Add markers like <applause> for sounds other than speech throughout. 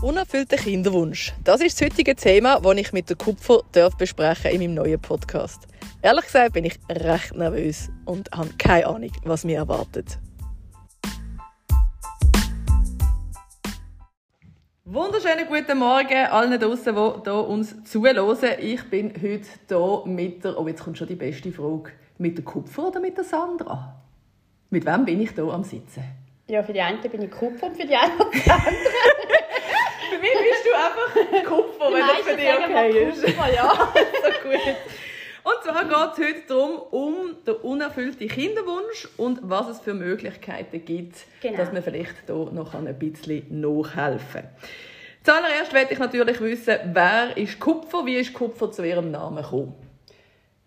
Unerfüllter Kinderwunsch. Das ist das heutige Thema, das ich mit der Kupfer darf besprechen in meinem neuen Podcast. Ehrlich gesagt bin ich recht nervös und habe keine Ahnung, was mir erwartet. Wunderschönen guten Morgen allen draußen, die hier uns zuhören. Ich bin heute hier mit der, oh jetzt kommt schon die beste Frage, mit der Kupfer oder mit der Sandra? Mit wem bin ich hier am Sitzen? Ja, für die einen bin ich Kupfer und für die <laughs> anderen Sandra. Für mich bist du einfach <laughs> Kupfer, wenn das für dich okay ist. Kupfer, ja. <laughs> so gut. Und zwar geht es heute darum, um den unerfüllten Kinderwunsch und was es für Möglichkeiten gibt, Genau. dass man vielleicht hier noch ein bisschen nachhelfen kann. Zuallererst möchte ich natürlich wissen, wer ist Kupfer, wie ist Kupfer zu ihrem Namen gekommen?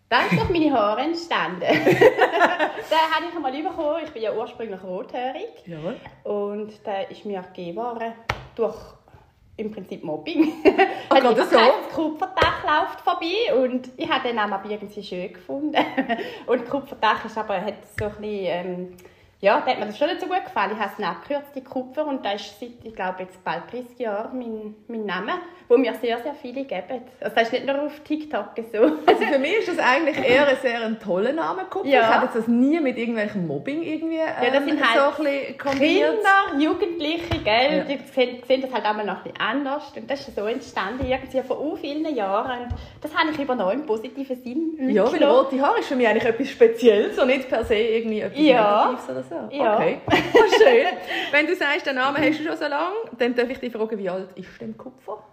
Da ist doch meine Haare entstanden. <laughs> den habe ich einmal bekommen. Ich bin ja ursprünglich rothaarig. Jawohl. Und der ist mir gegeben worden durch im Prinzip Mobbing. Ah, Also ich so? Das Kupferdach läuft vorbei und ich habe den Namen irgendwie schön gefunden. <laughs> Und Kupferdach ist aber, hat so ein bisschen, ähm, ja, da hat mir das schon nicht so gut gefallen. Ich habe es abgekürzt, die Kupfer, und das ist seit, ich glaube, jetzt bald 30 Jahren mein, mein Name, wo mir sehr, sehr viele geben. Also das ist nicht nur auf TikTok so. Also für mich ist das eigentlich eher ein sehr ein toller Name, Kupfer. Ja. Ich habe jetzt das nie mit irgendwelchem Mobbing irgendwie ähm, Ja, das sind halt so ein kombiniert. Kinder, Jugendliche, gell, Ja. die sehen, sehen das halt einmal noch ein bisschen anders. Und das ist so entstanden, irgendwie vor vielen Jahren. Und das habe ich übernommen im positiven Sinn. Ja, weil rote Haare ist für mich eigentlich etwas Spezielles und nicht per se irgendwie etwas Ja. Negatives oder so. Ja. Okay, <laughs> oh, schön. Wenn du sagst, den Namen hast du schon so lange, dann darf ich dich fragen, wie alt ist denn Kupfer?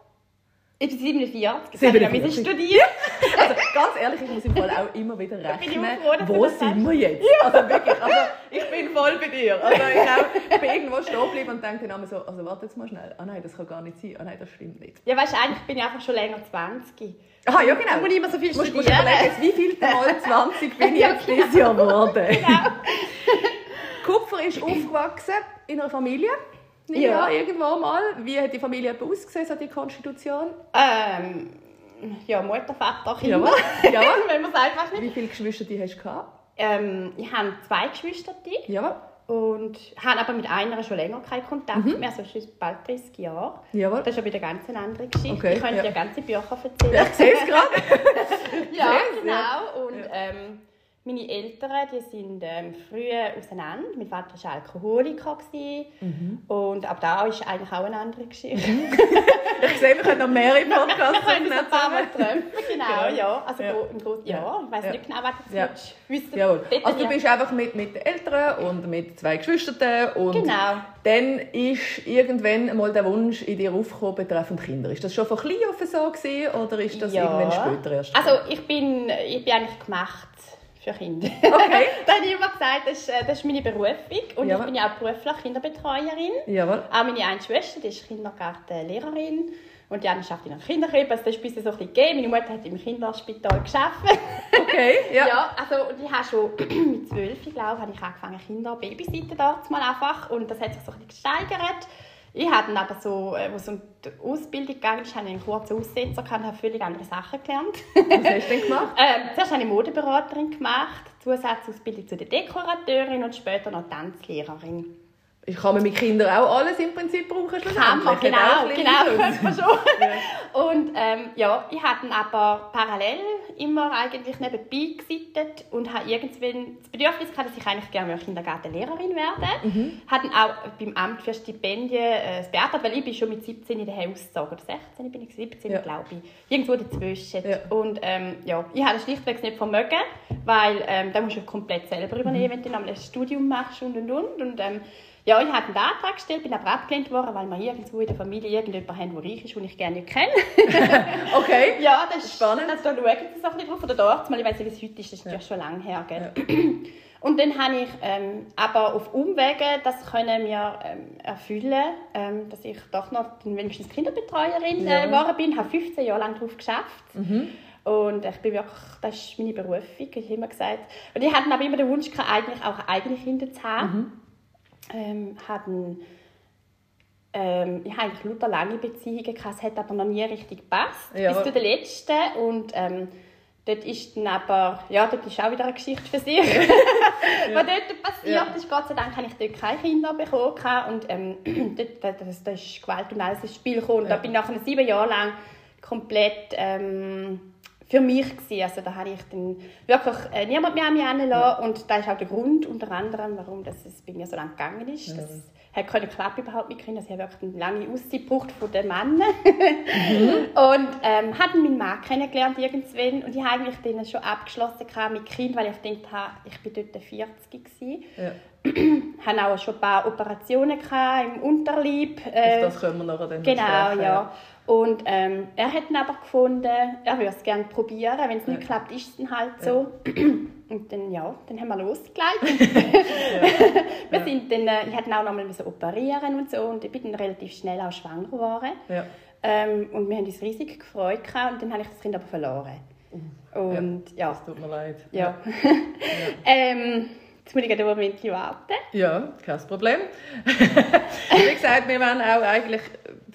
Ich bin 47, das habe ich noch 47. müssen studieren. Also ganz ehrlich, ich muss im Fall auch immer wieder rechnen, ich froh, wo sind wir jetzt? Also wirklich, also ich bin voll bei dir. Also ich, <laughs> auch, ich bin irgendwo stehen geblieben und denke dann immer so, also warte jetzt mal schnell, ah nein, das kann gar nicht sein, ah nein, das stimmt nicht. Ja, weißt du, eigentlich bin ich einfach schon länger 20. Aha, ja genau. Da muss ich immer so viel Du musst, musst studieren. überlegen, wie viel <laughs> Mal 20 bin ich jetzt dieses Jahr geworden. Genau. Kupfer ist aufgewachsen in einer Familie. Ja. Ja, irgendwo mal. Wie hat die Familie ausgesehen, so die Konstitution? Ähm, ja, Mutter, Vater, Kinder. Jawohl. <laughs> Jawohl. Wenn man es einfach nicht. Wie viele Geschwister die hast du gehabt? Ähm, ich habe zwei Geschwister. Jawohl. Und habe aber mit einer schon länger keinen Kontakt Mhm. mehr, also schon bald 30 Jahre. Jawohl. Das ist ja wieder ganz eine andere Geschichte. Okay, ich könnte ja. dir ganze Bücher erzählen. Ich sehe es <laughs> gerade. ja, genau. Und ähm, meine Eltern, die sind ähm, früh auseinander. Mein Vater war Alkoholiker. Mhm. Und ab da ist eigentlich auch eine andere Geschichte. <laughs> Ich sehe, wir können noch mehrere Podcasts Wir können ein paar Mal treffen. Genau, ja. Also Ja. im Großen, ja. Ja. Ich weiß Ja. nicht genau, was du Ja. wissen. Jawohl. Also du bist einfach mit, mit den Eltern und mit zwei Geschwistern und Genau. dann ist irgendwann mal der Wunsch in dir aufgekommen betreffend Kinder. Ist das schon von klein auf so gewesen, oder ist das irgendwann später erst? Also ich bin, ich bin eigentlich gemacht für Kinder. Okay. <laughs> da habe ich immer gesagt, das ist, äh, das ist meine Berufung. Und Ja. ich bin ja auch beruflich Kinderbetreuerin. Jawohl. Auch meine eine Schwester, die ist Kindergartenlehrerin. Und die andere schafft in einer Kinderkrippe. Also das ist ein bisschen so ein bisschen gegeben. Meine Mutter hat im Kinderspital gearbeitet. Okay, <laughs> ja. Ja, also und ich habe schon <clears throat> mit zwölf, glaube habe ich angefangen Kinder babysitten dort mal einfach und das hat sich so ein bisschen gesteigert. Ich dann aber so, äh, wo es um die Ausbildung gegangen ist, habe ich einen kurzen Aussetzer und habe völlig andere Sachen gelernt. Was hast du denn gemacht? <laughs> ähm, zuerst habe ich Modeberaterin gemacht, Zusatzausbildung zu der Dekorateurin und später noch Tanzlehrerin. Ich kann man mit Kindern auch alles im Prinzip brauchen. Kann man, genau, genau, könnte man schon. <laughs> Und ähm, ja, ich habe dann aber parallel immer eigentlich nebenbei gesittet und habe irgendwann das Bedürfnis gehabt, dass ich eigentlich gerne Kindergartenlehrerin werde. Mhm. Habe dann auch beim Amt für Stipendien äh, beantragt, weil ich bin schon mit 17 in der ausgezogen, oder 16 bin ich, 17 Ja. glaube ich. Irgendwo dazwischen. Ja. Und ähm, ja, ich habe schlichtweg nicht vermögen, weil ähm, da musst du komplett selber Mhm. übernehmen, wenn du ein Studium machst und und und. und ähm, ja, ich habe einen Antrag gestellt, bin aber abgelehnt worden, weil wir irgendwo in der Familie irgendjemanden haben, der reich ist, den ich gerne nicht kenne. <laughs> Okay. ja, das ist Spannend. Also, da schauen sie ein bisschen drauf. Oder dort, mal, ich weiß nicht, wie es heute ist, das ist ja schon lange her. Gell? <clears throat> Und dann habe ich ähm, aber auf Umwege das können wir ähm, erfüllen, ähm, dass ich doch noch wenigstens Kinderbetreuerin Ja. äh, geworden bin. habe 15 Jahre lang darauf geschafft. Und ich bin wirklich, das ist meine Berufung, ich habe immer gesagt. Und ich hatte aber immer den Wunsch, gehabt, eigentlich auch eigene Kinder zu haben. Ähm, hatten, ähm, ich habe eigentlich lauter lange Beziehungen gehabt, es hat aber noch nie richtig gepasst. Ja. Bis zu der letzten. Und ähm, dort ist dann aber, ja, dort ist auch wieder eine Geschichte für sich, <laughs> was dort passiert Ja. ist. Gott sei Dank habe ich dort keine Kinder bekommen und ähm, <clears throat> dort, da, das, da ist Gewalt und alles ins Spiel gekommen. Und da Ja. bin ich nach sieben Jahren lang komplett ähm, für mich gewesen. Also da habe ich dann wirklich äh, niemand mehr an mich herangelassen und das ist auch der Grund unter anderem, warum das es bei mir so lange gegangen ist. Das hat keine Klappe überhaupt mit Kindern. Sie haben wirklich eine lange Auszeit gebraucht von den Männern. <laughs> Und ähm, habe meinen Mann kennengelernt irgendwann und ich habe eigentlich den schon abgeschlossen mit Kind, weil ich gedacht habe, ich bin dort 40 gewesen. Ja. <clears throat> hatte auch schon ein paar Operationen gehabt im Unterleib. Auf Äh, das können wir nachher dann Genau, ja. Und ähm, er hat aber gefunden, er würde es gerne probieren. Wenn es nicht Ja. klappt, ist es dann halt so. <clears throat> Und dann, ja, dann haben wir losgelegt. <laughs> <laughs> wir sind dann, äh, ich musste auch noch mal müssen operieren und so. Und ich bin dann relativ schnell auch schwanger geworden. Ja. Ähm, und wir haben uns riesig gefreut. Gehabt, und dann habe ich das Kind aber verloren. Und ja, Das tut mir leid. ja. <laughs> ähm, jetzt muss ich gerade einen Moment warten. Ja, kein Problem. Wie gesagt, wir wollen auch eigentlich,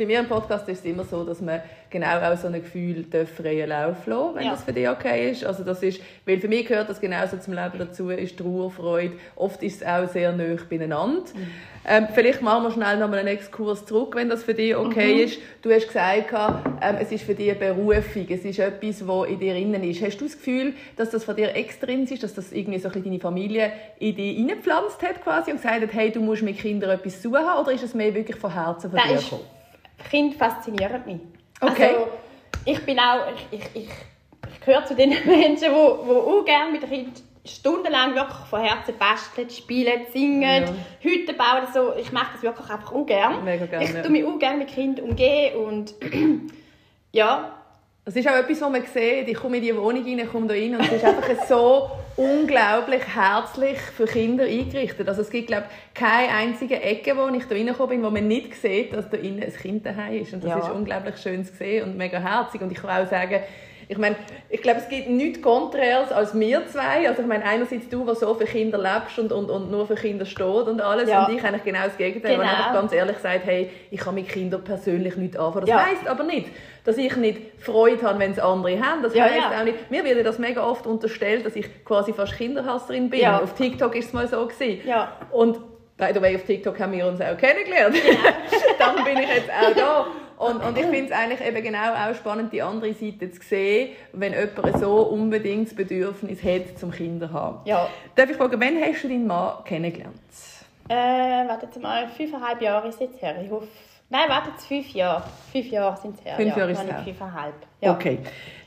bei mir im Podcast ist es immer so, dass man genau auch so ein Gefühl freien Lauf lassen, wenn Ja. das für dich okay ist. Also das ist, weil für mich gehört das genauso zum Leben dazu, ist Trauer, Freude. Oft ist es auch sehr nah beieinander. Ähm, vielleicht machen wir schnell nochmal einen Exkurs zurück, wenn das für dich okay ist. Du hast gesagt, ähm, es ist für dich eine Berufung, es ist etwas, was in dir innen ist. Hast du das Gefühl, dass das von dir extrinsisch ist, dass das irgendwie so ein bisschen deine Familie in dich hineingepflanzt hat quasi und gesagt hat, hey, du musst mit Kindern etwas haben, oder ist es mehr wirklich von Herzen von Das dir gekommen? Kinder faszinieren mich. Okay. Also, ich bin auch, ich, ich, ich, ich gehöre zu den <laughs> Menschen, die, auch gerne mit den Kindern stundenlang wirklich von Herzen basteln, spielen, singen, Ja. Hütten bauen. So. Ich mache das wirklich einfach auch gerne. Mega gerne, Ich tue mich auch gerne mit Kindern umgehen und <clears throat> ja, Das ist auch etwas, was man sieht. Ich komme in die Wohnung rein, komme da rein und es ist einfach so unglaublich herzlich für Kinder eingerichtet. Also es gibt, glaube ich, keine einzige Ecke, wo ich da reingekommen bin, wo man nicht sieht, dass da innen ein Kind daheim ist. Und das Ja. ist unglaublich schön zu sehen und mega herzig. Und ich kann auch sagen, ich meine, ich glaube, es gibt nichts Konträres als wir zwei. Also ich meine, einerseits du, der so für Kinder lebst und, und, und nur für Kinder steht und alles. Ja. Und ich eigentlich genau das Gegenteil, Genau. wo einfach ganz ehrlich sagt, hey, ich kann mit Kindern persönlich nicht anfangen. Das Ja. heisst aber nicht, dass ich nicht Freude habe, wenn es andere haben. Das Ja, heisst ja. auch nicht, mir wird das mega oft unterstellt, dass ich quasi fast Kinderhasserin bin. Ja. Auf TikTok ist es mal so gewesen. Ja. Und by the way, auf TikTok haben wir uns auch kennengelernt. <laughs> Darum bin ich jetzt auch da. Und, und ich finde es eigentlich eben genau auch spannend, die andere Seite zu sehen, wenn jemand so unbedingt das Bedürfnis hat, zum Kinder zu haben. ja. Darf ich fragen, wann hast du deinen Mann kennengelernt? Äh, warte mal, fünfeinhalb Jahre ist jetzt her. Ich hoffe, nein, warte fünf Jahre. Fünf Jahre sind es her. Fünf ja. Jahre ist es Fünfeinhalb. Ja. Okay.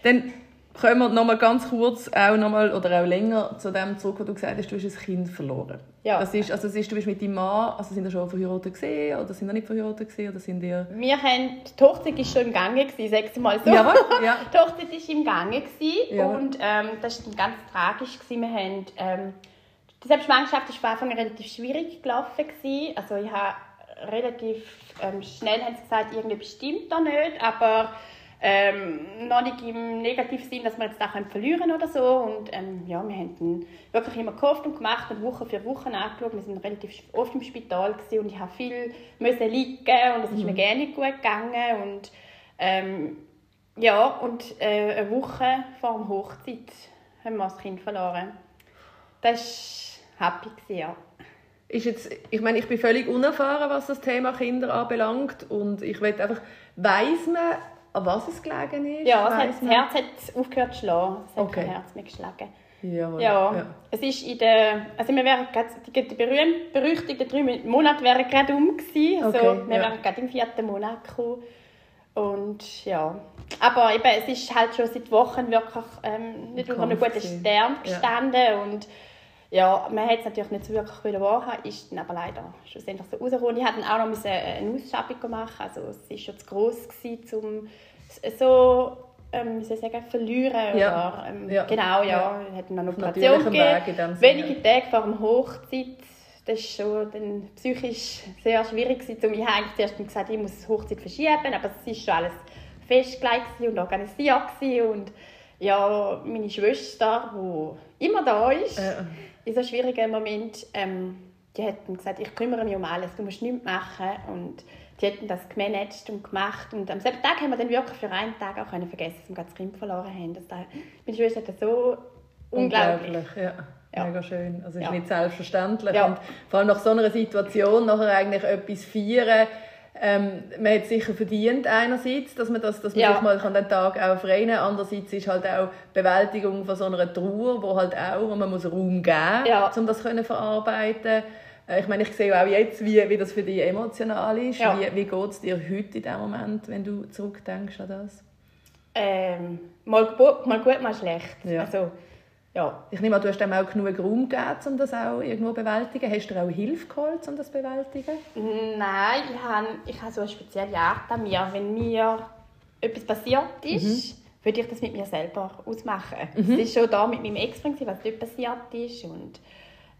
Dann kommen wir noch mal ganz kurz auch noch mal, oder auch länger zu dem zurück, wo du gesagt hast, du hast ein Kind verloren. Ja. Das ist, also es ist, du bist mit deinem Mann, also sind ihr schon verheiratet gesehen oder sind ihr nicht verheiratet gesehen oder sind ihr... Wir haben, die Hochzeit war schon im Gange, gewesen, sag's mal so. Jawohl, <laughs> ja. Die Hochzeit war im Gange gewesen, Jawohl. und ähm, das war ganz tragisch. Gewesen. Wir haben, ähm, die Selbstschwangerschaft ist von Anfang an relativ schwierig gelaufen. Gewesen. Also ich habe relativ ähm, schnell haben sie gesagt, irgendwie stimmt da nicht, aber ähm, noch nicht im negativen Sinn, dass wir jetzt da können verlieren oder so. Und ähm, ja, wir haben dann wirklich immer gehofft und gemacht und Woche für Woche angeschaut. Wir sind relativ oft im Spital gewesen und ich habe viel müssen liegen und es ist mir gerne nicht gut gegangen und ähm, ja und äh, eine Woche vor der Hochzeit haben wir das Kind verloren. Das war happy gewesen, ja. Ist jetzt, ich meine, ich bin völlig unerfahren, was das Thema Kinder anbelangt und ich will einfach, weiß man, an was es gelegen ist? Ja, hat, das? Herz hat aufgehört zu schlagen. Es hat Okay. kein Herz mehr geschlagen. Jawohl, Ja, ja. es ist in der, also wir wären gerade, die, die berühmt, berüchtigten drei Monate wären gerade um gewesen. Also Okay, wir ja. wären gerade im vierten Monat gekommen. Und ja, aber eben, es ist halt schon seit Wochen wirklich ähm, nicht auf einem guten. Stern Ja. gestanden und ja, man hat es natürlich nicht so wirklich wahrhaben, ist dann aber leider schlussendlich so rausgekommen. Ich musste dann auch noch müssen eine Ausschabung machen, also es war schon zu gross, gewesen, um so, ähm, wie soll ich sagen, verlieren. Ja. Oder, ähm, Ja. Genau, ja. Ja. Wir hatten noch eine Operation gegeben. Wenige Tage vor der Hochzeit. Das ist schon dann psychisch sehr schwierig. gewesen. Ich habe eigentlich zuerst gesagt, ich muss die Hochzeit verschieben, aber es war schon alles festgelegt und organisiert. gewesen. Und ja, meine Schwester, die immer da ist, Äh. In so schwierigen Moment, ähm, die dann gesagt, ich kümmere mich um alles, du musst nichts machen. Und die hätten das gemanagt und gemacht. Und am selben Tag haben wir dann wirklich für einen Tag auch können vergessen, dass wir das Kind verloren haben. Das, meine Schwester hat das so unglaublich. unglaublich ja. Ja. Mega schön. Also es ist ja. nicht selbstverständlich. Ja. Und vor allem nach so einer Situation nachher eigentlich etwas feiern, ähm, man hat sicher verdient einerseits, dass man, das, dass man ja. sich mal den Tag auch freuen kann. Andererseits ist halt auch Bewältigung von so einer Trauer, wo halt auch, wo man muss Raum geben, ja. um das können verarbeiten. Äh, ich meine, ich sehe auch jetzt, wie, wie das für dich emotional ist. Ja. Wie, wie geht es dir heute in dem Moment, wenn du zurückdenkst an das? Ähm, mal, gut, mal gut, mal schlecht. Ja. Also, ja. Ich nehme an, du hast dem auch genug Raum gegeben, um das auch irgendwo zu bewältigen. Hast du auch Hilfe geholt, um das zu bewältigen? Nein, ich habe, ich habe so eine spezielle Art an mir. Wenn mir etwas passiert ist, mhm. würde ich das mit mir selber ausmachen. Mhm. Es war schon da mit meinem Ex, was dort passiert ist. Und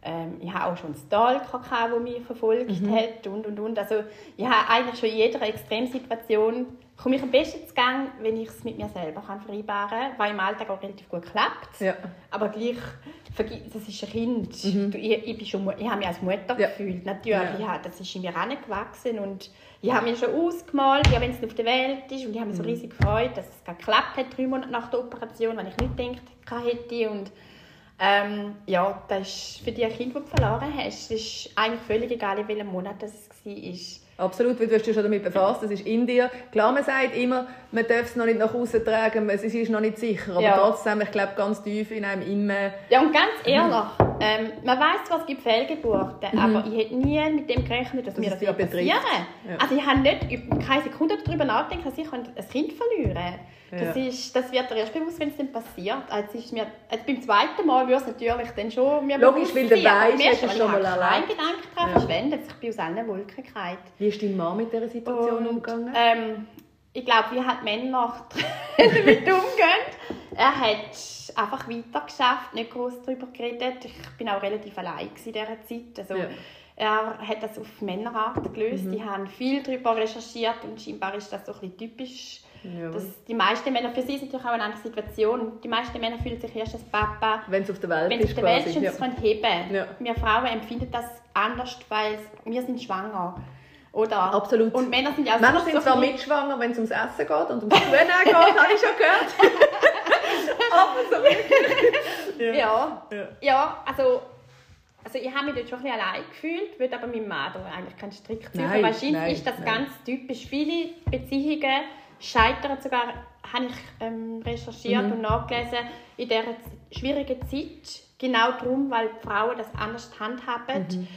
ähm, ich habe auch schon einen Stalker, der mich verfolgt mhm. hat und, und, und. Also ich habe eigentlich schon in jeder Extremsituation komme ich am besten zu Gang, wenn ich es mit mir selber kann vereinbaren kann, weil im Alltag auch relativ gut klappt. Ja. Aber gleich, das ist ein Kind. Mhm. Du, ich, ich, bin schon, ich habe mich als Mutter ja. gefühlt. Natürlich, ja. das ist in mir herangewachsen und ich habe mir schon ausgemalt, ja, wenn es auf der Welt ist und ich habe mich so mhm. riesig gefreut, dass es geklappt hat, drei Monate nach der Operation, wenn ich nicht gedacht hätte und ähm, ja, das ist für die ein Kind, das du verloren hast, ist eigentlich völlig egal, in welchem Monat das war Absolut, weil du hast dich schon damit befasst, das ist in dir. Klar, man sagt immer, man darf es noch nicht nach außen tragen, es ist noch nicht sicher, aber ja. trotzdem, ich glaube, ganz tief in einem immer... Ja, und ganz ehrlich, ähm, man weiß zwar, es gibt Fehlgeburten, mhm. aber ich hätte nie mit dem gerechnet, dass das mir das passieren ja. Also ich habe nicht keine Sekunde darüber nachgedacht, dass ich ein Kind verlieren das, ist, das wird dir erst bewusst, wenn es dann passiert. Also ist mir, also beim zweiten Mal würde es natürlich dann schon mir Logisch, weil der Weisst, hast du schon mal erlebt. Ich Gedanken daran ja. verschwendet, ich bin aus allen Wolken gefallen. Wie ist dein Mann mit dieser Situation Und, umgegangen? Ähm, ich glaube, wie halt Männer <laughs> damit umgehen. Er hat einfach weiter geschafft, nicht groß darüber geredet. Ich bin auch relativ allein in dieser Zeit. Also, ja. Er hat das auf Männerart gelöst. Mhm. Die haben viel darüber recherchiert und scheinbar ist das so ein bisschen typisch ja. Das, die meisten Männer, für sie ist natürlich auch eine andere Situation. Die meisten Männer fühlen sich erst als Papa, wenn es auf der Welt wenn ist. Auf der Welt ist und ja. es heben ja. Wir Frauen empfinden das anders, weil wir sind schwanger. Oder? Absolut. Und Männer sind ja auch Männer so sind zwar mitschwanger, wenn es ums Essen geht und ums Tun geht, <laughs> habe ich schon gehört. <laughs> Aber so wirklich. Ja. ja. Ja, also also ich habe mich dort schon ein bisschen allein gefühlt, würde aber meinem Mann eigentlich keinen Strick ziehen. Wahrscheinlich nein, ist das nein. ganz typisch. Viele Beziehungen scheitern sogar, habe ich ähm, recherchiert mhm. und nachgelesen, in dieser schwierigen Zeit. Genau darum, weil die Frauen das anders handhaben mhm.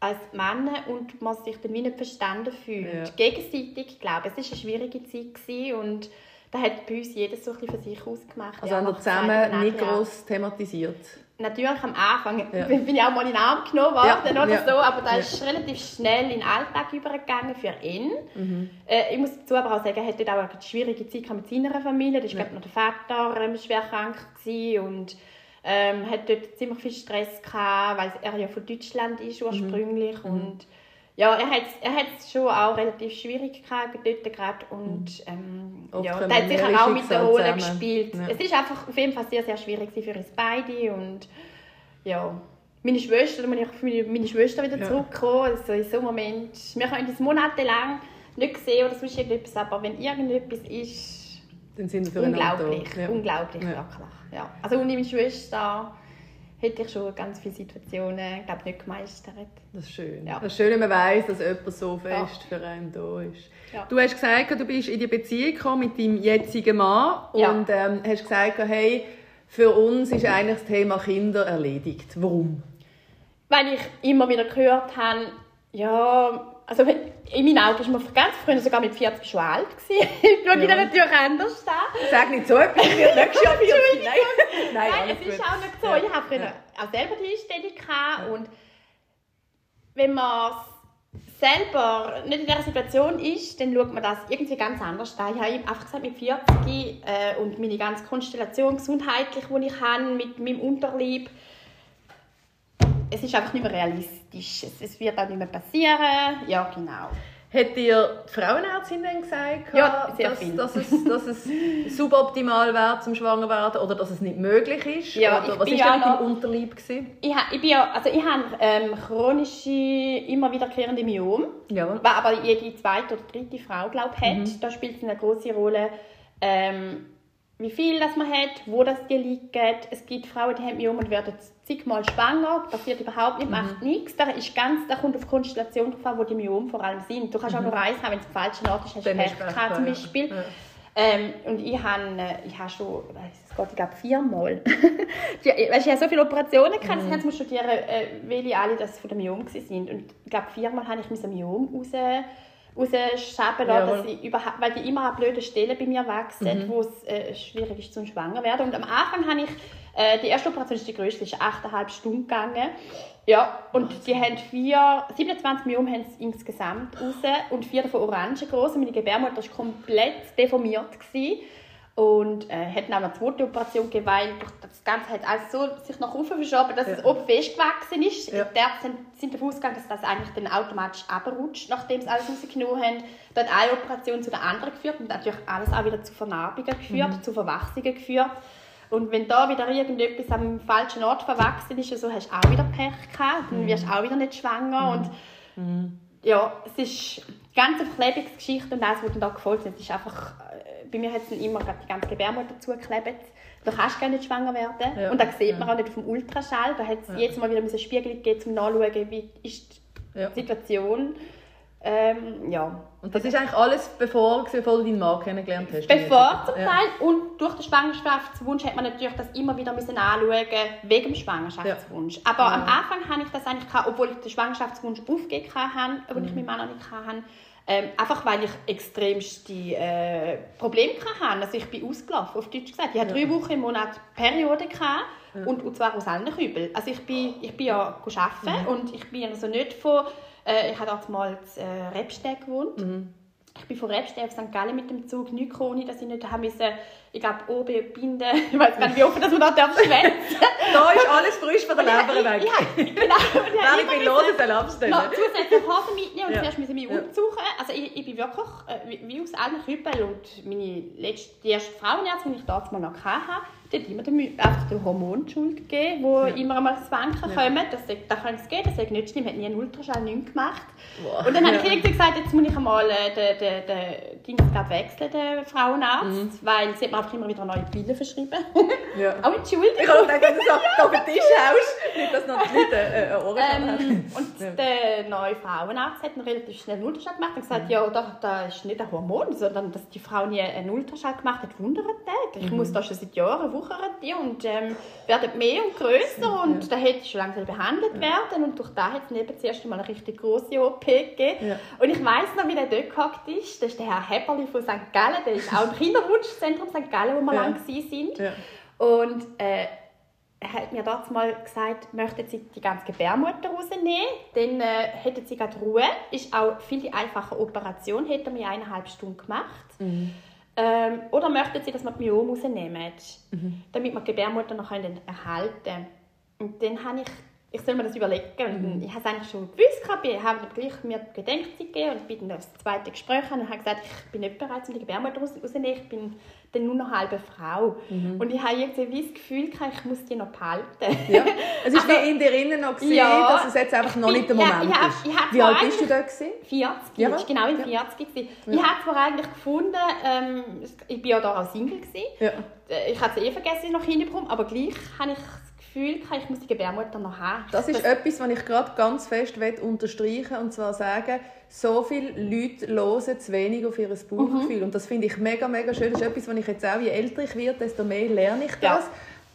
als Männer und man sich dann wie nicht verstanden fühlt. Ja. Gegenseitig, ich glaube, es war eine schwierige Zeit gewesen und da hat bei uns jeder so ein bisschen für sich ausgemacht. Also ja, haben wir zusammen nicht groß thematisiert? Natürlich am Anfang ja. bin ich auch mal in den Arm genommen worden ja. oder ja. so, aber da ist relativ schnell in den Alltag übergegangen für ihn. Mhm. Äh, ich muss dazu aber auch sagen, er hatte auch eine schwierige Zeit mit seiner Familie. Da war ja. noch der Vater ähm, schwer krank und ähm, hat dort ziemlich viel Stress gehabt, weil er ja von Deutschland ist ursprünglich mhm. und ja, er hat er hat schon auch relativ Schwierigkeiten dort gerade und ähm, ja, er hat sicher auch mit der Rolle zusammen. gespielt. Ja. Es ist einfach auf jeden Fall sehr, sehr schwierig für uns beide und ja, meine Schwester, ich für meine Schwester wieder ja. zurückkommen, also in so einem Moment, wir können das monatelang nicht sehen oder sonst irgendetwas, aber wenn irgendetwas ist, dann sind wir unglaublich, ja. unglaublich ja. wirklich. Ja. Also und meine Schwester hätte ich schon ganz viele Situationen glaub, nicht gemeistert. Das ist schön. Ja. Das ist schön, wenn man weiss, dass jemand so fest ja. für einen da ist. Ja. Du hast gesagt, du bist in die Beziehung mit deinem jetzigen Mann und ähm, hast gesagt, hey, für uns ist eigentlich das Thema Kinder erledigt. Warum? Weil ich immer wieder gehört habe, ja, also in meinen Augen ist man ganz früher sogar mit 40 schon alt gewesen. <laughs> ich schaue ja. natürlich anders an. Sag nicht so etwas, ich werde nächstes Jahr 40. Nein, Nein, Nein es ist auch nicht so. Ja. Ich habe früher ja. auch selber die Einstellung gehabt und wenn man selber nicht in dieser Situation ist, dann schaut man das irgendwie ganz anders an. Ich habe einfach gesagt, mit 40 äh, und meine ganze Konstellation gesundheitlich, die ich habe, mit meinem Unterlieb, es ist einfach nicht mehr realistisch. Es, es wird auch nicht mehr passieren. Ja, genau. Hat dir die Frauenärztin dann gesagt, Ja, sehr dass, dass, es, dass es <laughs> suboptimal wäre zum Schwangerwerden oder dass es nicht möglich ist? Ja, oder ich was war ja denn mit deinem Unterleib? Gewesen? Ich, ich, bin ja, also ich habe ähm, chronische, immer wiederkehrende Myom, was aber jede zweite oder dritte Frau glaub, hat. Mhm. Da spielt es eine große Rolle, ähm, wie viel das man hat, wo das die liegt. Es gibt Frauen, die haben Myom und werden zigmal schwanger, passiert überhaupt nicht, Mhm. macht nichts. Da, ist ganz, da kommt auf die Konstellation drauf an, wo die Myom vor allem sind. Du kannst auch nur eins haben, wenn es am falschen Ort ist, hast du Mhm. Pech gehabt, zum. Beispiel. Ja. Ähm, und ich habe äh, ich hab schon, weiss Gott, ich glaube viermal. <laughs> Die- weißt, ich habe so viele Operationen gehabt, Mhm. jetzt muss studieren, äh, welche alle das von dem Myom waren. Und ich glaube viermal habe ich mein Myom raus rausschaben lassen, Jawohl. dass ich überhaupt, weil die immer an blöden Stellen bei mir Mhm. wachsen, wo es äh, schwierig ist zum Schwanger werden. Und am Anfang habe ich, äh, die erste Operation ist die größte, ist 8,5 Stunden gegangen. Ja, und die haben vier, 27 Myom haben sie insgesamt raus und vier davon orange groß. Meine Gebärmutter war komplett deformiert. Gewesen. Und äh, hat dann auch eine zweite Operation durch das Ganze hat alles so sich nach oben verschoben, dass Ja. es oben festgewachsen ist. Ja. Die Ärzte sind, sind davon ausgegangen, dass das eigentlich dann automatisch abrutscht, nachdem sie alles rausgenommen haben. Dann hat eine Operation zu der anderen geführt und natürlich alles auch wieder zu Vernarbungen geführt, Mhm. zu Verwachsungen geführt. Und wenn da wieder irgendetwas am falschen Ort verwachsen ist, so hast du auch wieder Pech gehabt, Mhm. dann wirst du auch wieder nicht schwanger. Und ja, es ist eine ganz Verklebungsgeschichte und alles, was dann da gefolgt ist, ist einfach, äh, bei mir hat es dann immer gerade die ganze Gebärmutter zugeklebt. Da kannst du gar nicht schwanger werden. Ja. Und das sieht man auch nicht auf dem Ultraschall. Da hat es jedes Mal wieder einen Spiegel gegeben, um nachzuschauen, wie ist die Ja. Situation. Ähm, ja. Und das ist eigentlich alles bevor, bevor du deinen Mann kennengelernt hast? Bevor zum Ja. Teil und durch den Schwangerschaftswunsch hat man natürlich das immer wieder müssen anschauen wegen dem Schwangerschaftswunsch. Aber am Anfang habe ich das eigentlich gehabt, obwohl ich den Schwangerschaftswunsch aufgegeben habe, obwohl Mhm. ich meinen Mann noch nicht hatte. Ähm, einfach weil ich extremste äh, Probleme hatte. Also ich bin ausgelaufen, auf Deutsch gesagt. Ich hatte drei Wochen im Monat Periode gehabt, und, und zwar aus allen Kübeln. Also ich bin, ich bin ja Mhm. arbeiten und ich bin also nicht von... Äh, ich habe dort mal in äh, Rebstedt gewohnt. Mhm. Ich bin von Rebstedt auf St. Gallen mit dem Zug, nichts ohne, dass ich nicht haben müssen, ich glaube, oben binden. <laughs> Ich weiß gar nicht, wie offen das man da darf schwätzen. Da ist alles frisch von der Leber weg. Ja, genau. <laughs> Und ich habe bin los, müssen soll abstellen. noch zusätzlich Hosen mitnehmen und Ja. zuerst müssen mich Ja. umsuchen. Also ich, ich bin wirklich äh, wie, aus allen Kübeln und meine letzte, die erste Frauenärztin, die ich damals mal noch hatte, die hat immer den, einfach den Hormon Schuld gegeben, wo immer einmal das Wanken Ja. kommen. Das, da kann es gehen, das sagt nicht stimmt, hat nie einen Ultraschall, nichts gemacht. Boah. Und dann habe Ja. ich gesagt, jetzt muss ich einmal äh, den, den, den Dings glaub, wechseln, den Frauenarzt, weil sie hat mir einfach immer wieder neue Pillen verschrieben. <laughs> Ja. Auch entschuldigt. Ich habe gedacht, wenn du auf den Tisch haust, nicht, dass noch die Leute äh, Ohren haben. Ähm, und Ja. der neue Frauenarzt hat einen relativ schnell einen Ultraschall gemacht und gesagt, ja, da, da ist nicht ein Hormon, sondern dass die Frau nie einen Ultraschall gemacht hat, wundert dich. Ich muss da schon seit Jahren wuchern die und ähm, werden mehr und grösser und da hätte ich schon langsam behandelt werden und durch da hat es neben zuerst einmal eine richtig große OP gegeben. Ja. Und ich weiss noch, wie der dort gehockt ist. Das ist der Herr Hepperli von St. Gallen, der ist auch im Kinderwunschzentrum St. Gallen, wo wir Ja. lang waren sind. Ja. Und äh, er hat mir dort mal gesagt, möchten Sie die ganze Gebärmutter rausnehmen, dann äh, hätten Sie gerade Ruhe. Ist auch viel die einfache Operation, hätte mir eineinhalb Stunden gemacht. Ähm, oder möchten Sie, dass wir die Myom rausnehmen, damit wir die Gebärmutter noch erhalten können. Und dann habe ich, ich soll mir das überlegen. Und ich habe es eigentlich schon gewusst, ich habe gleich mir die Bedenkzeit gegeben und bin dann aufs zweite Gespräch und habe gesagt, ich bin nicht bereit, um die Gebärmutter raus- rauszunehmen, ich bin dann nur noch halbe Frau. Und ich habe irgendwie das Gefühl, gehabt, ich muss die noch behalten. Ja. Es <laughs> war Aber- wie in dir innen noch, gewesen, Ja. dass es jetzt einfach noch nicht der Ja, Moment ich hab- ist. ich hab Wie alt bist du da? Gewesen? 40, Ja, ja, was? genau in Ja. 40 gewesen. Ich habe zwar eigentlich gefunden, ähm, ich bin ja da auch Single gewesen. Ja. Ich hatte es eh vergessen, dass ich noch hinbekomme, aber gleich habe ich Gefühl, gehabt, ich muss die Gebärmutter noch haben. Das ist etwas, was ich gerade ganz fest will unterstreichen und zwar sagen, so viele Leute hören zu wenig auf ihr Bauchgefühl. Mhm. Und das finde ich mega, mega schön. Das ist etwas, was ich jetzt auch, je älter ich werde, desto mehr lerne ich Ja. das.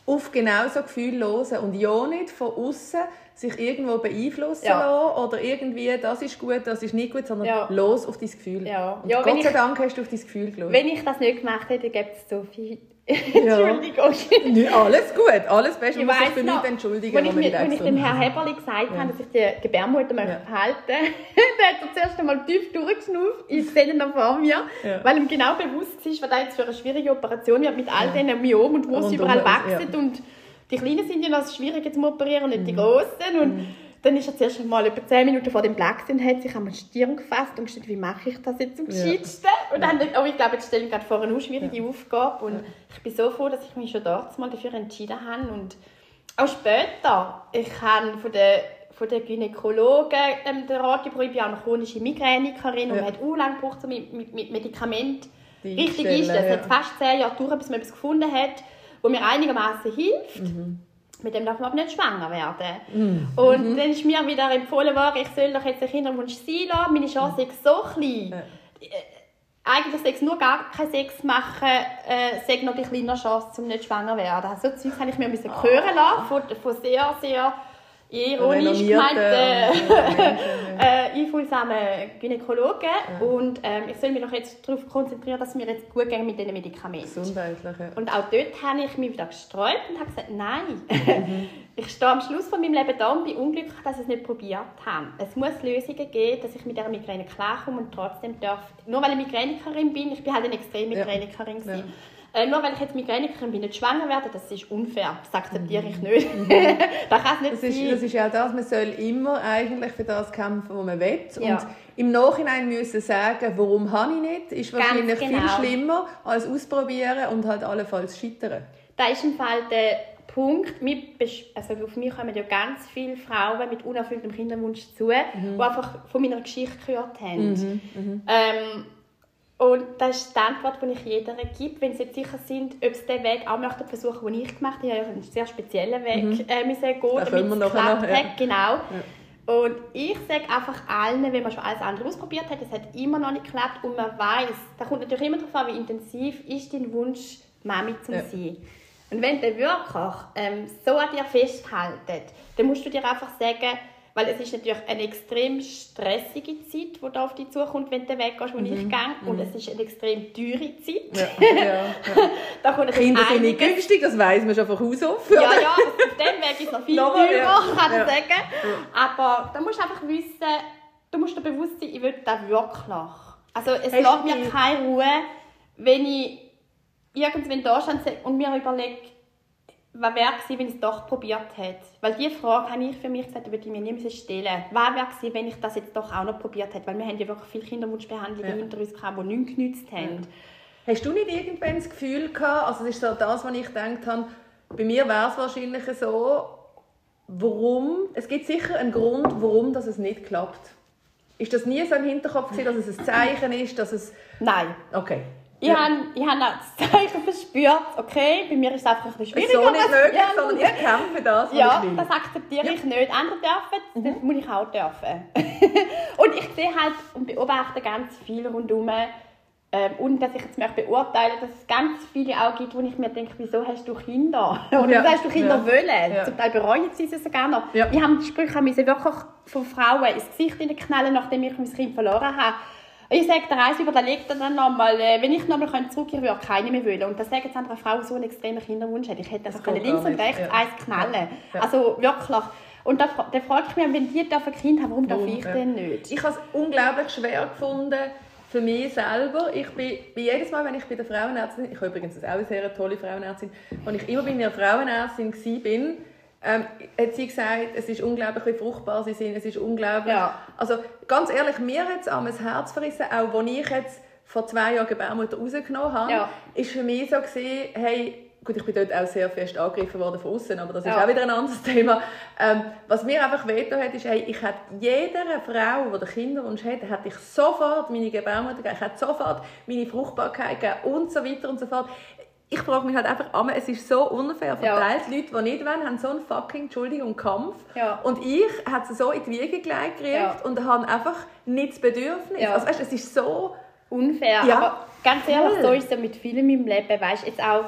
Auf genau so Gefühle hören. Und ja nicht von außen sich irgendwo beeinflussen Ja. lassen oder irgendwie, das ist gut, das ist nicht gut, sondern Ja. los auf dein Gefühl. Ja. Und Ja, wenn Gott sei ich- Dank hast du auf dein Gefühl geschaut. Wenn ich das nicht gemacht hätte, gäbe es so viel. <laughs> Entschuldigung. Nö, alles gut, alles Beste. Ich muss weiss für nichts entschuldigen, ich, wenn mit, nicht als ich dem. Herrn Heberli gesagt habe, dass ich die Gebärmutter möchte Ja. behalten möchte, <laughs> dann hat er zuerst einmal tief durchgeschnauft. Ich sehe ihn noch vor mir, Ja. weil ihm genau bewusst ist, was da jetzt für eine schwierige Operation wird mit all diesen Myomen und wo sie überall ja. wachsen. Und die Kleinen sind ja noch das Schwierige zum Operieren, nicht die Großen. Und dann ist er zuerst mal über 10 Minuten vor dem und hat sich an die Stirn gefasst und gesagt, wie mache ich das jetzt am gescheitsten? Und dann, oh, ich glaube, jetzt stelle ich gerade vor eine schwierige Aufgabe und ich bin so froh, dass ich mich schon dort mal dafür entschieden habe und auch später, ich habe von der von den Gynäkologen ähm, den Rat bekommen, ich bin auch eine chronische Migränikerin und man hat auch lange gebraucht, um mit, mit, mit Medikamenten richtig einstellen. Es hat fast 10 Jahre gedauert, bis man etwas gefunden hat, wo mir einigermaßen hilft. Mhm mit dem darf man aber nicht schwanger werden. Mhm. Und dann ist mir wieder empfohlen worden, ich soll doch jetzt einen Kinderwunsch sein lassen. Meine Chance ist so klein. Äh, eigentlich Sex nur gar keinen Sex machen, äh, sage noch die kleine Chance, um nicht schwanger zu werden. So Zeugs habe ich mir oh. hören lassen von, von sehr, sehr ironisch gemeinte <laughs> äh, einfühlsame Gynäkologen. Ja. Und ähm, ich soll mich doch jetzt darauf konzentrieren, dass mir jetzt gut geht mit diesen Medikamenten. Gesundheitlich, ja. Und auch dort habe ich mich wieder gesträubt und habe gesagt, nein. Mhm. <laughs> ich stehe am Schluss von meinem Leben da und bin unglücklich, dass ich es nicht probiert habe. Es muss Lösungen geben, dass ich mit dieser Migräne klarkomme und trotzdem darf, nur weil ich Migränikerin bin, ich bin halt eine extreme Migränikerin ja. Äh, nur weil ich jetzt Migränikerin bin, nicht schwanger werde, das ist unfair. Das akzeptiere ich nicht. Mhm. <laughs> das kann nicht das ist, sein. Das ist ja das, man soll immer eigentlich für das kämpfen, was man will. Ja. Und im Nachhinein müssen sagen, warum habe ich nicht, ist wahrscheinlich genau. viel schlimmer als ausprobieren und halt allenfalls scheitern. Da ist im Fall der Punkt, also auf mich kommen ja ganz viele Frauen mit unerfülltem Kinderwunsch zu, mhm. die einfach von meiner Geschichte gehört haben. Mhm. Mhm. Ähm, und das ist die Antwort, die ich jeder gebe, wenn sie jetzt sicher sind, ob sie den Weg auch möchten versuchen, den ich gemacht habe. Ich habe einen sehr speziellen Weg mhm. äh, müssen gehen, damit es geklappt hat. Ja. Genau. Ja. Und ich sage einfach allen, wenn man schon alles andere ausprobiert hat, es hat immer noch nicht geklappt und man weiß, da kommt natürlich immer darauf an, wie intensiv ist dein Wunsch, Mami zu ja. sein. Und wenn der wirklich ähm, so an dir festhält, dann musst du dir einfach sagen, weil es ist natürlich eine extrem stressige Zeit, die da auf dich zukommt, wenn du weggehst, wo mhm. ich gehe. Und mhm. es ist eine extrem teure Zeit. Ja, <laughs> ja, ja. da kommt Kinder sind nicht günstig, das weiss man schon von Haus auf. Ja, ja, auf dem Weg ist es noch viel teurer, kann ich sagen. Aber da musst du einfach wissen, du musst dir bewusst sein, ich will das wirklich. Also es lässt mir keine Ruhe, wenn ich irgendwann da stehe und mir überlege, was wäre gewesen, wenn ich es doch probiert hätte? Weil diese Frage habe ich für mich gesagt, würde ich mir nie stellen Was wäre gewesen, wenn ich das jetzt doch auch noch probiert hätte? Weil wir haben ja wirklich viele Kinderwunschbehandlungen ja. hinter uns gehabt, die nichts genützt haben. Ja. Hast du nicht irgendwann das Gefühl gehabt, also das ist so das, was ich gedacht habe, bei mir wäre es wahrscheinlich so, warum, es gibt sicher einen Grund, warum das es nicht klappt. Ist das nie so im Hinterkopf dass es ein Zeichen ist, dass es... Nein. Okay. Ich ja. habe hab das Zeichen verspürt, okay, bei mir ist es einfach ein bisschen schwieriger. So nicht möglich, ja. sondern ich kämpfe das, Ja, das akzeptiere ja. ich nicht. Andere dürfen, mhm. das muss ich auch dürfen. <laughs> und ich sehe halt und beobachte ganz viel rundherum, ähm, und dass ich jetzt möchte beurteilen, dass es ganz viele auch gibt, wo ich mir denke, wieso hast du Kinder? <laughs> Oder ja. wieso hast du Kinder ja. wollen? Ja. Zum Teil bereuen sie es sogar noch. Ja. Ich habe die Sprüche wirklich von Frauen ins Gesicht knallen, nachdem ich mein Kind verloren habe ich sage, der Reis überlegt dann nochmal, äh, wenn ich nochmal zurückkehren würde, ich keine mehr wollen. Und das sagen jetzt andere Frauen, so einen extremen Kinderwunsch hat. Ich hätte das können links und rechts ja. eins knallen. Ja. Also wirklich. Und da, da frage ich mich, wenn die ein Kind haben, warum darf ich denn nicht? Ich habe es unglaublich schwer gefunden, für mich selber. Ich bin, bin jedes Mal, wenn ich bei der Frauenärztin, ich habe übrigens auch eine sehr tolle Frauenärztin, wenn ich immer bei einer Frauenärztin war, ähm, hat sie gesagt, es ist unglaublich, wie fruchtbar sie sind. Es ist unglaublich. Ja. Also ganz ehrlich, mir hat es am Herz verrissen, auch als ich jetzt vor zwei Jahren Gebärmutter rausgenommen habe, ja. ist für mich so gewesen, hey, gut, ich bin dort auch sehr fest angegriffen worden von außen, aber das ist ja. auch wieder ein anderes Thema. Ähm, was mir einfach wehgetan hat, ist, hey, ich hätte jeder Frau, die Kinderwunsch hat, hätte ich sofort meine Gebärmutter gegeben, ich hätte sofort meine Fruchtbarkeit gegeben und so weiter und so fort ich frage mich halt einfach, es ist so unfair verteilt. Ja. Leute, die nicht wollen, haben so einen fucking, Entschuldigung, Kampf. Ja. Und ich habe es so in die Wiege gelegt ja. und habe einfach nicht das Bedürfnis. Ja. Also weißt, es ist so... Unfair, ja. aber ganz ehrlich, cool. so ist es mit vielen in meinem Leben. Weißt, jetzt auch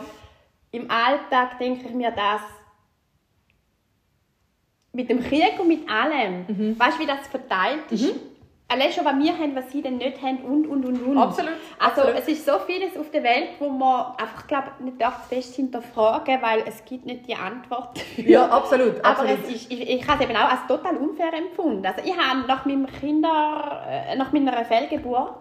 im Alltag denke ich mir das mit dem Krieg und mit allem. Mhm. Weißt du, wie das verteilt ist? Mhm allein schon, was wir haben, was sie denn nicht haben und, und, und, und. Absolut. Also absolut. es ist so vieles auf der Welt, wo man einfach, glaube nicht darf fest hinterfragen, weil es gibt nicht die Antwort. Ja, absolut. <laughs> Aber Es ist, ich, ich habe es eben auch als total unfair empfunden. Also ich habe nach meinem Kinder, äh, nach meiner Fehlgeburt,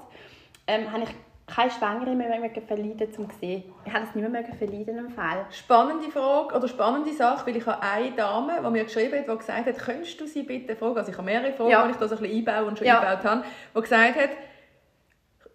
ähm, habe ich keine Schwangere mehr verleiden zum sehen. Ich habe es nicht mehr verleiden im Fall. Spannende Frage oder spannende Sache, weil ich habe eine Dame, die mir geschrieben hat, die gesagt hat, könntest du sie bitte fragen, also ich habe mehrere Fragen, ja. die ich da so ein bisschen einbaue und schon ja. eingebaut habe, die gesagt hat,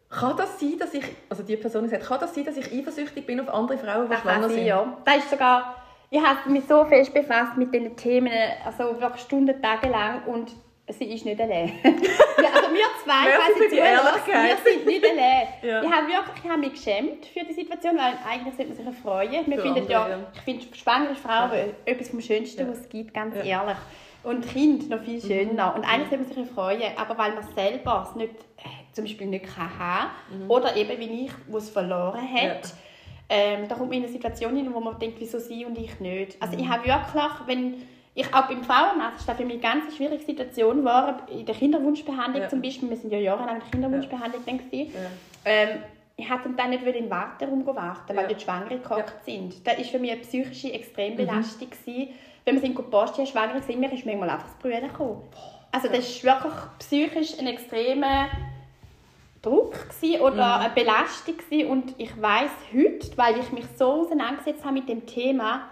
kann das sein, dass ich, also die Person gesagt, kann das sein, dass ich eifersüchtig bin auf andere Frauen, die das schwanger sind? Ja, das ist sogar, ich habe mich so fest befasst mit diesen Themen, also wirklich Stunden, Tage lang und sie ist nicht allein. <laughs> also wir zwei, für die Ehrlichkeit. wir sind nicht allein. <laughs> Ja. Ich habe wirklich ich habe mich geschämt für die Situation, weil eigentlich sollte man sich freuen. Wir finden ja, ich finde schwangere Frauen ja. etwas vom Schönsten, was es gibt, ganz ehrlich. Und Kind noch viel schöner. Mhm. Und eigentlich sollte man sich freuen, aber weil man selber es nicht, äh, zum Beispiel nicht kann haben mhm. oder eben wie ich, wo es verloren hat, ähm, da kommt man in eine Situation hin, wo man denkt, wieso sie und ich nicht. Also mhm. ich habe wirklich, wenn ich auch beim Frauenarzt, das für mich eine ganz schwierige Situation war, in der Kinderwunschbehandlung ja. zum Beispiel, wir sind ja jahrelang in der Kinderwunschbehandlung ja. ja. Ähm, ich hatte dann nicht in den Warteraum warten, weil ja. dort Schwangere gehockt ja. sind. Das war für mich eine psychische Extrembelastung. Mhm. Wenn wir sind gepostet haben, schwanger sind, mir ist manchmal einfach das Brüder gekommen. Also das war wirklich psychisch ein extremer Druck oder mhm. eine Belastung und ich weiß heute, weil ich mich so auseinandergesetzt habe mit dem Thema,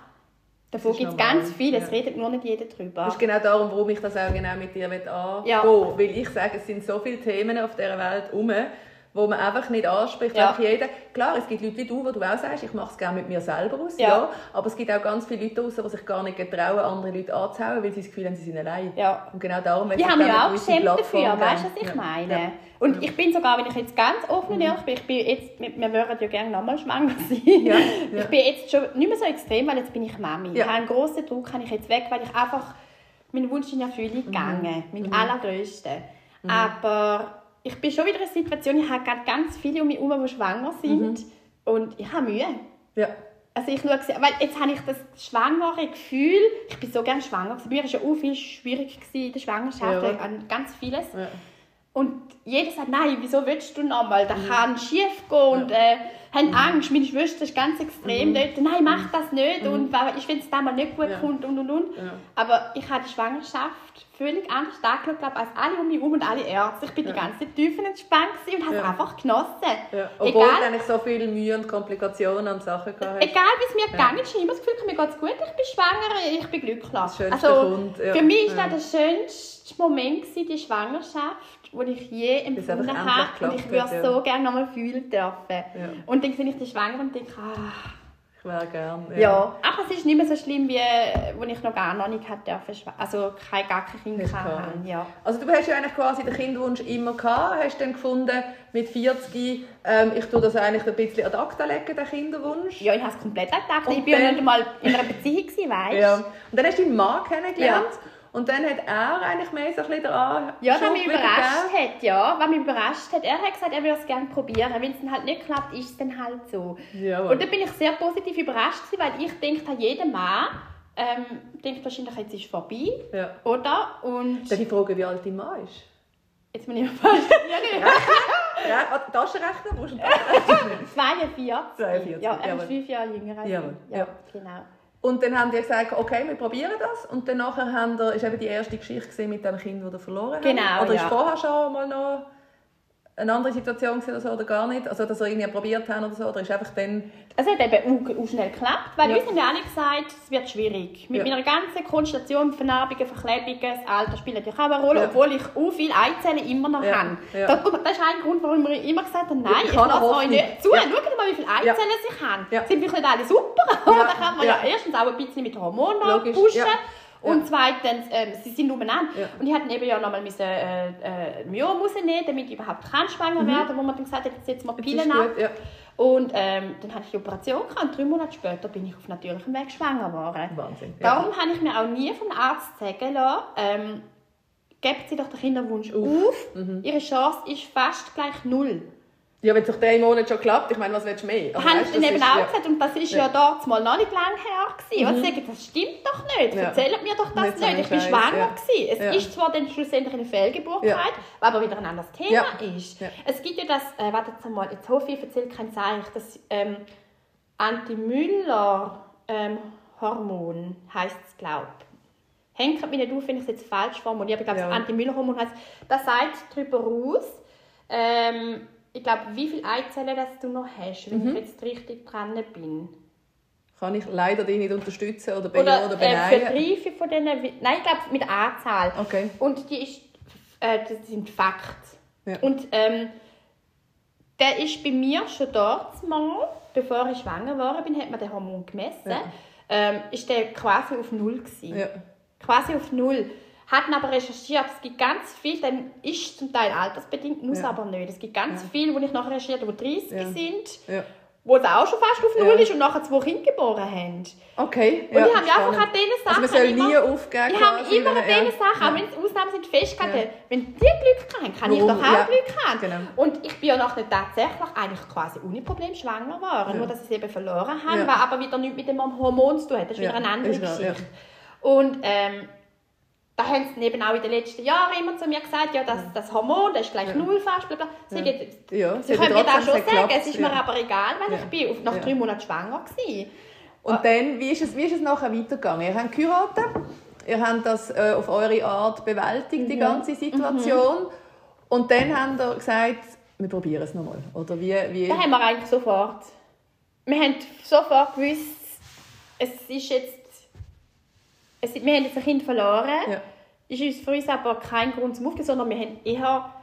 Davon gibt es ganz viel, es ja. redet nur nicht jeder drüber. Das ist genau darum, warum ich das auch genau mit dir angehen ja. Weil ich sage, es sind so viele Themen auf dieser Welt herum, wo man einfach nicht anspricht. Ja. jeder, klar, es gibt Leute wie du, wo du auch sagst, ich mache es gerne mit mir selber aus, ja. ja. aber es gibt auch ganz viele Leute draussen, die sich gar nicht getrauen, andere Leute anzuhauen, weil sie das Gefühl haben, sie sind allein. Ja. Und genau darum... Die haben mich auch geschämt dafür, weißt du, was ich meine? Ja. Und ich bin sogar, wenn ich jetzt ganz offen und ehrlich bin, ich bin jetzt, wir würden ja gerne nochmal schwanger sein. Ja. Ich bin jetzt schon nicht mehr so extrem, weil jetzt bin ich Mami. Ja. Einen grossen Druck habe ich jetzt weg, weil ich einfach meinen Wunsch in Erfüllung mhm. gegangen, mhm. mein allergrößter. Mhm. Aber ich bin schon wieder in einer Situation, ich habe gerade ganz viele um mich herum, die schwanger sind. Mhm. Und ich habe Mühe. Ja. Also ich schaue, weil jetzt habe ich das schwangere Gefühl, ich bin so gerne schwanger. Bei mir war es ja auch viel schwierig in der Schwangerschaft, ja. ganz vieles. Ja. Und jeder sagt, nein, wieso willst du nochmal? Das mhm. kann schief gehen und äh, haben mhm. Angst. Meine Schwester ist ganz extrem mhm. dort. Nein, mach das nicht. Mhm. Und ich finde es damals nicht gut ja. und und und. Ja. Aber ich habe die Schwangerschaft völlig anders angeschaut als alle um mich herum und alle Ärzte. Ich bin ja. die ganze Zeit tiefenentspannt und habe es einfach genossen. Ja. Obwohl Egal, eigentlich so viele Mühe und Komplikationen und Sachen gehabt Egal, wie es mir gegangen ist, ich habe immer das Gefühl, mir geht es gut, ich bin schwanger, ich bin glücklich. Das schönste also, Grund, Für mich war das der schönste Moment, die Schwangerschaft die ich je empfunden habe. Und ich würde es so gerne nochmal fühlen dürfen. Ja. Und dann sehe ich die Schwanger und denke, ah, ich wäre gerne. Ja. ja. aber es ist nicht mehr so schlimm, wie als ich noch gar noch nicht hatte, also kein, gar kein Kind hatte. Ja. Also du hast ja eigentlich quasi den Kinderwunsch immer gehabt, hast dann gefunden, mit 40, ähm, ich tue das eigentlich ein bisschen ad acta legen, den Kinderwunsch. Ja, ich habe es komplett ad acta. Ich war ja nicht mal in einer Beziehung, weißt du. Ja. Und dann hast du deinen Mann kennengelernt. Ja. Und dann hat er eigentlich mehr so ein bisschen daran Ja, was mich überrascht hat, ja. Was mich überrascht hat, er hat gesagt, er würde es gerne probieren. Wenn es dann halt nicht klappt, ist es dann halt so. Jawohl. Und da bin ich sehr positiv überrascht weil ich denke, jeder Mann ähm, denkt wahrscheinlich, jetzt ist es vorbei. Ja. Oder? Und... Darf ich fragen, wie alt dein Mann ist? Jetzt bin ich falsch. <laughs> ja, ah, Taschenrechner? Brauchst du einen Taschenrechner? <laughs> 42. 42. Ja, er ist fünf Jahre jünger als ich. Ja, genau. Und dann haben die gesagt, okay, wir probieren das. Und dann nachher haben wir, ist eben die erste Geschichte mit dem Kind, das verloren hat. Genau, Oder ist ja. vorher schon mal noch eine andere Situation oder so oder gar nicht? Also, dass ihr irgendwie probiert haben oder so? Oder ist einfach dann... Es hat eben auch schnell geklappt, weil ja. uns haben ja alle gesagt, es wird schwierig. Mit ja. meiner ganzen Konstellation, Vernarbungen, Verklebungen, das Alter spielt natürlich auch eine Rolle, ja. obwohl ich auch viele Eizellen immer noch ja. habe. Ja. Das, das, ist ein Grund, warum wir immer gesagt haben, nein, ich, ich lasse euch nicht zu. Ja. Schaut mal, wie viele Eizellen ich habe. Sind vielleicht nicht alle super? <laughs> Ja. da kann man ja. erstens auch ein bisschen mit Hormonen pushen. Und zweitens, ähm, sie sind umeinander. Ja. Und ich hatte eben ja nochmal müssen, äh, äh, Myo rausnehmen, damit ich überhaupt kann schwanger mhm. werden, wo man dann gesagt hat, jetzt setzen wir Pillen ab. ja. Und ähm, dann hatte ich die Operation gehabt, und drei Monate später bin ich auf natürlichem Weg schwanger geworden. Wahnsinn. Ja. Darum habe ich mir auch nie vom Arzt sagen lassen, ähm, gebt sie doch den Kinderwunsch auf. Mhm. Ihre Chance ist fast gleich null. Ja, wenn es nach drei Monaten schon klappt, ich meine, was willst du mehr? Also, haben weißt, eben auch ja. gesagt, und das war ja, ja dort mal noch nicht lange her. Gewesen. Mhm. sagen, das stimmt doch nicht, ja. erzählt mir doch das nicht. nicht. Ich war schwanger. Ja. Gewesen. Es ja. ist zwar dann schlussendlich eine Fehlgeburt, ja. aber wieder ein anderes Thema ist. Es gibt ja das, äh, warte jetzt mal, jetzt hoffe ich, erzähle kein Zeichen, das ähm, Anti-Müller-Hormon ähm, heisst es, glaube ich. Hängt mich nicht auf, wenn ich es jetzt falsch formuliere, aber ich glaube, das Anti-Müller-Hormon heißt, das sagt darüber aus, ähm, ich glaube, wie viele Eizellen das du noch hast, wenn ich jetzt richtig dran bin. Kann ich leider dich nicht unterstützen oder bejahen oder Oder äh, beneiden? Verbriefe von denen, nein, ich glaube mit Anzahl. Okay. Und die ist, äh, das sind Fakten. Ja. Und ähm, der ist bei mir schon dort mal, bevor ich schwanger geworden bin, hat man den Hormon gemessen. Ja. Ähm, ist der quasi auf null gewesen. Ja. Quasi auf null. Hatten aber recherchiert, es gibt ganz viel, dann ist zum Teil altersbedingt, muss Ja. aber nicht. Es gibt ganz viel, wo ich nachher recherchiert die 30 Ja. sind, Ja. wo sie auch schon fast auf null Ja. ist und nachher zwei Kinder geboren haben. Okay. Und ich habe einfach an diesen Sachen Also man soll immer- nie aufgeben. ich habe immer an diesen ja. Sachen, auch wenn es Ausnahmen sind, festgehalten. Ja. Wenn die Glück haben, kann ich doch auch Ja. Glück haben. Genau. Und ich bin ja nachher tatsächlich eigentlich quasi ohne Problem schwanger geworden. Ja. Nur, dass ich es eben verloren habe, Ja. was aber wieder nichts mit dem Hormon zu tun hat. Das ist Ja, wieder eine andere ja. Geschichte. Und ähm, da haben sie eben auch in den letzten Jahren immer zu mir gesagt, ja, das, das Hormon, das ist gleich Ja. null fast, bla bla. Sie, Ja. geht- Ja, sie hat können mir das schon sagen, geklappt, es ist mir ja. aber egal, weil ich bin auf- nach drei Monaten schwanger war. Und dann, wie ist, es, wie ist es nachher weitergegangen? Ihr habt geheiratet, ihr habt das äh, auf eure Art bewältigt, die Mhm. ganze Situation. Und dann habt ihr gesagt, wir probieren es nochmal. Oder wie, wie? Da haben wir eigentlich sofort. Wir haben sofort gewusst, es ist jetzt. Es, wir haben jetzt ein Kind verloren. Ja. Ist uns für uns aber kein Grund zum Aufgeben, sondern wir haben eher.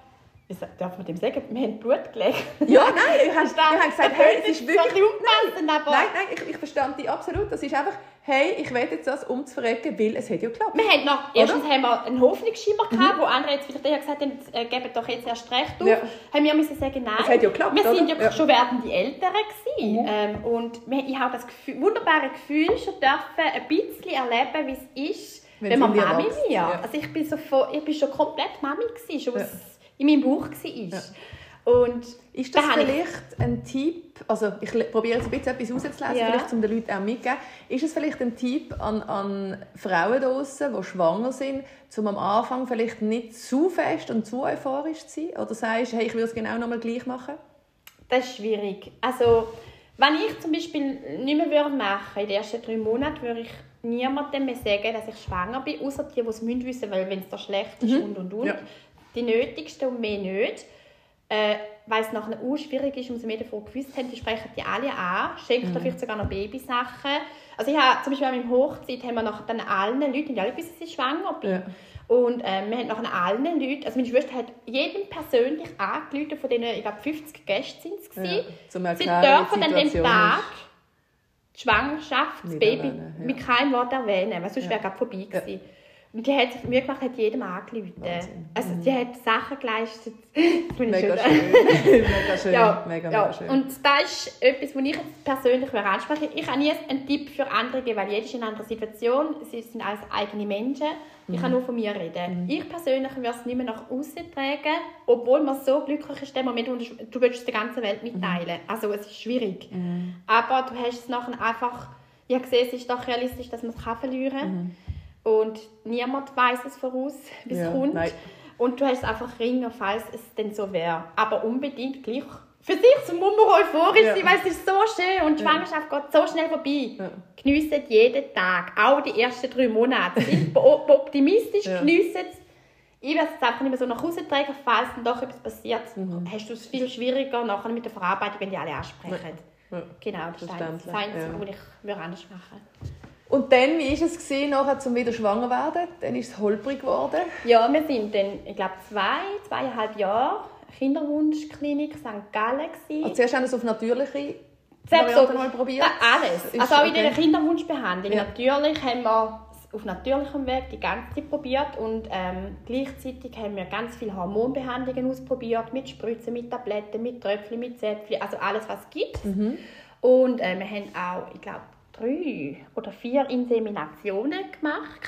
Sa- darf man dem sagen? Wir haben Blut gelegt. Ja, nein, ihr habt, ihr habt gesagt, hey, es ist wirklich... ein bisschen unpassend, aber Nein, nein, ich, ich verstand dich absolut. Das ist einfach, hey, ich will jetzt das umzuverrecken, weil es hat ja geklappt. wir haben noch, erstens haben wir einen Hoffnungsschimmer gehabt, wo andere jetzt vielleicht gesagt haben, äh, gebt doch jetzt erst recht auf. Mhm. Ja. Haben wir müssen sagen, nein. Es hat ja geklappt, Wir sind ja? Ja. schon werdende Eltern gewesen. Mhm. Ähm, und ich habe das Gefühl, wunderbare Gefühl schon dürfen, ein bisschen erleben, wie es ist, Wenn wenn, man Mami wird. ja. Also ich bin, so voll, ich bin schon komplett Mami gewesen, schon Ja. In meinem Bauch war. Und Ist das da habe ich- vielleicht ein Tipp, also ich probiere jetzt ein bisschen etwas rauszulesen, Ja. vielleicht um den Leuten auch mitzugeben. Ist es vielleicht ein Tipp an, an Frauen draußen, die schwanger sind, um am Anfang vielleicht nicht zu fest und zu euphorisch zu sein? Oder sagst du, hey, ich will es genau nochmal gleich machen? Das ist schwierig. Also, wenn ich zum Beispiel nicht mehr würde machen in den ersten drei Monaten, würde ich niemandem mehr sagen, dass ich schwanger bin, außer die, die es müssen wissen weil wenn es da schlecht ist und und und. Ja. Die nötigsten und mehr nicht. Äh, weil es nachher auch schwierig ist, sie mir davon gewusst haben, die sprechen die alle an, schenken da vielleicht sogar noch Babysachen. Also ich habe, zum Beispiel an meiner Hochzeit haben wir nachher dann allen Leuten, die alle wissen, dass ich schwanger bin, Ja. und ähm, wir haben nachher allen Leuten, also meine Schwester hat jedem persönlich angerufen, von denen, ich glaube 50 Gäste sind es gewesen. Ja, zum Sie dürfen dem Situation Tag die Schwangerschaft, das Baby ja. mit keinem Wort erwähnen, weil sonst Ja. wäre gerade vorbei Ja. Und die hat sich Mühe gemacht, hat jedem angerufen. Wahnsinn. Also die hat Sachen geleistet. <laughs> Mega schön. <laughs> mega schön. Ja, mega, ja. mega schön. Und das ist etwas, was ich jetzt persönlich ansprechen Ich habe nie einen Tipp für andere geben, weil jeder ist in einer anderen Situation. Sie sind alles eigene Menschen. Ich Mhm. kann nur von mir reden. Ich persönlich würde es nicht mehr nach außen tragen, obwohl man so glücklich ist, in dem Moment, wo du, willst es der ganzen Welt mitteilen. Mhm. Also es ist schwierig. Aber du hast es nachher einfach... Ich habe gesehen, es ist doch realistisch, dass man es verlieren kann. Und niemand weiß es voraus, <laughs> wie es. Ja, kommt. nein. Und du hast es einfach ringen, falls es denn so wäre. Aber unbedingt gleich. Für sich muss man euphorisch Ja. sein, weil es ist so schön und die Schwangerschaft geht so schnell vorbei. Ja. Geniessen jeden Tag, auch die ersten drei Monate. <laughs> Po- optimistisch, Ja. geniessen es. Ich werde es einfach nicht mehr so nach Hause tragen, falls dann doch etwas passiert. Mhm. Hast du es viel schwieriger nachher mit der Verarbeitung, wenn die alle ansprechen. Ja. Genau, das ist das Einzige, ja. was ich würde anders machen Und dann, wie war es, gewesen, nachher, zum wieder schwanger zu werden? Dann ist es holprig geworden. Ja, wir sind dann, ich glaube, zwei, zweieinhalb Jahre Kinderwunschklinik St. Gallen. gewesen. Also zuerst haben wir es auf natürliche Selbst Varianten mal probiert. Alles. Ist Also auch in okay. dieser Kinderwunschbehandlung. Ja. Natürlich haben wir es auf natürlichem Weg die ganze Zeit probiert und ähm, gleichzeitig haben wir ganz viele Hormonbehandlungen ausprobiert, mit Spritzen, mit Tabletten, mit Tröpfchen, mit Zäpfchen, also alles, was es gibt. Mhm. Und äh, wir haben auch, ich glaube, drei oder vier Inseminationen gemacht.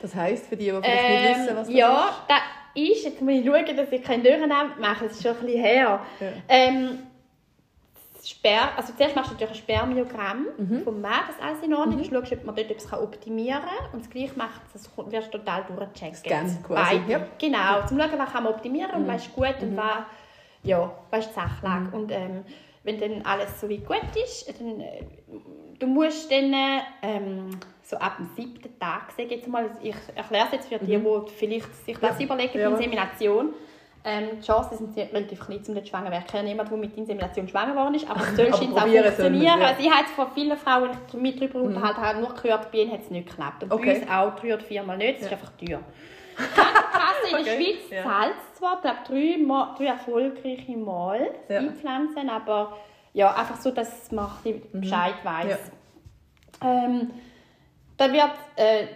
Das heisst, für die, die vielleicht nicht Ähm, wissen, was das ja, ist. da ist, jetzt muss ich schauen, dass ich keinen Durcheinander mache, es ist schon ein bisschen her. Ja. Ähm, das Sper also zuerst machst du natürlich ein Spermiogramm Mhm. vom Mann, das alles in Ordnung ist. Schaust, ob man dort etwas optimieren kann. Und das Gleiche macht das wirst du total durchchecken. Scan quasi, Beide. ja. Mhm. Genau, zum schauen, was kann man optimieren und was ist gut und was, ja, was ist die Sachlage. Mhm. Und ähm, wenn dann alles so wie gut ist, dann äh, du musst dann ähm, so ab dem siebten Tag, sage ich jetzt mal, ich erkläre es jetzt für die, die vielleicht sich das überlegen, Mhm. Ja. die Insemination, Ähm, die Chancen sind relativ klein, um nicht schwanger zu werden. Ich kenne niemanden, der mit Insemination schwanger geworden ist, aber es soll scheint auch funktionieren. ja. Also ich habe jetzt von vielen Frauen, die ich mich darüber unterhalten habe, nur gehört, bei ihnen hat es nicht geklappt. Und Okay. bei uns auch drei oder viermal nicht, es ist einfach teuer. <laughs> Krankenkasse in der Okay, Schweiz ja. zahlt es zwar, glaube, drei, Mal- drei erfolgreiche Mal Ja. Einpflanzen, aber ja, einfach so, dass man bisschen Bescheid weiss. Ähm, dann wird äh,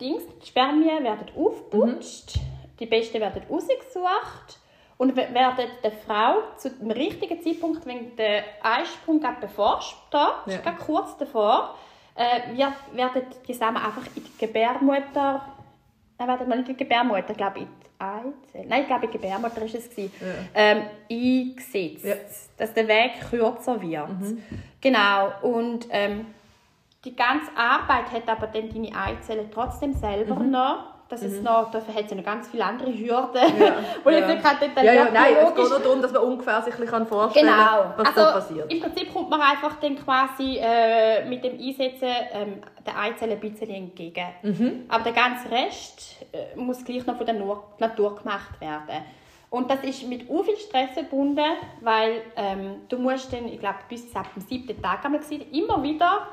die, Dings, die Spermien werden aufgeputscht, die besten werden rausgesucht und we- werden der Frau zu dem richtigen Zeitpunkt, wenn der Eisprung gerade bevorsteht, Ja. gerade kurz davor, äh, werden die Samen einfach in die Gebärmutter, nein, warte mal, die Gebärmutter, ich glaube die Eizelle, nein, ich glaube die Gebärmutter ist es gewesen, ähm, eingesetzt, Ja. dass der Weg kürzer wird. Genau, und ähm, die ganze Arbeit hat aber dann deine Eizellen trotzdem selber Mhm. noch. Das ist noch, dafür hat es ja noch ganz viele andere Hürden, Ja. <laughs> wo ich ja. jetzt nicht gerade ja, detailliert ja, nein, es geht nur darum, dass man ungefähr sich bisschen vorstellen Genau. was da also, passiert. Im Prinzip kommt man einfach dann quasi äh, mit dem Einsetzen ähm, der Eizelle ein bisschen entgegen. Mhm. Aber der ganze Rest äh, muss gleich noch von der Nur Natur gemacht werden. Und das ist mit u viel Stress verbunden, weil ähm, du musst dann, ich glaube, bis ab dem siebten Tag einmal immer wieder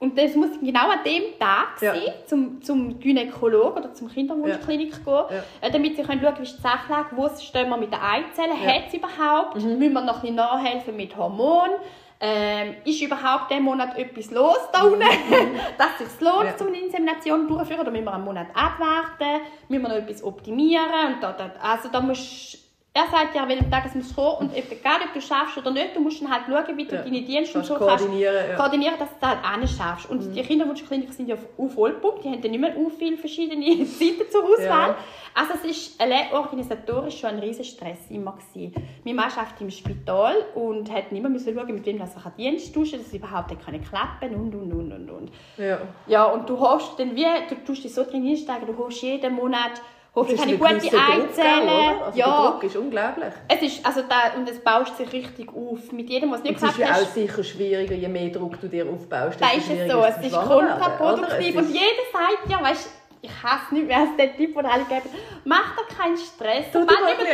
und das muss genau an dem Tag Ja. sein, zum, zum Gynäkologen oder zum Kinderwunschklinik gehen, äh, damit sie können schauen wie ist die Sachlage, wo stehen wir mit den Eizellen, Ja. hat es überhaupt, Mhm. müssen wir noch ein bisschen nachhelfen mit Hormonen, ähm, ist überhaupt diesen Monat etwas los da unten, <laughs> dass es sich lohnt, Mhm. Ja. um eine Insemination durchzuführen, oder müssen wir einen Monat abwarten, müssen wir noch etwas optimieren und da, da, also da musst er sagt ja, an welchem Tag es muss kommen und ob, egal ob du schaffst oder nicht, du musst dann halt schauen, wie du Ja. deine Dienste und Kannst so koordinieren, ja. Mhm. koordinieren, dass du das halt schaffst. Und die Kinderwunschkliniken sind ja auf Vollpunkt, die haben dann nicht mehr so viele verschiedene <laughs> Zeiten zur Auswahl. Ja. Also es ist allein organisatorisch schon ein riesen Stress immer gewesen. Mein Mann arbeitet im Spital und hat nicht mehr müssen schauen, mit wem er sich an Dienst tauschen dass es überhaupt nicht klappen und, und, und, und, und. Ja. Ja, und du hoffst dann wie, du tust dich so drin einsteigen, du hoffst jeden Monat, keine ist ein gute Eizellen. Also Der ja, Druck ist unglaublich. es ist, also da, und es baust sich richtig auf. Mit jedem, was nicht Es ist ja auch sicher schwieriger, je mehr Druck du dir aufbaust. da ist es so. Es ist kontraproduktiv. Und jeder sagt ja, weißt ich hasse nicht mehr als der Typ, der alle geben, mach dir keinen Stress. Sobald du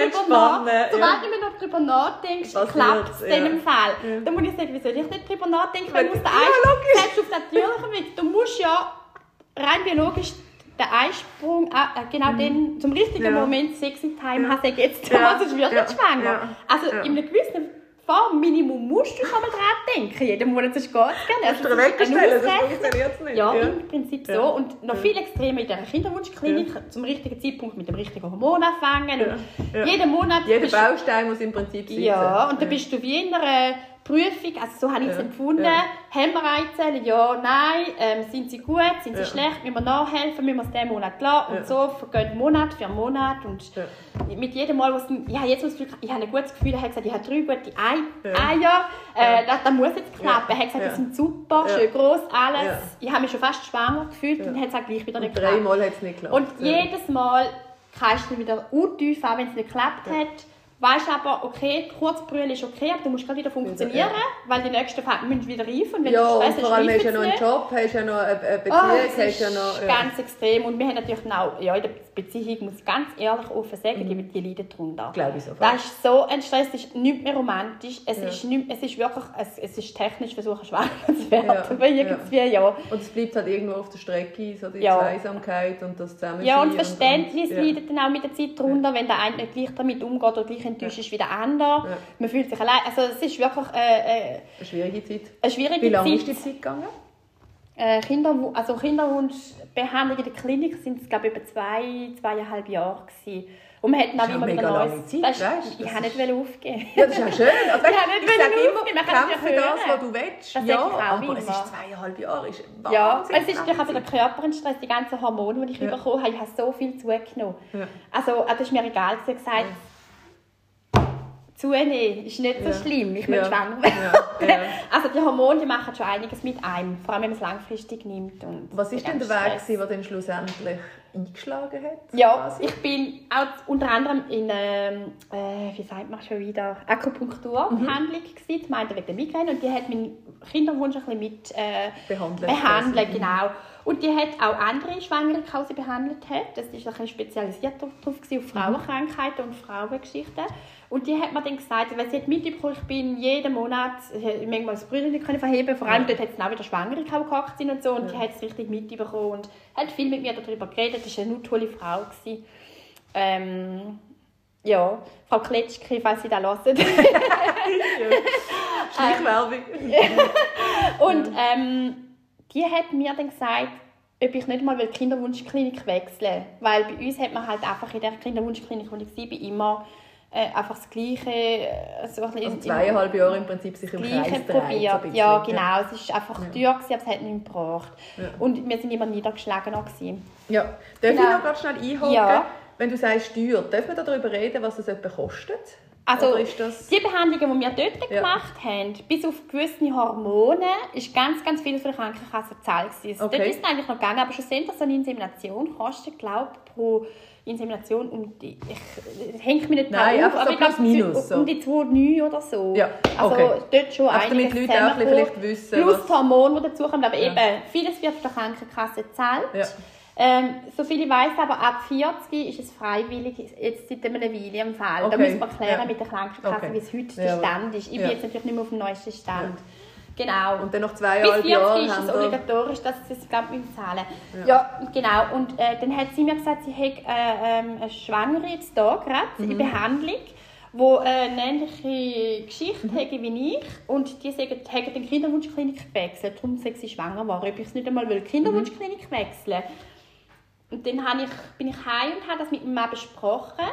du immer noch drüber nachdenkst, klappt es in dem Fall. Ja. Dann muss ich sagen, wie soll ich nicht drüber nachdenken, wenn du der Ja, logisch. selbst auf natürlichem Weg. Du musst ja rein biologisch den Eisprung äh, genau den, zum richtigen Mhm. Ja. Moment sexy time Ja. hast du jetzt, Ja. sonst wirst du Ja. nicht schwanger. Ja. Also Ja. in einem gewissen Form, Minimum musst du schon mal dran denken. Jeden Monat sonst geht es Also, es ist eine wegstellen, sonst Ausrede. funktioniert es nicht. Ja, im Prinzip so. Ja. Und noch viel extremer in der Kinderwunschklinik, zum richtigen Zeitpunkt mit dem richtigen Hormon anfangen. Ja. Ja. Jeden Monat Jeder Baustein muss im Prinzip sitzen. ja, und dann bist du wie in einer Prüfung, also so habe ich es Ja, empfunden. ja. Haben wir? Ja, nein. Ähm, sind sie gut? Sind sie Ja. schlecht? Müssen wir nachhelfen? Müssen wir es diesen Monat lassen? Und so vergeht Monat für Monat. Und mit jedem Mal, was ich habe jetzt das Gefühl, ich habe ein gutes Gefühl, er hat gesagt, ich habe drei gute. Eier. Äh, das, das muss jetzt klappen. Er hat gesagt, Ja. die sind super, schön groß, alles. Ich habe mich schon fast schwanger gefühlt und hat es auch gleich wieder nicht geklappt. dreimal hat es nicht geklappt. Und jedes Mal kreist du wieder utief an, wenn es nicht geklappt hat. Weißt aber, okay, Kurzbrüllen ist okay, aber du musst gerade wieder funktionieren, Ja. weil die nächsten Fälle müssen wieder reifen. Und wenn Ja, du und vor allem hast du ja noch einen. Job, hast ja noch eine eine Beziehung, Ah, es hast ist ja noch... Ja. ganz extrem. Und wir haben natürlich auch, ja, in der Beziehung, muss ich ganz ehrlich offen sagen, die, die leiden darunter. Glaube ich sofort. Das ist so ein Stress, es ist nicht mehr romantisch, es, Ja. ist, nicht, es ist wirklich, es, es ist technisch versuchen, schwanger <laughs> zu werden, Ja, aber irgendwie, ja. Und es bleibt halt irgendwo auf der Strecke, so die Ja. Zweisamkeit und das Zusammensein. Ja, und und- Verständnis und- ja. leidet dann auch mit der Zeit darunter, wenn der eine nicht gleich damit umgeht oder gleich enttäuscht ist wie der andere. Ja. Man fühlt sich allein. Also es ist wirklich äh, äh, Eine schwierige Zeit. eine schwierige Wie lange Zeit. ist die Zeit gegangen? Äh, Kinderwu also Kinderwunschbehandlung in der Klinik sind es, glaube ich, über zwei, zweieinhalb Jahre gewesen. Und man hat dann Das auch immer ja wieder Neues. Zeit, Weißt, weißt ich das habe nicht aufgeben. Ja, das ist ja schön. <laughs> Also, weißt, Ja, nicht ich sage aufgeben, immer, kämpfe ja das, was du willst. Das ja, ich aber immer. es ist zweieinhalb Jahre. Ist Ja, es ist natürlich auch der Körperstress, die ganzen Hormone, die ich Ja. bekommen habe. Ich habe so viel zugenommen. Ja. Also, äh, das ist mir egal. Sie hat gesagt, zunehmen ist nicht so Ja. schlimm. Ich Ja. möchte schwanger. <laughs> Ja, ja. Also, die Hormone die machen schon einiges mit einem, vor allem wenn man es langfristig nimmt. Und Was ist denn der Weg, gewesen, der dann schlussendlich eingeschlagen hat? Ja, quasi? ich bin auch unter anderem in, ähm, äh, wie sagt man schon wieder, Akupunkturbehandlung mhm. zum einen wegen der Migräne und die hat meinen Kinderwunsch ein bisschen mit äh, Behandelt behandelt, quasi. genau. Und die hat auch andere Schwangere, die sie behandelt hat. Das war ein spezialisiert darauf, auf Frauenkrankheiten und Frauengeschichten. Und die hat mir dann gesagt, weil sie hat mitbekommen, ich bin jeden Monat, manchmal das Brüder nicht verheben vor allem ja. dort hat es auch wieder Schwangere gehockt und so. Und ja. die hat es richtig mitbekommen und hat viel mit mir darüber geredet. Das war eine tolle Frau. Ähm, ja, Frau Kletschke, falls Sie da hören. <laughs> <laughs> Schleichwerbung. <laughs> und ähm, die hat mir dann gesagt, ob ich nicht mal die Kinderwunschklinik wechseln Weil bei uns hat man halt einfach in der Kinderwunschklinik, wo ich war, immer äh, einfach das Gleiche. Äh, so ein also zweieinhalb Jahre im Prinzip sich im Kreis probiert. So ja, genau. Es war einfach ja. teuer, aber es hat nicht gebraucht. Ja. Und wir sind immer niedergeschlagener. Ja. Darf genau. ich noch ganz schnell einhaken? Ja. Wenn du sagst Steuer, dürfen wir darüber reden, was das etwa kostet? Also die Behandlungen, die wir dort ja. gemacht haben, bis auf gewisse Hormone, ist ganz, ganz viel für die Krankenkasse gezahlt. Okay. Dort ist es eigentlich noch gegangen, aber schlussendlich so eine Insemination kostet, glaube ich, pro Insemination um die, ich hängt mich nicht Nein, auf, aber so ich glaube minus, um die 2,9 oder so. Ja, okay. Also dort schon Einfach damit Leute auch vielleicht wissen, Plus was... Hormone, die dazukommen, aber ja. eben, vieles wird von der Krankenkasse gezahlt. Ja. Ähm, soviel ich weiß, aber ab 40 ist es freiwillig, jetzt seit einem Weile im Fall. Okay. Da müssen wir klären ja. mit der Krankenkasse, okay. wie es heute der Stand ist. Ich bin jetzt natürlich nicht mehr auf dem neuesten Stand. Genau. Und dann nach zweieinhalb Jahren ist es obligatorisch, dass sie es ganz zahlen ja. ja, genau. Und äh, dann hat sie mir gesagt, sie hat äh, ähm, eine Schwangere jetzt hier gerade mhm. in Behandlung, die äh, eine ähnliche Geschichte mhm. hat wie ich. Und die sagen, haben die Kinderwunschklinik gewechselt, darum sei sie schwanger war. Ob ich es nicht einmal will, Kinderwunschklinik mhm. wechseln Und dann ich, bin ich heim und habe das mit meinem Mann besprochen.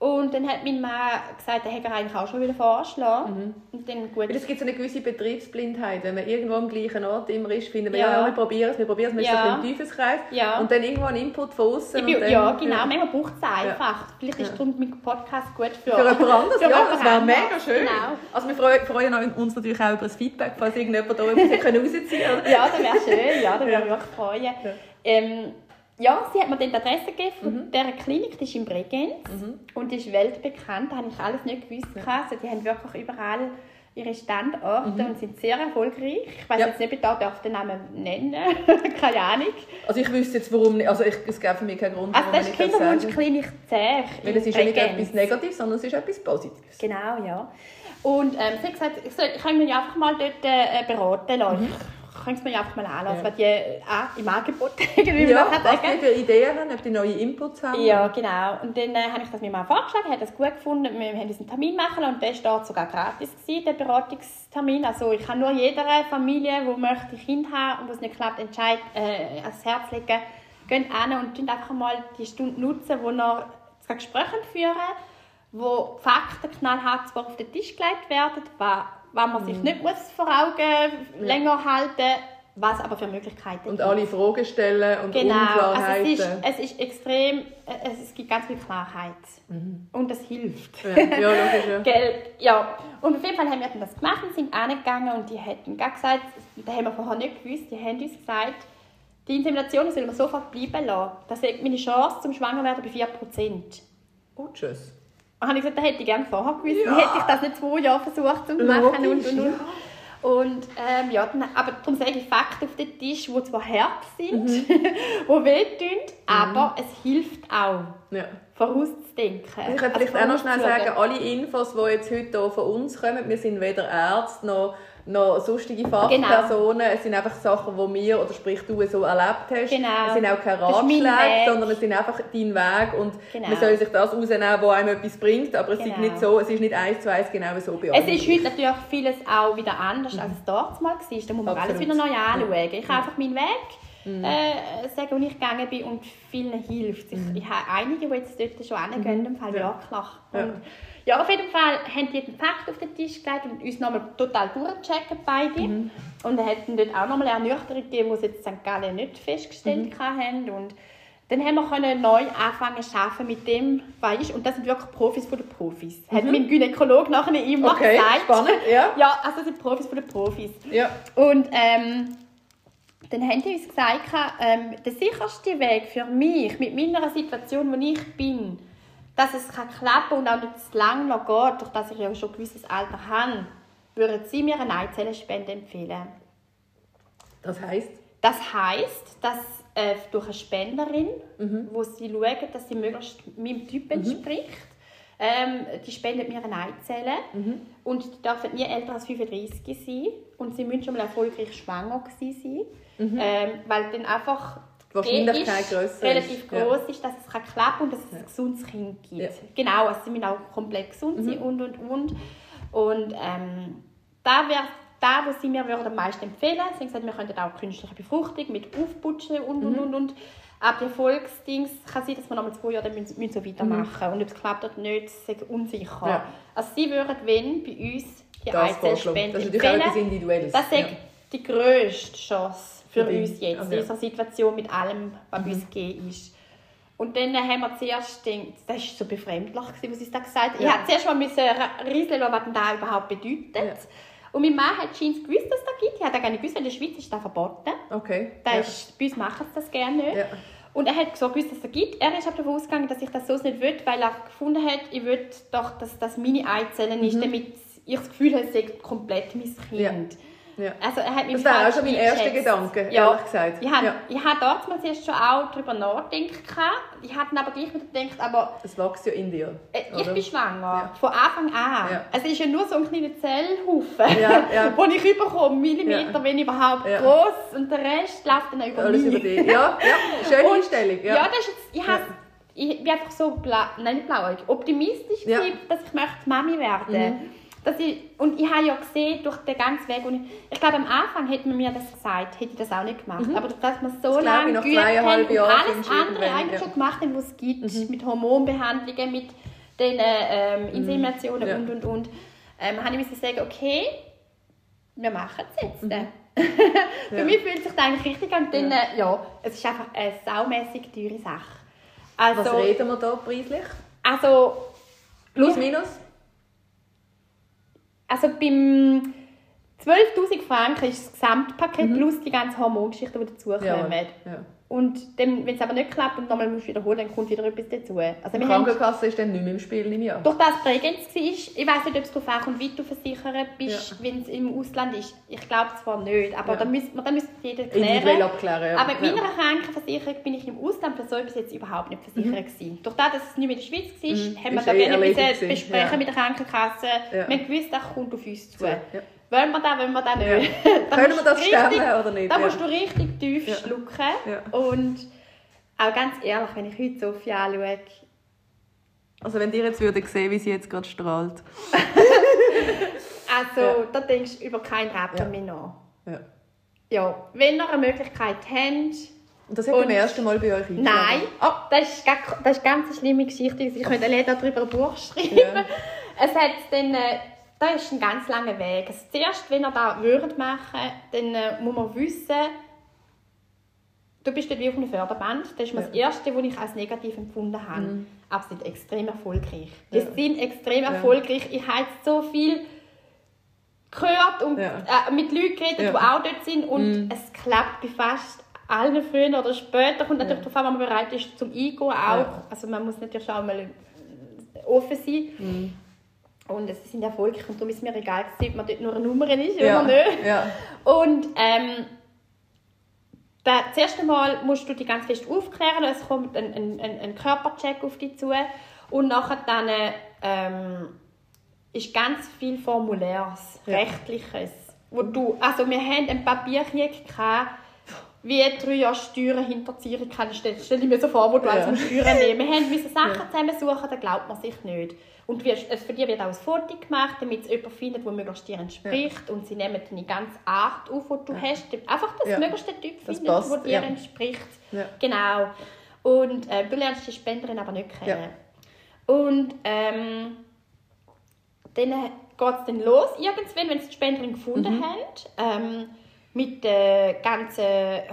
Und dann hat mein Mann gesagt, er hätte eigentlich auch schon wieder vorschlagen. Mhm. Und dann gut. es gibt so eine gewisse Betriebsblindheit, wenn man irgendwo am gleichen Ort immer ist, finden wir, ja, ja wir probieren es, wir probieren es, wir ja. sind im Teufelskreis. Ja. Und dann irgendwo ein Input von außen. Ja, genau, ja. manchmal braucht es einfach. Ja. Vielleicht ist ja. mein Podcast gut für... Für jemand anderes, ja, das wäre mega schön. Genau. Also wir freuen, freuen uns natürlich auch über das Feedback, falls irgendjemand da etwas rausziehen kann. Ja, das wäre schön, ja, das würde mich wirklich freuen. Ähm, ja, sie hat mir dann die Adresse gegeben von mhm. dieser Klinik, die ist in Bregenz mhm. und die ist weltbekannt, da habe ich alles nicht gewusst. Ja. Also, die haben wirklich überall ihre Standorte mhm. und sind sehr erfolgreich. Ich weiß ja. jetzt nicht, ob ich da darf den Namen nennen <laughs> keine Ahnung. Also ich wüsste jetzt, warum nicht. Also ich, es gäbe für mich keinen Grund, warum also das ist Kinderwunschklinik Zerch Weil es ist ja nicht etwas Negatives, sondern es ist etwas Positives. Genau, ja. Und ähm, sie hat gesagt, ich, soll, ich kann mich einfach mal dort äh, beraten lassen. Mhm kannst du mir einfach mal anlassen, ja. was die auch im Angebot <laughs> irgendwie ja, was die für Ideen haben, ob die neue Inputs haben. Ja, genau. Und dann äh, habe ich das mir mal vorgeschlagen, habe das gut gefunden. Wir haben einen Termin machen und der war sogar gratis, gewesen, der Beratungstermin. Also ich kann nur jeder Familie, die möchte Kind haben und wo es nicht klappt, entscheid, äh, ans Herz legen, geht an und einfach mal die Stunde nutzen, wo wir zwei Gespräche führen, wo Fakten knallhart auf den Tisch gelegt werden, was wenn man sich mhm. nicht muss vor Augen länger halten was aber für Möglichkeiten Und alle Fragen stellen und genau. Unklarheiten. Also es, ist, es ist extrem, es, gibt ganz viel Klarheit. Mhm. Und das hilft. Ja, ja logisch. Ja. <laughs> Gell? ja. Und auf jeden Fall haben wir das gemacht und sind angegangen und die hätten gesagt, das haben wir vorher nicht gewusst, die haben uns gesagt, die Insemination sollen wir sofort bleiben lassen. Das ist meine Chance zum Schwangerwerden bei 4%. Oh, tschüss habe ich gesagt, da hätte ich gerne vorher gewusst. Ja. Hätte ich das nicht zwei Jahre versucht zu machen und und und. Und ähm, ja, dann, aber darum sage ich Fakten auf den Tisch, die zwar hart sind, mhm. <laughs> die wehtun, mhm. aber es hilft auch, ja. vorauszudenken. Ich könnte vielleicht also auch noch schnell sagen, alle Infos, die jetzt heute hier von uns kommen, wir sind weder Ärzte noch noch sonstige Fachpersonen. Genau. Es sind einfach Sachen, die wir, oder sprich du, so erlebt hast. Genau. Es sind auch keine Ratschläge, sondern es sind einfach dein Weg und genau. man soll sich das rausnehmen, was einem etwas bringt, aber es, genau. ist nicht so, es ist nicht eins zu eins genau so bei Es ist heute natürlich vieles auch wieder anders, als es dort mal war. Da muss man Absolut. alles wieder neu anschauen. Ich habe einfach meinen Weg mhm. äh, sagen, wo ich gegangen bin und vielen hilft. Ich, mhm. ich habe einige, die jetzt dort schon hingehen, mhm. im Fall ja. wirklich. Und, ja, auf jeden Fall haben die den Fakt auf den Tisch gelegt und uns nochmal total durchgecheckt, beide. Mhm. Und dann hatten dort auch nochmal eine Ernüchterung gegeben, die sie jetzt St. Gallen nicht festgestellt mhm. haben. Und dann haben wir können neu anfangen zu arbeiten mit dem, weißt, und das sind wirklich Profis von den Profis. Mhm. Hat mein Gynäkologe nachher immer okay, gesagt. spannend, ja. Ja, also das sind Profis von den Profis. Ja. Und ähm, dann haben die uns gesagt, ähm, der sicherste Weg für mich, mit meiner Situation, wo ich bin, dass es kann klappen und auch nicht zu lange noch geht, durch dass ich ja schon ein gewisses Alter habe, würden Sie mir eine Eizellenspende empfehlen? Das heisst? Das heisst, dass äh, durch eine Spenderin, wo sie schauen, dass sie möglichst meinem Typ entspricht, ähm, die spendet mir eine Eizelle und die dürfen nie älter als 35 sein. Und sie müssen schon mal erfolgreich schwanger gewesen sein, ähm, weil dann einfach Die Wahrscheinlichkeit ist grösser ist. relativ Ja. groß ist, dass es kann klappen und dass es ein gesundes Kind gibt. Ja. Genau, also sie müssen auch komplett gesund sein und und und. Und ähm, da wäre da, was sie mir würden am meisten empfehlen. Sie haben gesagt, wir könnten auch künstliche Befruchtung mit Aufputschen und und und und. Aber die Erfolgsdings kann sein, dass wir nochmal zwei Jahre müssen, müssen so weitermachen Und ob es klappt oder nicht, ist unsicher. Ja. Also sie würden, wenn, bei uns die vorschlagen. Eizellspende Das ist natürlich auch etwas empfehlen. Individuelles. Das ist Ja. die grösste Chance für Für uns jetzt, Also, in unserer Situation mit allem, was uns gegeben ist. Und dann haben wir zuerst gedacht, das war so befremdlich, was sie da gesagt. Ich Ja. musste zuerst mal müssen rieseln, was das überhaupt bedeutet. Ja. Und mein Mann hat scheinbar gewusst, dass es das gibt. Ich habe gar nicht gewusst, in der Schweiz ist das verboten. Okay. Das ja. ist, bei uns machen sie das gerne nicht. Ja. Und er hat so gewusst, dass es das gibt. Er ist aber davon ausgegangen, dass ich das so nicht will, weil er gefunden hat, ich will doch, dass das meine Eizellen ist, damit ich das Gefühl habe, es sei komplett mein Mhm. Ja. Ja. Also er hat mich Das wäre auch schon mein erster. Gedanke, ja. ehrlich gesagt. Ich habe, Ja. ich habe damals erst schon auch darüber nachgedacht. Ich habe dann aber gleich wieder gedacht, aber Es wächst ja in dir. äh, ich oder? bin schwanger. Ja. Von Anfang an. Ja. Also es ist ja nur so ein kleiner Zellhaufen, Ja, ja. <laughs> wo ich überkomme, Millimeter, wenn überhaupt, Ja. groß und der Rest läuft dann über Alles mich. über dich. Ja, ja. Schöne Und- Einstellung. Ja. Ja, das ist jetzt, ich, has, ich bin einfach so bla, nein, blauäugig, optimistisch, Ja. Mhm. dass ich möchte Mami werden dass ich, Und ich habe ja gesehen, durch den ganzen Weg, und ich, ich glaube, am Anfang hätte man mir das gesagt, hätte ich das auch nicht gemacht. Aber dass man so Mhm. Das lange geübt hat und alles andere eigentlich ja. Mhm. schon gemacht hat, was es gibt, mit Hormonbehandlungen, mit den ähm, Inseminationen Ja. und, und, und, ähm, habe ich müssen sagen, okay, wir machen es jetzt. Mhm. <laughs> Für Ja. mich fühlt sich das eigentlich richtig an. Dann, äh, ja, es ist einfach eine saumässig teure Sache. Also, Was reden wir da preislich? also, Plus, Ja. minus? Also beim 12'000 Franken ist das Gesamtpaket plus die ganze Hormongeschichte, die dazukommen. Mhm. Ja. ja. Und dann, wenn es aber nicht klappt und nochmal musst du wiederholen, dann kommt wieder etwas dazu. Also Die wir haben, Krankenkasse ist dann nicht mehr im Spiel im Jahr. durch das Prägenz war, ich weiß nicht, ob es darauf ankommt, wie du versichert bist, Ja. wenn es im Ausland ist. Ich glaube zwar nicht, aber Ja. da müsste man da müsste jeder klären. abklären. Ja. Aber mit meiner Krankenversicherung bin ich im Ausland für so etwas jetzt überhaupt nicht versichert gewesen. Durch das, dass es nicht mehr in der Schweiz war, Mhm. haben wir Ist da eh gerne besprechen mit der Krankenkasse. Ja. Wir haben gewusst, das kommt auf uns zu. Ja. Wollen wir das, wollen wir das Ja. nicht? <laughs> Da Können wir das richtig- stemmen oder nicht? Da Ja. musst du richtig tief Ja. schlucken. Ja. Und auch ganz ehrlich, wenn ich heute Sophie anschaue, Also wenn ihr jetzt würdet sehen, wie sie jetzt gerade strahlt. <laughs> also Ja. da denkst du über keinen Rappen Ja. mehr nach. Ja. Ja, wenn ihr eine Möglichkeit habt, Und das hat beim ersten Mal bei euch eingeschlagen? Nein, Ah, das ist, das ist ganz eine schlimme Geschichte. Ich könnte allein darüber ein Buch schreiben. Ja. <laughs> Es hat dann, äh, das ist ein ganz langer Weg. Also zuerst, wenn ihr das würdet machen, dann äh, muss man wissen, du bist dort wie auf einem Förderband. Das ist mal das Erste, was ich als negativ empfunden habe. Aber sie sind extrem erfolgreich. Ja. sind extrem erfolgreich. Ich habe jetzt so viel gehört und Ja. äh, mit Leuten geredet, Ja. die auch dort sind und es klappt bei fast allen früher oder später. Kommt natürlich darauf an, wenn man bereit ist zum Eingehen auch. Ja. Also man muss natürlich auch mal offen sein. Mhm. Und sie sind erfolgreich und darum ist mir egal, ob man dort nur eine Nummer ist ja. oder nicht. Ja. Und ähm, da, das erste Mal musst du dich ganz fest aufklären, es kommt ein, ein, ein, ein Körpercheck auf dich zu und nachher dann ähm, ist ganz viel Formulärs, Ja. Rechtliches, wo du, also wir haben einen Papierkrieg gehabt, wie drei Jahre Steuern hinterziehen kann. Stell, stell dir mir so vor, wo du Ja. musst Steuern nehmen Wir mussten <laughs> Sachen zusammensuchen, da glaubt man sich nicht. Und wir, es, für dich wird auch ein Foto gemacht, damit es jemand findet, der möglichst dir entspricht. Und sie nehmen deine ganze Art auf, die du hast. Einfach, dass Ja. möglichst der Typ Das findet, passt, der dir ja. entspricht. Ja. Genau. Und äh, du lernst die Spenderin aber nicht kennen. Und ähm, dann geht es dann los, irgendwann, wenn sie die Spenderin gefunden Mhm. haben, ähm, mit der ganzen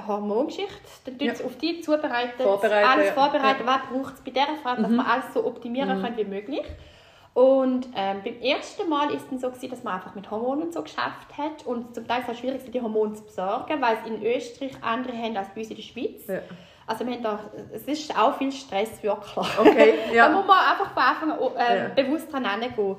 Hormongeschichte. Dann Ja. auf die zubereitet, Vorbereiten, alles ja. vorbereiten, was braucht es bei dieser Frau, dass man alles so optimieren kann wie möglich. Und ähm, beim ersten Mal ist es so, gewesen, dass man einfach mit Hormonen und so geschafft hat. Und zum Teil war es schwierig, die Hormone zu besorgen, weil es in Österreich andere haben als bei uns in der Schweiz. Ja. Also wir haben da, es ist auch viel Stress wirklich. Okay, <laughs> ja. da muss man einfach von Anfang an äh, Ja. bewusst dran herangehen.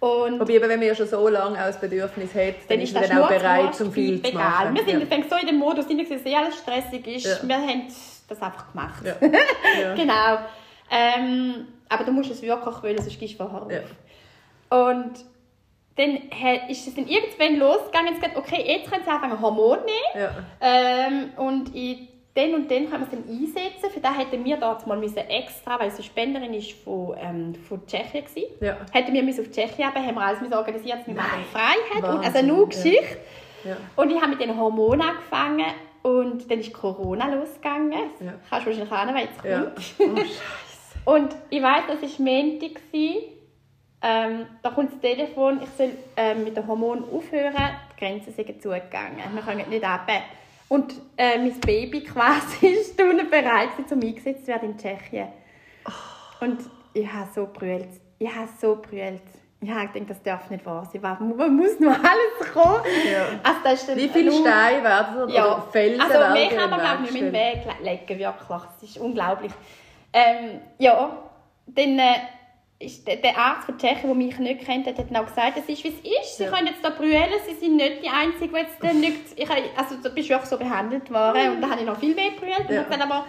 Und Wobei, eben, wenn man ja schon so lange auch das Bedürfnis hat, dann, dann ist ist man dann auch bereit, zum viel zu machen. Wir sind ja. so in dem Modus, dem es sehr alles stressig ist. Ja. Wir haben das einfach gemacht. Ja. <laughs> Ja. genau. Ähm, aber du musst es wirklich wollen, sonst gehst du vorher auf. Ja. Und dann ist es dann irgendwann losgegangen, jetzt gesagt, okay, jetzt können sie anfangen Hormone nehmen. Ja. Ähm, und in dann und dann können wir es dann einsetzen. Für das hätten wir dort mal müssen extra, weil sie Spenderin ist von, ähm, von Tschechien war, Ja. hätten wir müssen auf Tschechien haben, haben wir alles müssen organisiert, dass wir machen frei hat. Und also Wahnsinn, nur ja. Geschichte. Ja. Und ich habe mit den Hormonen angefangen und dann ist Corona losgegangen. Ja. Kannst du wahrscheinlich ahnen, jetzt Ja. kommt. Oh, Scheiße. Und ich weiß, das war Montag. Ähm, da kommt das Telefon, ich soll ähm, mit den Hormonen aufhören. Die Grenzen sind zugegangen. Wir können nicht ab. Und äh, mein Baby quasi <laughs> ist bereit, um eingesetzt zu werden in Tschechien. Und ich habe so brüllt. Ich habe so brüllt. Ich habe gedacht, das darf nicht wahr sein. Man muss noch alles kommen. Ja. Also, das ist Wie viele Steine werden ja, oder Felsen also werden mehr kann man glaube ich nicht mehr Weg in den Weg legen, wirklich. Es ist unglaublich. Ähm, ja, dann äh, ist der, der Arzt von Tschechien, der mich nicht kennt, hat dann auch gesagt, es ist wie es ist. Sie Ja. können jetzt da brüllen, sie sind nicht die Einzige, die jetzt nicht... Ich, also da bist du auch so behandelt worden und da habe ich noch viel mehr brüllt. Und Ja. ich habe gesagt, aber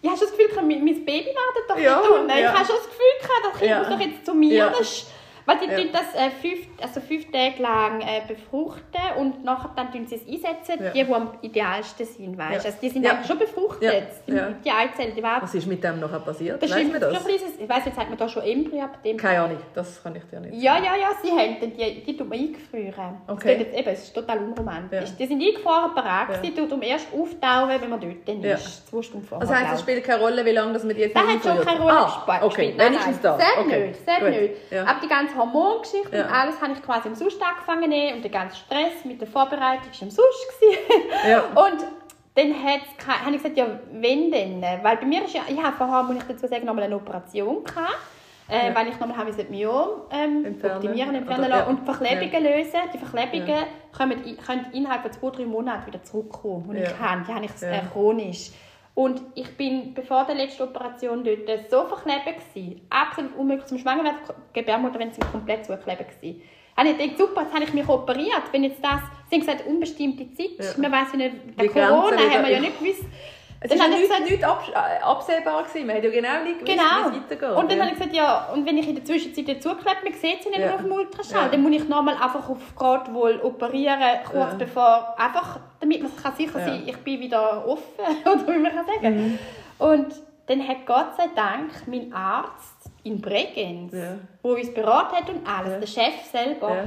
ich habe schon das Gefühl, mein Baby wartet doch Ja, nicht ja. Ich habe schon das Gefühl, das Kind Ja. muss doch jetzt zu mir. Das ist, weil die tun das äh, fünf, also fünf Tage lang äh, befruchten und nachher dann tun sie es einsetzen, die, die am idealsten sind, weißt? Also die sind Ja. schon befruchtet, die, Eizellen, die. Was ist mit dem nachher passiert? Das Weißt ist du das? kleines- ich weiss, jetzt hat man da schon Embryo ab dem. Keine Ahnung, das kann ich dir nicht Ja, ja, ja, sie haben dann die, die tut man eingefrieren. Das Okay. klingt Jetzt, eben, es ist total unromantisch. Die sind eingefroren, Ja. sie tut um erst auftauen, wenn man dort dann Ja. ist. Zwei Stunden vorher. Das heisst, es spielt keine Rolle, wie lange das mit jetzt Das hat schon keine Rolle ah, gespielt. Okay, wenigstens das. Sehr okay. nicht, sehr nicht. Aber die ganze Hormongeschichte Ja. und alles habe ich quasi am Sonntag angefangen nehmen und der ganze Stress mit der Vorbereitung war am Sonntag. gewesen. Ja. <laughs> Und dann habe ich gesagt, ja, wenn denn? Weil bei mir ist ja, ich habe vorher, muss ich dazu sagen, nochmal eine Operation gehabt. Äh, Ja. Weil ich nochmal habe das Myom ähm, Entfernen. optimieren, entfernen Oder- ja. und Verklebungen lösen. Die Verklebungen kommen, i- können innerhalb von zwei, drei Monaten wieder zurückkommen. Und Ja. ich habe, die habe ich Ja. äh, chronisch. Und ich bin bevor der letzten Operation dort so verklebt gewesen, absolut unmöglich zum Schwangerwerden, die Gebärmutter, wenn sie komplett zugeklebt gewesen. Habe ich gedacht, super, jetzt habe ich mich operiert. Wenn jetzt das, sie haben gesagt, unbestimmte Zeit, Ja. man weiß nicht, bei Corona haben wir ja nicht gewusst. Es Dann ja ich nicht, gesagt- nicht abs äh, absehbar gewesen. Man hat ja genau nicht gewusst, Genau. wie es weitergeht. Und dann ja. habe ich gesagt, ja, und wenn ich in der Zwischenzeit dazuklebt, man sieht sie nicht Ja. mehr auf dem Ultraschall, Ja. dann muss ich nochmal einfach auf Grad wohl operieren, kurz bevor, einfach, damit man kann sicher sein ich bin wieder offen, <laughs> oder wie man kann sagen. Mhm. Und dann hat Gott sei Dank mein Arzt in Bregenz, Ja. wo uns beraten hat und alles, der Chef selber.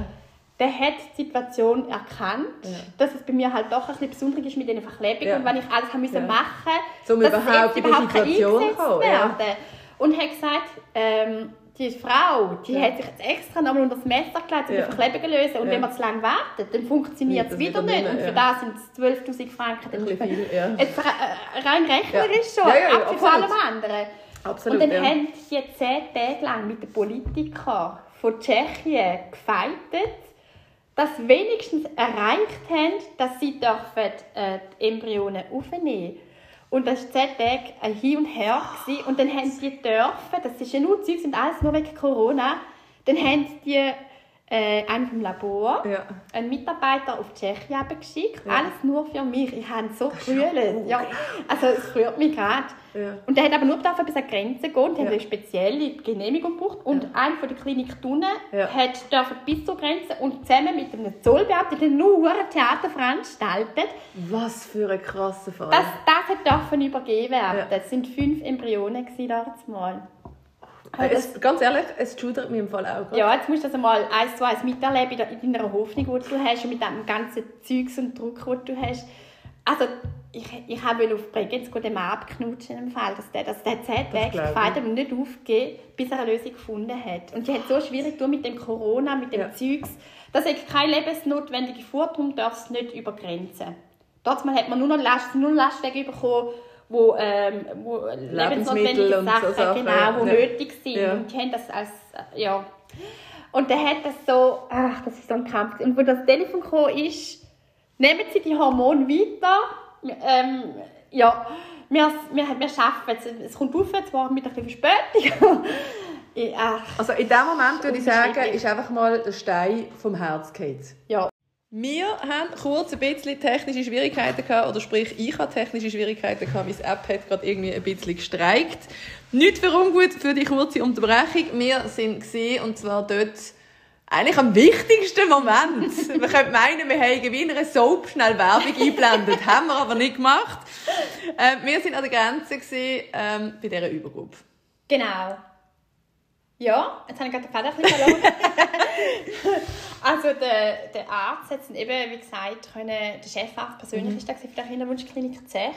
Der hat die Situation erkannt, Ja. dass es bei mir halt doch ein bisschen besonders ist mit diesen Verklebungen Ja. und wenn ich alles habe müssen Ja. machen Um dass es überhaupt überhaupt kann Situation zu kommen, ja. werden. Und hat gesagt, ähm, die Frau, die Ja. hat sich jetzt extra nochmal unter das Messer gelegt, um Ja. die Verklebungen zu lösen. Und wenn man zu lange wartet, dann funktioniert es wieder nicht. Und für das sind es 12'000 Franken. Ein viel, ja. Jetzt re- rein rechnerisch schon, Ja, ja, von allem anderen. Absolut, Und dann haben die zehn Tage lang mit den Politikern von Tschechien gefeitet, dass sie wenigstens erreicht haben, dass sie dürfen, äh, die Embryonen aufnehmen Und das war zehn Tage ein Hin und Her. Gewesen. Und dann haben sie dürfen, das ist ja nur Zeug, sind alles nur wegen Corona, dann haben die äh, einen vom Labor, Ja. einen Mitarbeiter auf Tschechien geschickt, Ja. alles nur für mich. Ich habe so gebrüllt. Ja, also es rührt mich gerade. Ja. Und der hat aber nur bis an die Grenze gehen und Ja. eine spezielle Genehmigung gebraucht. Und Ja. einer von der Klinik Thun Ja. hat dürfen bis zur Grenze und zusammen mit einem Zollbeamten nur ein Theater veranstaltet. Was für ein krasser Fall. Das, das hat dürfen übergeben werden. Ja. Das sind fünf Embryonen damals Äh, es, ganz ehrlich, es schudert mir im Fall auch. Ja, jetzt musst du das einmal eins zu eins miterleben in deiner Hoffnung, die du hast und mit dem ganzen Zeugs und Druck, den du hast. Also, ich, ich wollte auf Bregenz den Mann abknutschen im Fall, dass der, dass der zehn Tage gefeiert und nicht aufgegeben, bis er eine Lösung gefunden hat. Und die hat so schwierig mit dem Corona, mit dem Ja. Zeugs. Das ist keine lebensnotwendige Fuhr, darum darf es nicht über Grenzen. Dort hat man nur noch Last, nur Lastwagen bekommen, wo, ähm, wo lebensnotwendige und so Sachen, Sachen, genau, wo ja. nötig sind. Ja. Und die haben das als, ja. Und der hat das so, ach, das ist so ein Kampf. Und wo das Telefon gekommen ist, nehmen Sie die Hormone weiter. Ähm, ja, wir, wir, wir schaffen es. Es kommt auf, zwar mit ein bisschen Verspätung. <laughs> ich, ach, Also in dem Moment würde ich sagen, ist einfach mal der Stein vom Herz gefallen. ja. Wir haben kurz ein bisschen technische Schwierigkeiten gehabt, oder sprich, ich hatte technische Schwierigkeiten gehabt. Meine App hat gerade irgendwie ein bisschen gestreikt. Nicht für ungut für die kurze Unterbrechung. Wir sind gesehen und zwar dort eigentlich am wichtigsten Moment. <laughs> Man könnte meinen, wir haben wie in einer Soap schnell Werbung eingeblendet. <laughs> haben wir aber nicht gemacht. Ähm, wir sind an der Grenze gesehen, ähm, bei dieser Übergruppe. Genau. Ja, jetzt habe ich gerade den Faden ein bisschen verloren. <laughs> also der, der Arzt hat eben, wie gesagt, können, der Chefarzt persönlich ist da für die Kinderwunschklinik Zech,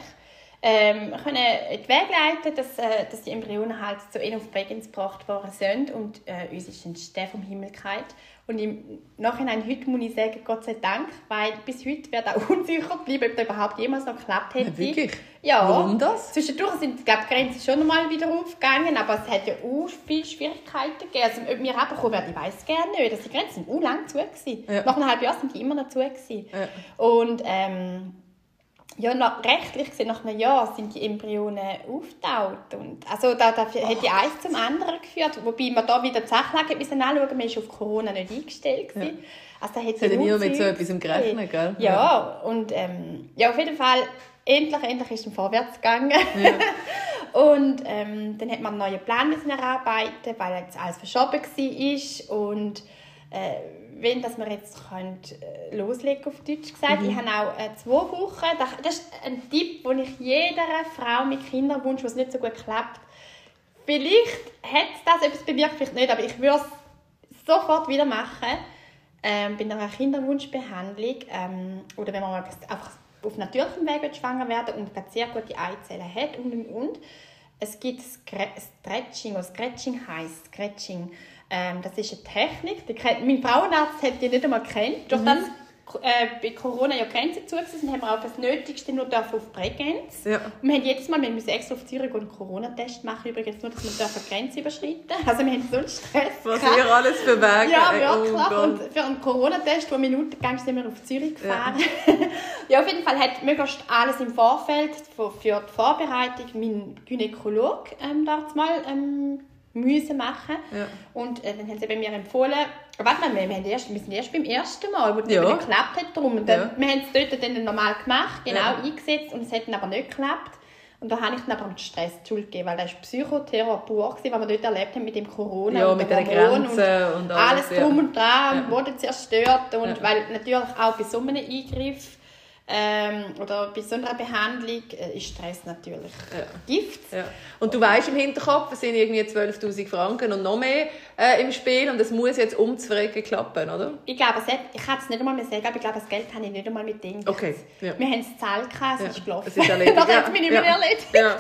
ähm, können in die Wege leiten, dass, äh, dass die Embryonen halt zu ihnen auf Bregenz gebracht worden sind und äh, uns ist ein Stern vom Himmel gefallen. Und im Nachhinein, heute muss ich sagen, Gott sei Dank, weil bis heute wird auch <laughs> unsicher bleiben, ob das überhaupt jemals noch geklappt hätte. Ja, wirklich? Ja. Warum das? Zwischendurch sind glaub, die Grenzen schon mal wieder aufgegangen, aber es hat ja auch viele Schwierigkeiten gegeben. Also, ob wir abbekommen werden, ich weiß gerne nicht. Also, die Grenzen sind auch lang zu. Gewesen. Ja. Nach einem halben Jahr sind die immer noch zu. Gewesen. Ja. Und ähm, ja, nach, rechtlich gesehen, nach einem Jahr sind die Embryonen aufgetaucht. Und, also da, da hat die eins zum anderen geführt. Wobei man da wieder die Sachlage müssen anschauen man war auf Corona nicht eingestellt. Gewesen. Also, da hat ja niemand mit so etwas gerechnet, gell? Ja, und ähm, ja, auf jeden Fall, endlich, endlich ist es vorwärts gegangen. <laughs> und ähm, dann hat man einen neuen Plan müssen erarbeiten, weil jetzt alles verschoben war. Und äh, wenn dass wir jetzt könnt, äh, loslegen auf Deutsch gesagt. Ich habe auch äh, zwei Wochen, das, ist ein Tipp, den ich jeder Frau mit Kinderwunsch, was nicht so gut klappt, vielleicht hat das etwas bewirkt, vielleicht nicht, aber ich würde es sofort wieder machen. Ähm, bei einer Kinderwunschbehandlung ähm, oder wenn man einfach auf natürlichem Weg schwanger werden und sehr gute Eizellen hat und und und. Es gibt Stretching, was Scratching heißt. Scratching. Ähm, das ist eine Technik. Die kennt, mein Frauenarzt hat die nicht einmal kennt. Durch das äh, bei Corona ja Grenzen zu sind, haben wir auch das Nötigste nur auf Bregenz. Ja. Und wir haben jedes Mal, wir müssen extra auf Zürich einen Corona-Test machen, übrigens nur, dass wir die Grenze überschreiten. Also wir haben so einen Stress. Was gehabt. ihr alles für Wege Ja, wirklich. oh und für einen Corona-Test, der Minuten gegangen sind wir auf Zürich gefahren. <laughs> Ja. auf jeden Fall hat möglichst alles im Vorfeld für, für die Vorbereitung mein Gynäkolog ähm, dort mal ähm, müssen machen. Ja. Und äh, dann haben sie bei mir empfohlen, warte mal, wir, wir, erst, wir sind erst beim ersten Mal, wo es Ja. nicht geklappt hat. Darum. Und dann, Ja. Wir haben es dort dann normal gemacht, genau eingesetzt und es hat dann aber nicht geklappt. Und da habe ich dann aber den Stress die Schuld gegeben, weil das war Psychoterror pur, was wir dort erlebt haben mit dem Corona Ja, und mit den Hormonen Grenzen und alles, alles drum und dran, Ja. wurde zerstört und weil natürlich auch bei so einem Eingriff ähm, oder bei so einer Behandlung äh, ist Stress natürlich Ja. Gift. Ja. Und du weißt im Hinterkopf, es sind irgendwie 12'000 Franken und noch mehr äh, im Spiel und es muss jetzt umzuverrecken klappen, oder? Ich glaube, es hat, ich kann es nicht einmal mehr sagen, aber ich glaube, das Geld habe ich nicht einmal mit denen Okay, ja. Wir haben es gezahlt, es Ja. ist gelaufen. Es ist <laughs> erledigt, das hat mich nicht mehr erledigt. Ja.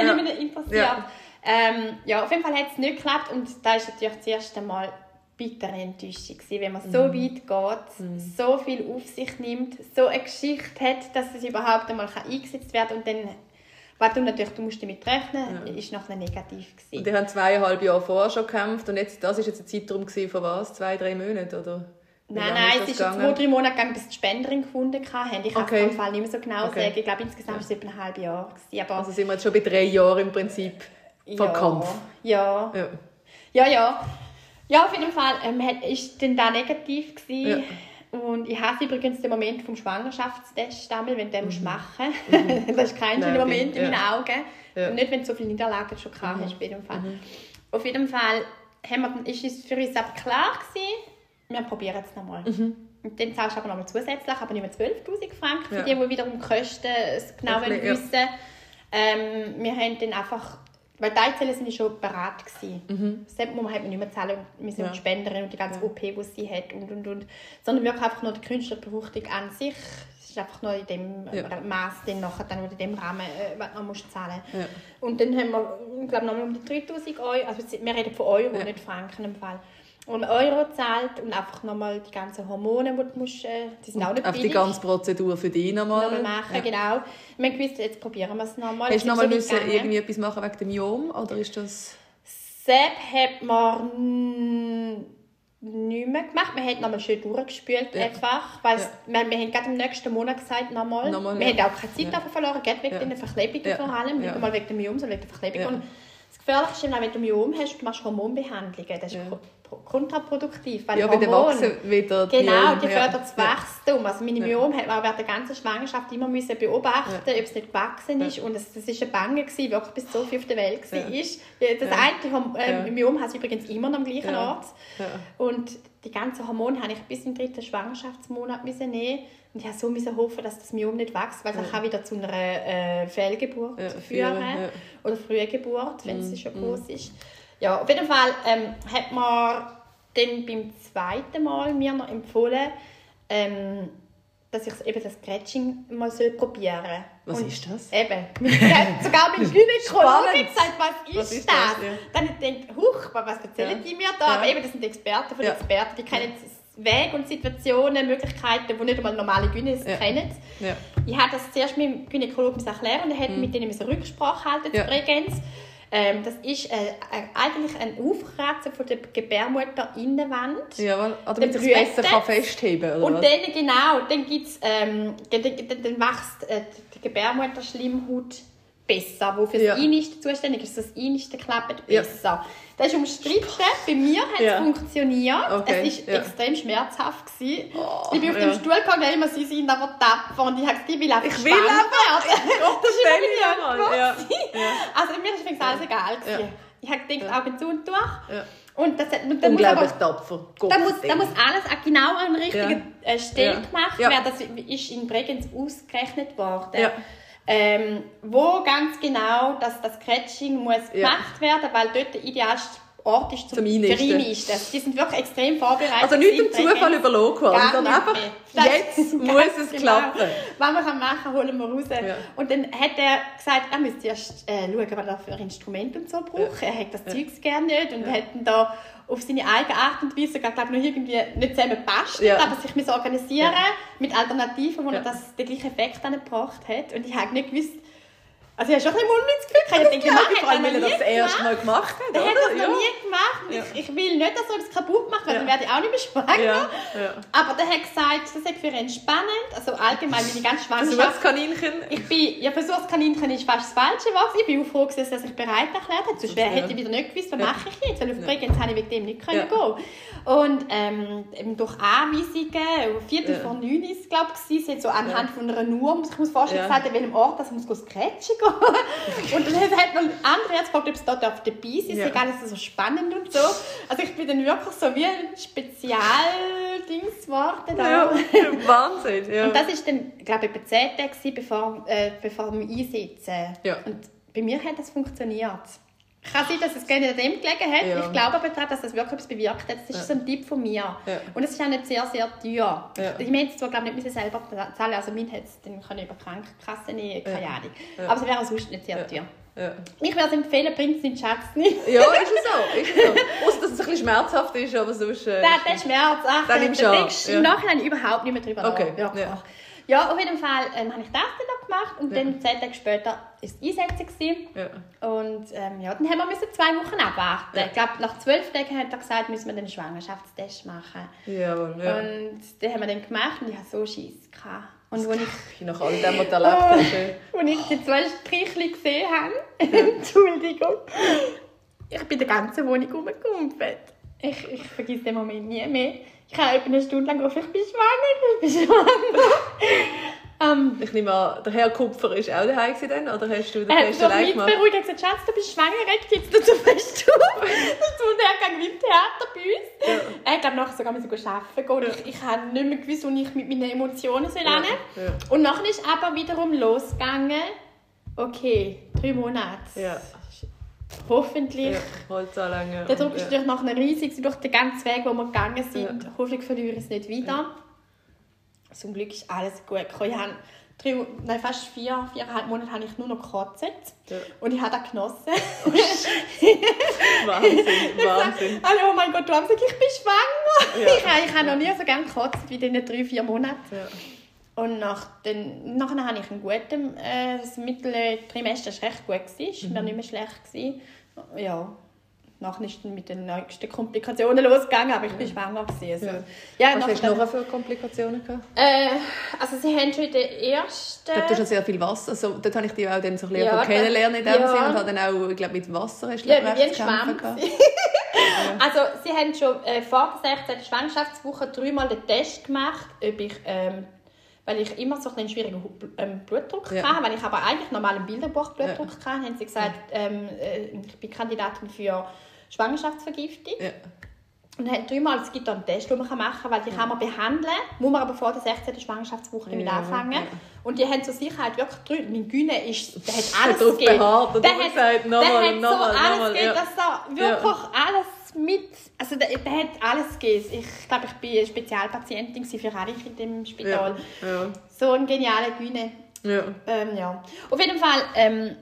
Äh, nicht mehr interessiert. Ja. Ähm, ja, auf jeden Fall hat es nicht geklappt und da ist natürlich das erste Mal bittere Enttäuschung gewesen, wenn man so Mhm. weit geht, so viel auf sich nimmt, so eine Geschichte hat, dass es überhaupt einmal kann eingesetzt werden und dann, weil du natürlich, du musst damit rechnen, ist nachher negativ Und gewesen. die haben zweieinhalb Jahre vorher schon gekämpft und jetzt, das ist jetzt ein Zeitraum gewesen von was? Zwei, drei Monaten, oder? Wie Nein, nein, es ist gegangen? zwei, drei Monate gegangen, bis die Spenderin gefunden haben. Ich kann Okay. es im Fall nicht mehr so genau Okay. sagen. Ich glaube, insgesamt war es etwa ein halbes Jahr. Gewesen, aber Also sind wir jetzt schon bei drei Jahren im Prinzip vom ja, Kampf. Ja, Ja. ja, ja. Ja, auf jeden Fall ähm, ist dann da negativ gewesen. Und ich hasse übrigens den Moment vom Schwangerschaftstest, wenn du den musst machen <laughs> <laughs> Das ist kein schöner Mhm. Moment ja. in meinen Augen. Ja. Mhm. Und nicht, wenn du so viele Niederlagen schon gehabt hast, bei jedem Fall. Auf jeden Fall haben wir, ist es für uns aber klar gewesen, wir probieren es nochmal. Mhm. Und dann zahlst du aber nochmal zusätzlich, aber nicht mehr 12'000 Franken für Ja. die, die wiederum Kosten es genau bisschen, ja. wissen ähm, Wir haben dann einfach, weil die sind ja schon bereit gewesen. Das hat man man nicht mehr zahlen müssen, Mhm. Ja. die Spenderin und die ganze OP, die sie hat und, und, und. Sondern wirklich einfach nur die Künstlerbefruchtung an sich. Es ist einfach nur in dem Ja. Maß, dann nachher dann oder in dem Rahmen, äh, was noch musst zahlen Ja. Und dann haben wir, ich glaube, nochmal um die 3000 Euro, also wir reden von Euro, Ja. nicht Franken im Fall. Und Euro zahlt und einfach nochmal die ganzen Hormone, die du musst, äh, die sind auch nicht Auf die billig, ganze Prozedur für dich nochmal. nochmal machen, Ja. genau. Wir haben gewusst, jetzt probieren wir es nochmal. Hast du nochmal so müssen irgendwie etwas machen wegen dem Jom? Oder ist das... Sepp hat mm, nicht mehr gemacht. Wir haben nochmal schön durchgespült Ja. einfach. Weil Ja. wir, wir haben gerade im nächsten Monat gesagt, nochmal. Nochmal, wir ja. haben auch keine Zeit Ja. davon verloren, gerade wegen Ja. den Verklebungen Ja. vor allem. Nicht Ja. einmal wegen dem Myom, sondern wegen der Verklebung. Und das Gefährlichste ist, wenn du Myom hast, du machst Hormonbehandlungen. Das ist kontraproduktiv. Weil Ja, bei den Hormon- Wachsen wieder die Genau, die ja. fördert das Wachstum. Also meine Ja. Myom hat man während der ganzen Schwangerschaft immer müssen beobachten, Ja. ob es nicht gewachsen ist. Und es, das war eine Bange, gewesen, wirklich bis so viel auf der Welt war. Ja. Das Ja. eine Horm äh, Ja. Myom hat es übrigens immer noch am gleichen Ja. Ort. Ja. Und die ganzen Hormone habe ich bis im dritten Schwangerschaftsmonat müssen nehmen. Und ich musste so müssen hoffen, dass das Myom nicht wächst, weil es Ja. kann wieder zu einer äh, Fehlgeburt Ja, führen. führen, ja. Oder Frühgeburt, wenn Mhm, sie schon groß ist. Ja, auf jeden Fall ähm, hat man dann beim zweiten Mal mir noch empfohlen, ähm, dass ich eben das Scratching mal soll probieren soll. Was ist das? Eben. <laughs> Sogar mein <laughs> Gynäkologe gesagt, was ist, Was ist das? das? Ja. Dann habe ich gedacht, huch, was erzählen Ja. die mir da? Ja. Aber eben, das sind Experten von Ja. Experten, die kennen Wege und Situationen, Möglichkeiten, die nicht einmal normale Gynäs Ja. kennen. Ich habe das zuerst mit dem Gynäkologen erklären und er hat mit denen Rücksprache halten zu Mhm. Ähm, das ist äh, äh, eigentlich ein Aufkratzen von der Gebärmutter-Innenwand. Ja, weil, oder damit Der ich es besser kann festheben oder Und was? dann, genau, dann, gibt's, ähm, dann, dann, dann wächst äh, die Gebärmutterschleimhaut besser, wo für Ja. das Einiste zuständig ist. Das Einiste klappt Ja. besser. Das ist umstritten. Bei mir hat es Ja. funktioniert. Okay, Es war ja. extrem schmerzhaft. Gewesen. Oh, ich bin auf ja. dem Stuhl gegangen, immer sie sind aber tapfer. Und ich habe gesagt, ich will einfach Ich will werden. Gott, <laughs> das ist immer. Ja. gewesen. Also mir ist alles egal. gewesen. Ja. Ich habe gedacht, Ja. Augen zu und durch. Ja. Und das, dann muss aber tapfer. Da muss, da muss alles an genau an der richtigen äh, Stelle Ja. gemacht Ja. werden. Das ist in Bregenz ausgerechnet worden. Ja. Ähm, wo ganz genau das, das Scratching muss Ja. gemacht werden, weil dort der idealste Ort ist zum, Zum Einnisten. Die sind wirklich extrem vorbereitet. Also nicht dem Zufall quasi, Gar sondern einfach. Das- jetzt <laughs> muss es genau. klappen. Was man kann machen holen wir raus. Ja. Und dann hat er gesagt, er müsste erst äh, schauen, was er für Instrumente und so braucht. Er hat das Ja. Zeugs gerne nicht und hat dann da auf seine eigene Art und Weise, glaube ich, noch irgendwie nicht zusammen passt, Ja. aber sich müssen organisieren Ja. mit Alternativen, wo Ja. das, den gleichen Effekt dann gebracht hat. Und ich habe nicht gewusst, also ich habe schon ein bisschen mulmiges Gefühl. Ich denke, Ja, vor allem, weil er das nie erste. Mal gemacht hat, Der hat das noch nie gemacht. Ja. Ich, ich will nicht, dass er das kaputt macht, weil Ja. dann werde ich auch nicht mehr schwanger. Ja, ja. Aber der hat gesagt, das ist für ihn spannend. Also allgemein meine ganze Schwangerschaft. Versuchskaninchen. Ich bin, ja, Versuchskaninchen ist fast das Falsche was. Ich bin auch froh, dass er sich bereit erklärt hat. Sonst Ja. hätte ich wieder nicht gewusst, was Ja. mache ich jetzt. Weil auf Ja. Bregenz habe ich wegen dem nicht können Ja. gehen. Und ähm, durch Anweisungen, Viertel Ja. vor neun ist es, glaube ich, so anhand von einer Uhr, muss ich mir vorstellen, Ja. gesagt, an welchem Ort das muss scratchen gehen. <laughs> und dann hat man andere jetzt gefragt, ob es dort auf dabei sein Ja. ja. egal, ist so spannend und so. Also ich bin dann wirklich so wie ein Spezialdings geworden. Ja, <laughs> Wahnsinn. Ja. Und das war dann, glaube ich, etwa 10 Tage, bevor, äh, bevor wir einsetzen. Ja. Und bei mir hat das funktioniert. Kann sein, dass es gerne an dem gelegen hat. Ja. Ich glaube aber daran, dass das wirklich etwas bewirkt hat. Das ist Ja. so ein Tipp von mir. Ja. Und es ist auch nicht sehr, sehr teuer. Ich meine, zwar glaube ich nicht müssen selber zahlen, also mein hätte es dann können über Krankenkasse nehmen, keine. Ahnung. Aber es wäre sonst nicht sehr teuer. Ich würde es empfehlen, bringt es den Schatz nicht. ja, ist es so. Ist es so. Ausser, dass es ein bisschen schmerzhaft ist, aber sonst... Äh, Der, der Schmerz, ach, Den da nimmst du denkst im Nachhinein überhaupt nicht mehr drüber Okay, nach. Ja. Auf jeden Fall ähm, habe ich das dann gemacht und Ja. dann zehn Tage später ist das Einsetzen. Gewesen. ja. Und ähm, ja, dann haben wir müssen zwei Wochen abwarten. Ja. Ich glaube, nach zwölf Tagen hat er gesagt, müssen wir den Schwangerschaftstest machen. Jawohl, ja. Und den haben wir dann gemacht und ich hatte so Schiss. gehabt. Und als ich, Nach all dem, was du erlebt hast. äh, als ich die zwei Strichchen gesehen habe, <laughs> Entschuldigung, ich bin die ganze Wohnung rumgekumpelt. Ich, ich vergesse den Moment nie mehr. Ich habe etwa eine Stunde lang gerufen, ich bin schwanger, ich bin schwanger. <laughs> ähm, Ich nehme an, der Herr Kupfer war auch daheim dann, oder hast du den er hat Test so allein gemacht? beruhigt und gesagt, Schatz, du bist schwanger, regt jetzt nicht so fest auf. Das <laughs> ein Hergang wie im Theater bei uns. Er hat nachher sogar müssen arbeiten gehen. und Ich, ich habe nicht mehr gewusst, wo ich mit meinen Emotionen soll Ja, ja. Und nachher ist aber wiederum losgegangen, okay, drei Monate. Ja, Hoffentlich. ja. Holzanlänge. Der Druck ist natürlich nachher riesig durch den ganzen Weg, wo wir gegangen sind. Hoffentlich verliere ich es nicht wieder. Zum Glück ist alles gut gekommen. Ich habe drei, nein, fast vier, viereinhalb Monate habe ich nur noch gekotzt. Ja. Und ich habe das genossen. <laughs> Wahnsinn, Wahnsinn. Alle, oh mein Gott, du hast gesagt, ich bin schwanger. Ja. Ich, habe- ich habe noch nie so gerne gekotzt wie in diesen drei, vier Monaten. Ja. Und nach den, nachher hatte ich einen guten, äh, das mittlere Trimester war recht gut, ist Mhm. mir nicht mehr schlecht. Gewesen. Ja, nachher ist mit den nächsten Komplikationen losgegangen, aber ich bin schwanger gewesen. Also, ja. ja Was hast du noch für Komplikationen gehabt? Äh, also sie haben schon in der ersten... Ich glaube, du hast ja sehr viel Wasser. Also, dort habe ich dich auch dann so ein bisschen Ja, ja, kennenlernen in dem ja. Sinne. Und habe dann auch, ich glaube, mit Wasser hast du Ja, glaub, ein recht zu kämpfen gehabt. Also sie haben schon äh, vor der 16. Schwangerschaftswoche dreimal den Test gemacht, ob ich, ähm, weil ich immer so einen schwierigen ähm, Blutdruck Ja. hatte, weil ich aber eigentlich normalen Bilderbuch-Blutdruck hatte, haben sie gesagt, ähm, äh, ich bin Kandidatin für Schwangerschaftsvergiftung. Ja. Und haben dreimal, es gibt einen Test, den man machen kann, weil die kann man behandeln, muss man aber vor der 16. Schwangerschaftswoche damit Ja, anfangen. ja. Und die haben zur Sicherheit wirklich drei, mein Güne ist, der hat <laughs> alles gegeben. der hat hat, gesagt, nochmal, der hat nochmal, so alles nochmal, gegeben, ja. dass er wirklich alles mit, also der, der hat alles gegeben. Ich glaube, ich bin eine Spezialpatientin für alle in dem Spital. Ja. So ein genialer Güne. Ja. Ähm, ja. Auf jeden Fall ähm,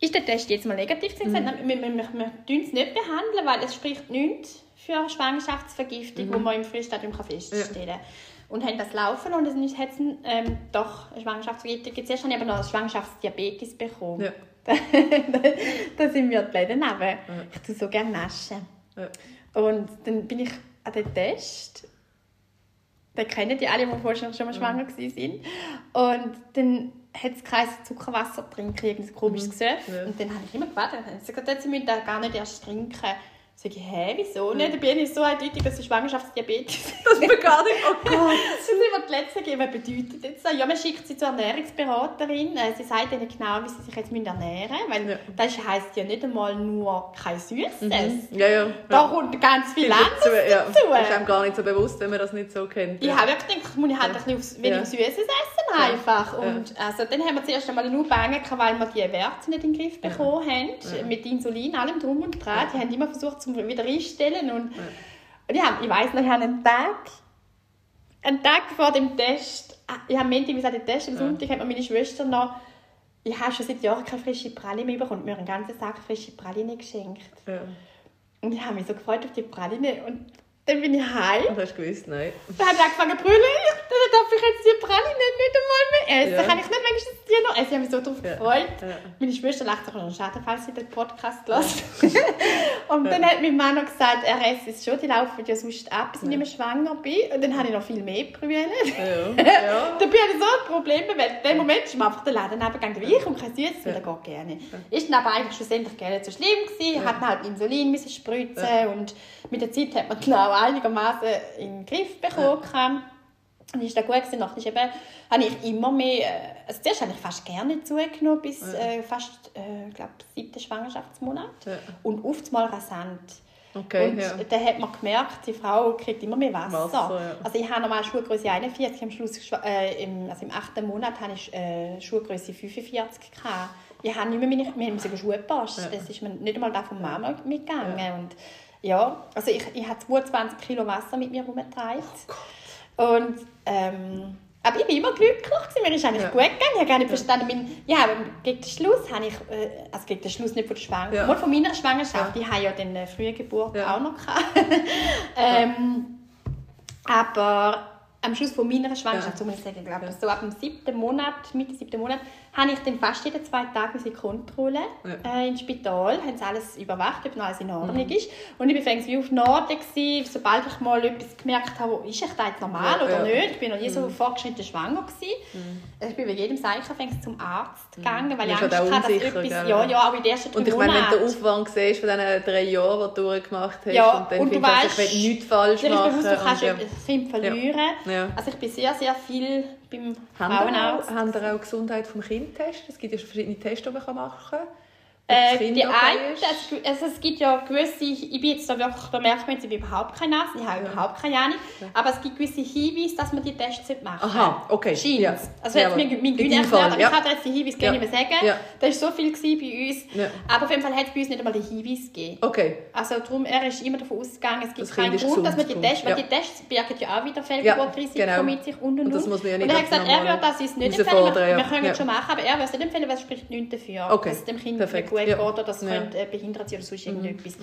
ist der Test jetzt mal negativ gewesen. Mhm. Wir, wir, wir, wir es nicht behandeln, weil es spricht nichts für Schwangerschaftsvergiftung, Mhm. wo man im Frühstadium feststellen kann. Und haben das laufen und dann hat es ähm, doch eine Schwangerschaftsvergiftung. Zuerst habe ich aber noch Schwangerschaftsdiabetes bekommen. Ja. <laughs> da sind mir die Läden runter. Ich tue so gerne naschen. Ja. Und dann bin ich an den Test. Den kennen die alle, die vorher schon mal schwanger waren. Und dann hat es geheißen, Zuckerwasser trinken, irgendein komisches Gesöff. Ja. Und dann habe ich immer gewartet. Sie gesagt, sie müssen das gar nicht erst trinken. Sag ich, hä, wieso nicht? Biene ist so eindeutig, dass sie Schwangerschaftsdiabetes Das ist <laughs> gar nicht... Oh Gott. <laughs> das sind immer die letzten geben. Was bedeutet jetzt das? Ja, man schickt sie zur Ernährungsberaterin. Äh, Sie sagt ihnen genau, wie sie sich jetzt ernähren müssen. Weil Ja. das heisst ja nicht einmal nur kein Süßes. Ja, ja. Da ja. kommt ganz viel dazu, anderes ja. dazu. Das ist einem gar nicht so bewusst, wenn man das nicht so kennt. Ich ja. habe wirklich gedacht, muss ich halt ein bisschen aufs- weniger Ja. Süßes essen einfach. Und also, dann haben wir zuerst einmal nur bangen, weil wir die Werte nicht in den Griff bekommen haben. Mit Insulin, allem drum und dran. Die haben immer versucht, zum wieder einstellen. Und, und ich, hab, ich weiss noch, ich habe einen Tag, einen Tag vor dem Test, ah, ich habe Montag an den Test, am Sonntag hat mir meine Schwester noch, ich habe schon seit Jahren keine frische Praline mehr bekommen, mir einen ganzen Sack frische Praline geschenkt. Ja. Und ich habe mich so gefreut auf die Praline und dann bin ich heim. Und hast gewusst, nein. Dann hat er angefangen zu brüllen. Dann darf ich jetzt die Praline nicht einmal mehr essen. Ja. Kann ich nicht wenigstens die noch essen? Ich habe mich so darauf Ja. gefreut. Ja. Meine Schwester lacht sich schon schade, falls sie den Podcast lässt. <laughs> und dann hat mein Mann noch gesagt, er esse es schon, die laufen ja sonst ab, bis ich nicht mehr schwanger bin. Und dann habe ich noch viel mehr brüllen. Ja. <laughs> ja. Dann bin ich so ein Problem, weil in dem Moment ist mir einfach der Laden abgegangen, ich und kein Süßes, weil er geht gerne. Ist dann aber eigentlich schlussendlich gar nicht so schlimm gewesen, hat halt Insulin müssen spritzen und mit der Zeit hat man dann auch einigermaßen in den Griff bekommen. Und ist dann gut gewesen. Nachher ist eben, habe ich immer mehr, äh, also zuerst habe ich fast gerne zugenommen, bis äh, fast, äh, glaube siebten Schwangerschaftsmonat. Ja. Und oft mal rasant. Okay, und ja. dann hat man gemerkt, die Frau kriegt immer mehr Wasser. Wasser, ja. Also ich habe normal Schuhgröße 41, am Schluss, äh, im, also im achten Monat hatte ich äh, Schuhgröße 45 gehabt. Ich habe nicht mehr meine, wir Schuhe gepasst. Ja. Das ist mir nicht einmal da von Mama mitgegangen. Und ja, also ich, ich habe 22 Kilo Wasser mit mir herumgetragen. Oh Und ähm, aber ich bin immer glücklich gewesen. Mir ist eigentlich Ja. gut gegangen. Ich habe gar nicht verstanden, mein, ja, gegen den Schluss habe ich, äh, also gegen den Schluss nicht von der Schwangerschaft, Ja. von meiner Schwangerschaft, Ja. ich habe ja dann eine frühe Geburt Ja. auch noch gehabt. <laughs> ähm, aber am Schluss von meiner Schwangerschaft, Ja. so muss ich sagen, glaube ich, so ab dem siebten Monat, Mitte siebten Monat, habe ich dann fast jeden zwei Tage unsere Kontrolle Ja. äh, ins Spital, haben sie alles überwacht, ob noch alles in Ordnung Mhm. ist. Und ich war wie auf Norden, gewesen, sobald ich mal etwas gemerkt habe, ist ich da jetzt normal Ja, oder ja. Mhm. nicht. Ich bin noch nie so fortgeschritten schwanger gewesen. Also Ich bin bei jedem Zeichen fängst zum Arzt gegangen, weil ich Angst hatte, dass etwas, gell? ja, ja, auch in den ersten drei Und ich meine, wenn du den. Aufwand siehst von diesen drei Jahren, die du durchgemacht hast, Ja, und dann und du findest du, also, ich weißt, will nichts falsch machen. bewusst, du kannst ja. ein Kind verlieren. Also ich bin sehr, sehr viel beim Haben ihr, Frauenarzt. auch, haben ihr auch Gesundheit vom Kind testen? Es gibt ja verschiedene Tests, die man machen kann. Äh, die eine, also, also es gibt ja gewisse, ich bin jetzt da wirklich, da merkt man jetzt, ich bin überhaupt keine Nase, ich habe Ja. überhaupt keine Ahnung, aber es gibt gewisse Hinweise, dass man die Tests machen. Aha, okay. Scheint Ja. Also jetzt Ja, mein, mein deinem erklärt, aber ich kann jetzt die Hinweise gar nicht mehr sagen. Ja. Da war so viel bei uns. Aber auf jeden Fall hat es bei uns nicht einmal den Hinweis gegeben. Okay. Also darum, er ist immer davon ausgegangen, es gibt Das keinen Grund, dass man die gesund, Tests, weil die Tests birgen ja auch wieder Ja, Fehlgeburtrisiko genau. mit sich und und Und das und. muss man ja und er hat gesagt, er würde das uns nicht empfehlen, wir, können Ja. es schon machen, aber er würde es nicht empfehlen, weil es spricht nichts dafür, Okay. dass es dem Kind Perfekt. Nicht gut Ja. geht oder das Ja. Mhm. könnte äh, behindert sein oder sonst irgendetwas.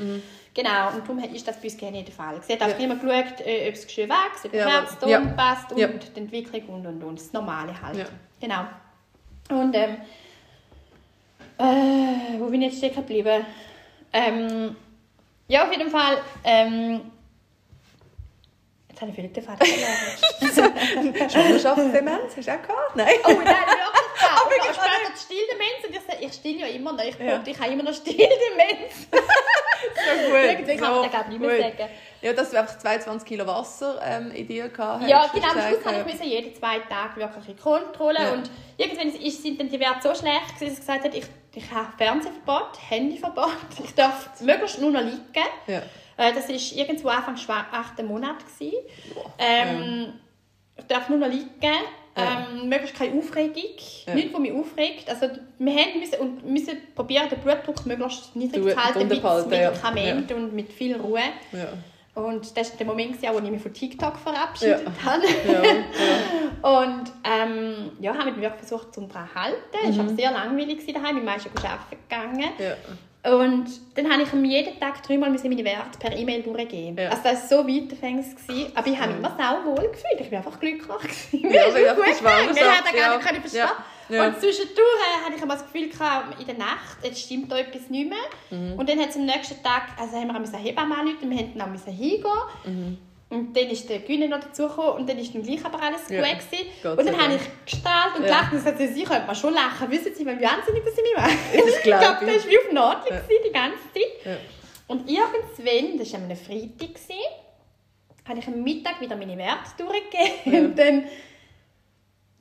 Genau, und darum ist das bei uns gerne der Fall. Sie hat einfach immer geschaut, äh, ob das Geschirr wächst, ob Ja, Herzton ja. passt und Ja. die Entwicklung und und und. Das Normale halt. Ja. Genau. Und ähm, äh, wo bin ich jetzt stecken geblieben? Ähm, Ja, auf jeden Fall. Ähm, jetzt habe ich viel den Faden verloren. <laughs> Schwangerschaftsdemenz hast du auch gehabt? Nein. Oh nein, <laughs> wirklich gehabt. Aber ich später die Stilldemenz. Und ich sage, ich still ja immer noch. Ich, Ja. ich habe immer noch Stilldemenz. <laughs> So gut. Irgendwie kann man das, glaube ich, nicht mehr gut. sagen. Ja, dass du einfach 22 Kilo Wasser ähm, in dir gehabt hast. Ja, genau. Am Schluss habe ich müssen jeden zwei Tage wirklich in Kontrolle. Ja. Und irgendwann ist, sind dann die Werte so schlecht, dass ich gesagt habe, ich, ich habe Fernsehverbot, Handyverbot. Ich darf möglichst nur noch liegen. Ja. Äh, Das war irgendwo Anfang schwa- achten Monat. gewesen. Ähm, Ich darf nur noch liegen. Ähm, möglichst keine Aufregung. Ja. Nichts, was mich aufregt. Also, wir haben müssen, und müssen probieren, den Blutdruck möglichst niedrig Du- zu halten mit runterhalten, ja. Medikamenten und mit viel Ruhe. Ja. Und das war der Moment, wo ich mich von TikTok verabschiedet habe. Ja. ja. <laughs> Und ähm, ja, haben wir wirklich versucht, zu halten. Es war sehr langweilig daheim. Mann ist ja arbeiten gegangen. Ja. Und dann habe ich ihm jeden Tag dreimal meine Werte per E-Mail durchgeben. Ja. Also das war so weiterfängend. gewesen. Aber ich habe mich immer sau wohl gefühlt. Ich war einfach glücklich. gewesen. Mir Ja, ist gut gegangen. Ich hätte gar ja. nicht können verstehen. Ja. Ja. Und zwischendurch äh, hatte ich immer das Gefühl, gehabt, in der Nacht, jetzt stimmt da etwas nicht mehr. Mhm. Und dann hat es am nächsten Tag, also haben wir eine Hebamme anrufen, wir mussten dann auch hingehen. Mhm. Und dann ist der Gyne noch dazugekommen und dann ist dann gleich aber alles Ja. gut gewesen. Gott Und dann habe ich gestrahlt und Ja. gelacht und gesagt, sie könnte man schon lachen. Wissen Sie, wie wahnsinnig das ich <laughs> mache? Ich glaub glaube, das war wie auf Nadel Ja. die ganze Zeit. Ja. Und irgendwann, das war an einem Freitag, gewesen, habe ich am Mittag wieder meine Werte durchgegeben. Ja. Und dann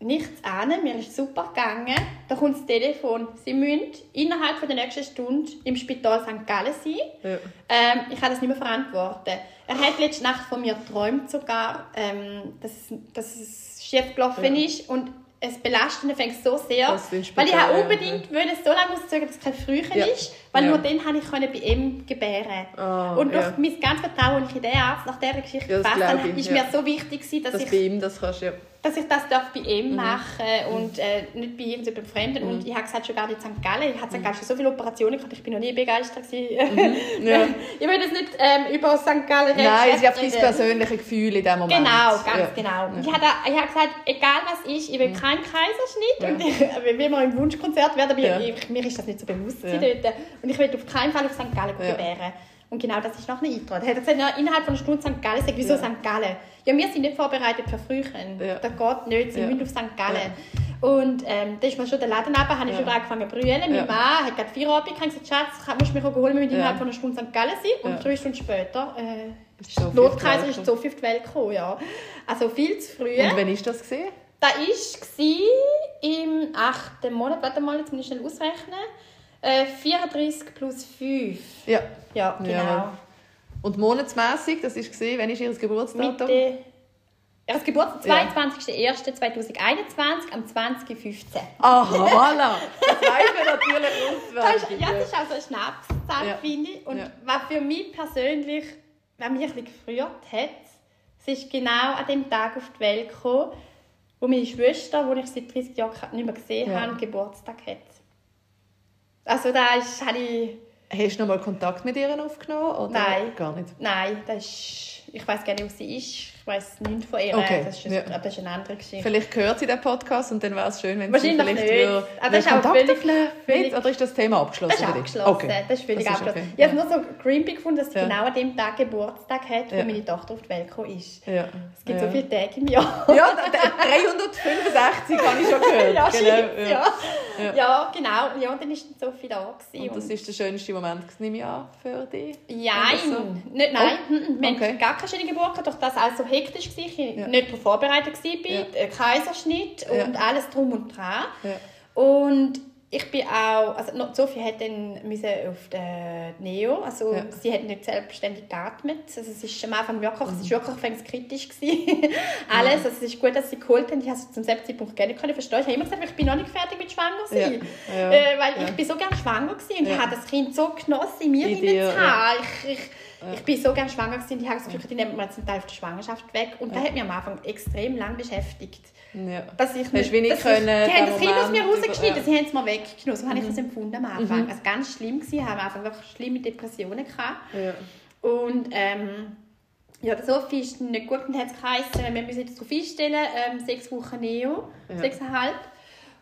nichts an, mir ist super gegangen. Da kommt das Telefon. Sie müssen innerhalb von der nächsten Stunde im Spital St. Gallen sein. Ja. Ähm, ich kann das nicht mehr verantworten. Er hat letzte Nacht von mir geträumt sogar, ähm, dass, dass es schief gelaufen Ja. ist und es belastet ihn fängt so sehr, weil ich Spital, habe ja, unbedingt wollte so lange auszögern, dass es kein Frühchen Ja. ist, weil Ja. nur dann konnte ich können bei ihm gebären. Ah, und durch ja. mein ganzes Vertrauen, das in den Arzt nach dieser Geschichte Ja, das gefasst ich, ist mir so wichtig gewesen, dass Dass ich bei ihm das kannst, ja. dass ich das darf bei Mhm. ihm machen und äh, nicht bei irgendjemandem Fremden. Und ich habe gesagt, schon gar nicht in St. Gallen. Ich habe St. Gallen schon so viele Operationen gehabt, ich bin noch nie begeistert. gewesen. Mhm. <laughs> Ja. ich will jetzt nicht ähm, über St. Gallen reden. Nein, es ist dein reden. persönliche Gefühl in dem Moment. Genau, ganz genau. Ich habe, ich habe gesagt, egal was ist, ich will keinen Kaiserschnitt. Und ich, <laughs> wie wir im Wunschkonzert werden, aber ich, mir ist das nicht so bewusst Ja. dort. Und ich will auf keinen Fall auf St. Gallen Ja. gebären. Und genau das ist noch nicht eingetragen. Er hat gesagt, ja, innerhalb von einer Stunde St. Gallen. Sage, wieso Ja. St. Gallen? Ja, wir sind nicht vorbereitet für Frühchen. Ja. Das geht nicht, sie Ja. müssen auf St. Gallen. Und ähm, da ist mir schon der Laden runter, habe ich Ja. schon angefangen zu brüllen. Mein Ja. Mann hat gerade ich habe gesagt, Schatz, musst du mich auch holen, wir müssen Ja. innerhalb von einer Stunde St. Gallen sein. Und Ja. drei Stunden später äh, Notkaiser ist so viel auf die Welt gekommen, ja. Also viel zu früh. Und wann war das? Gewesen? Das war im achten Monat. Warte mal, jetzt muss ich schnell ausrechnen. Äh, 34 plus 5. Ja. Ja, genau. Ja. Und monatsmässig, das war, wann ist ihr Geburtsdatum? Mitte. Ja, das Geburtstag Ja. 22.01.2021 am 20.15. Aha, voilà. Das weiß man natürlich <laughs> auswendig. ja, das ist also eine Schnapszahl, Ja. finde ich. Und Ja. was für mich persönlich, was mich ein bisschen gefreut hat, es ist genau an dem Tag auf die Welt gekommen, wo meine Schwester, die ich seit 30 Jahren nicht mehr gesehen Ja. habe, Geburtstag hat. Also da ist, habe ich... Hast du noch mal Kontakt mit ihr aufgenommen? Oder Nein. Gar nicht. Nein, das ist, ich weiß gar nicht, wo sie ist. Ich weiß nichts von ihr. Okay, Das, ist, ja. aber das ist eine andere Geschichte. Vielleicht hört sie den Podcast und dann wäre es schön, wenn sie vielleicht nicht. das ist auch Kontakt völlig- völlig- Oder ist das Thema abgeschlossen? Das ist abgeschlossen. Okay. Das ist völlig Das ist abgeschlossen. okay. Ich habe es nur so creepy gefunden, dass sie Ja. genau an dem Tag Geburtstag hat, wo Ja. meine Tochter auf die Welt gekommen ist. Ja. Es gibt ja. so viele Tage im Jahr. Ja, d- d- 365 habe ich schon <laughs> gehört. ja, genau. ja. Ja. Ja. genau. Ja, und dann ist dann so viel da. Gewesen. Und das ist der schönste Moment, nehme ich an, für dich? Nein, so? nicht, nein. Oh, Wir okay. gar keine schöne Geburt, durch das so hektisch war. Ich Ja. nicht darauf vorbereitet war. Ja. Kaiserschnitt Ja. und alles drum und dran. Ja. Und ich bin auch, also Sophie hat dann auf der Neo, also Ja. sie hat nicht selbstständig geatmet. Also es ist am Anfang wirklich, Mhm. es ist wirklich fängst kritisch gewesen. <laughs> Alles, also es ist gut, dass sie geholt haben. Ich habe es zum selben Zeitpunkt nicht können verstehen. Ich habe immer gesagt, ich bin noch nicht fertig mit schwanger sein. Ja. Ja. Äh, weil Ja. ich bin so gerne schwanger gewesen und Ja. ich habe das Kind so genossen, in mir In hinein zu haben. Ich, ich, ich bin so gerne schwanger gewesen und ich habe das Gefühl, die nehmen mir jetzt einen Teil von der Schwangerschaft weg. Und das hat mich am Anfang extrem lang beschäftigt. Ja. Dass ich nicht dass ich, können, Die haben das Kind aus mir rausgeschnitten, über- sie haben es mir weggenommen. So habe ich das empfunden am Anfang. Also ganz schlimm gewesen, ich habe am Anfang wirklich schlimme Depressionen gehabt. Ja. Und ähm, ja, der Sophie ist nicht gut und hat es geheißen, wir müssen jetzt darauf einstellen, ähm, sechs Wochen Neo, Ja. sechseinhalb.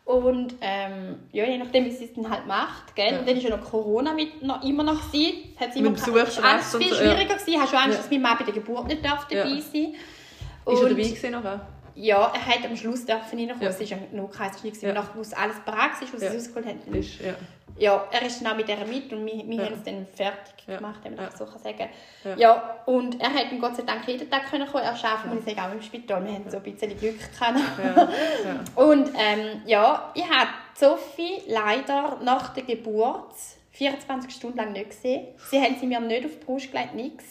Und ähm, ja, je nachdem, wie sie es dann halt macht. Gell? Ja. Und dann war ja noch Corona mit, noch, immer noch. Gewesen. Hat's Mit immer. Es alles Besuchsstress und viel so, ja. schwieriger. Gewesen. Hast du Angst, Ja. dass mein Mann bei der Geburt nicht darf dabei Ja. sein Ist er dabei gewesen nachher? Ja, er hat am Schluss dürfen reinkommen. Ja. Es war ja nur Kaiserschnitt. Ja. Ja. Es alles bereit war, sie Ja. es rausgeholt haben. Ist, ja. Ja, er ist dann auch mit der mit und wir, wir Ja. haben es dann fertig Ja. gemacht, wenn man Ja. so kann sagen Ja. ja. und er hat Gott sei Dank jeden Tag können kommen. Er arbeitet, muss ich sagen, auch im Spital. Wir haben so ein bisschen Glück gehabt. Ja. ja. <laughs> Und ähm, ja, ich habe Sophie leider nach der Geburt 24 Stunden lang nicht gesehen. Sie haben sie mir nicht auf die Brust gelegt, nichts.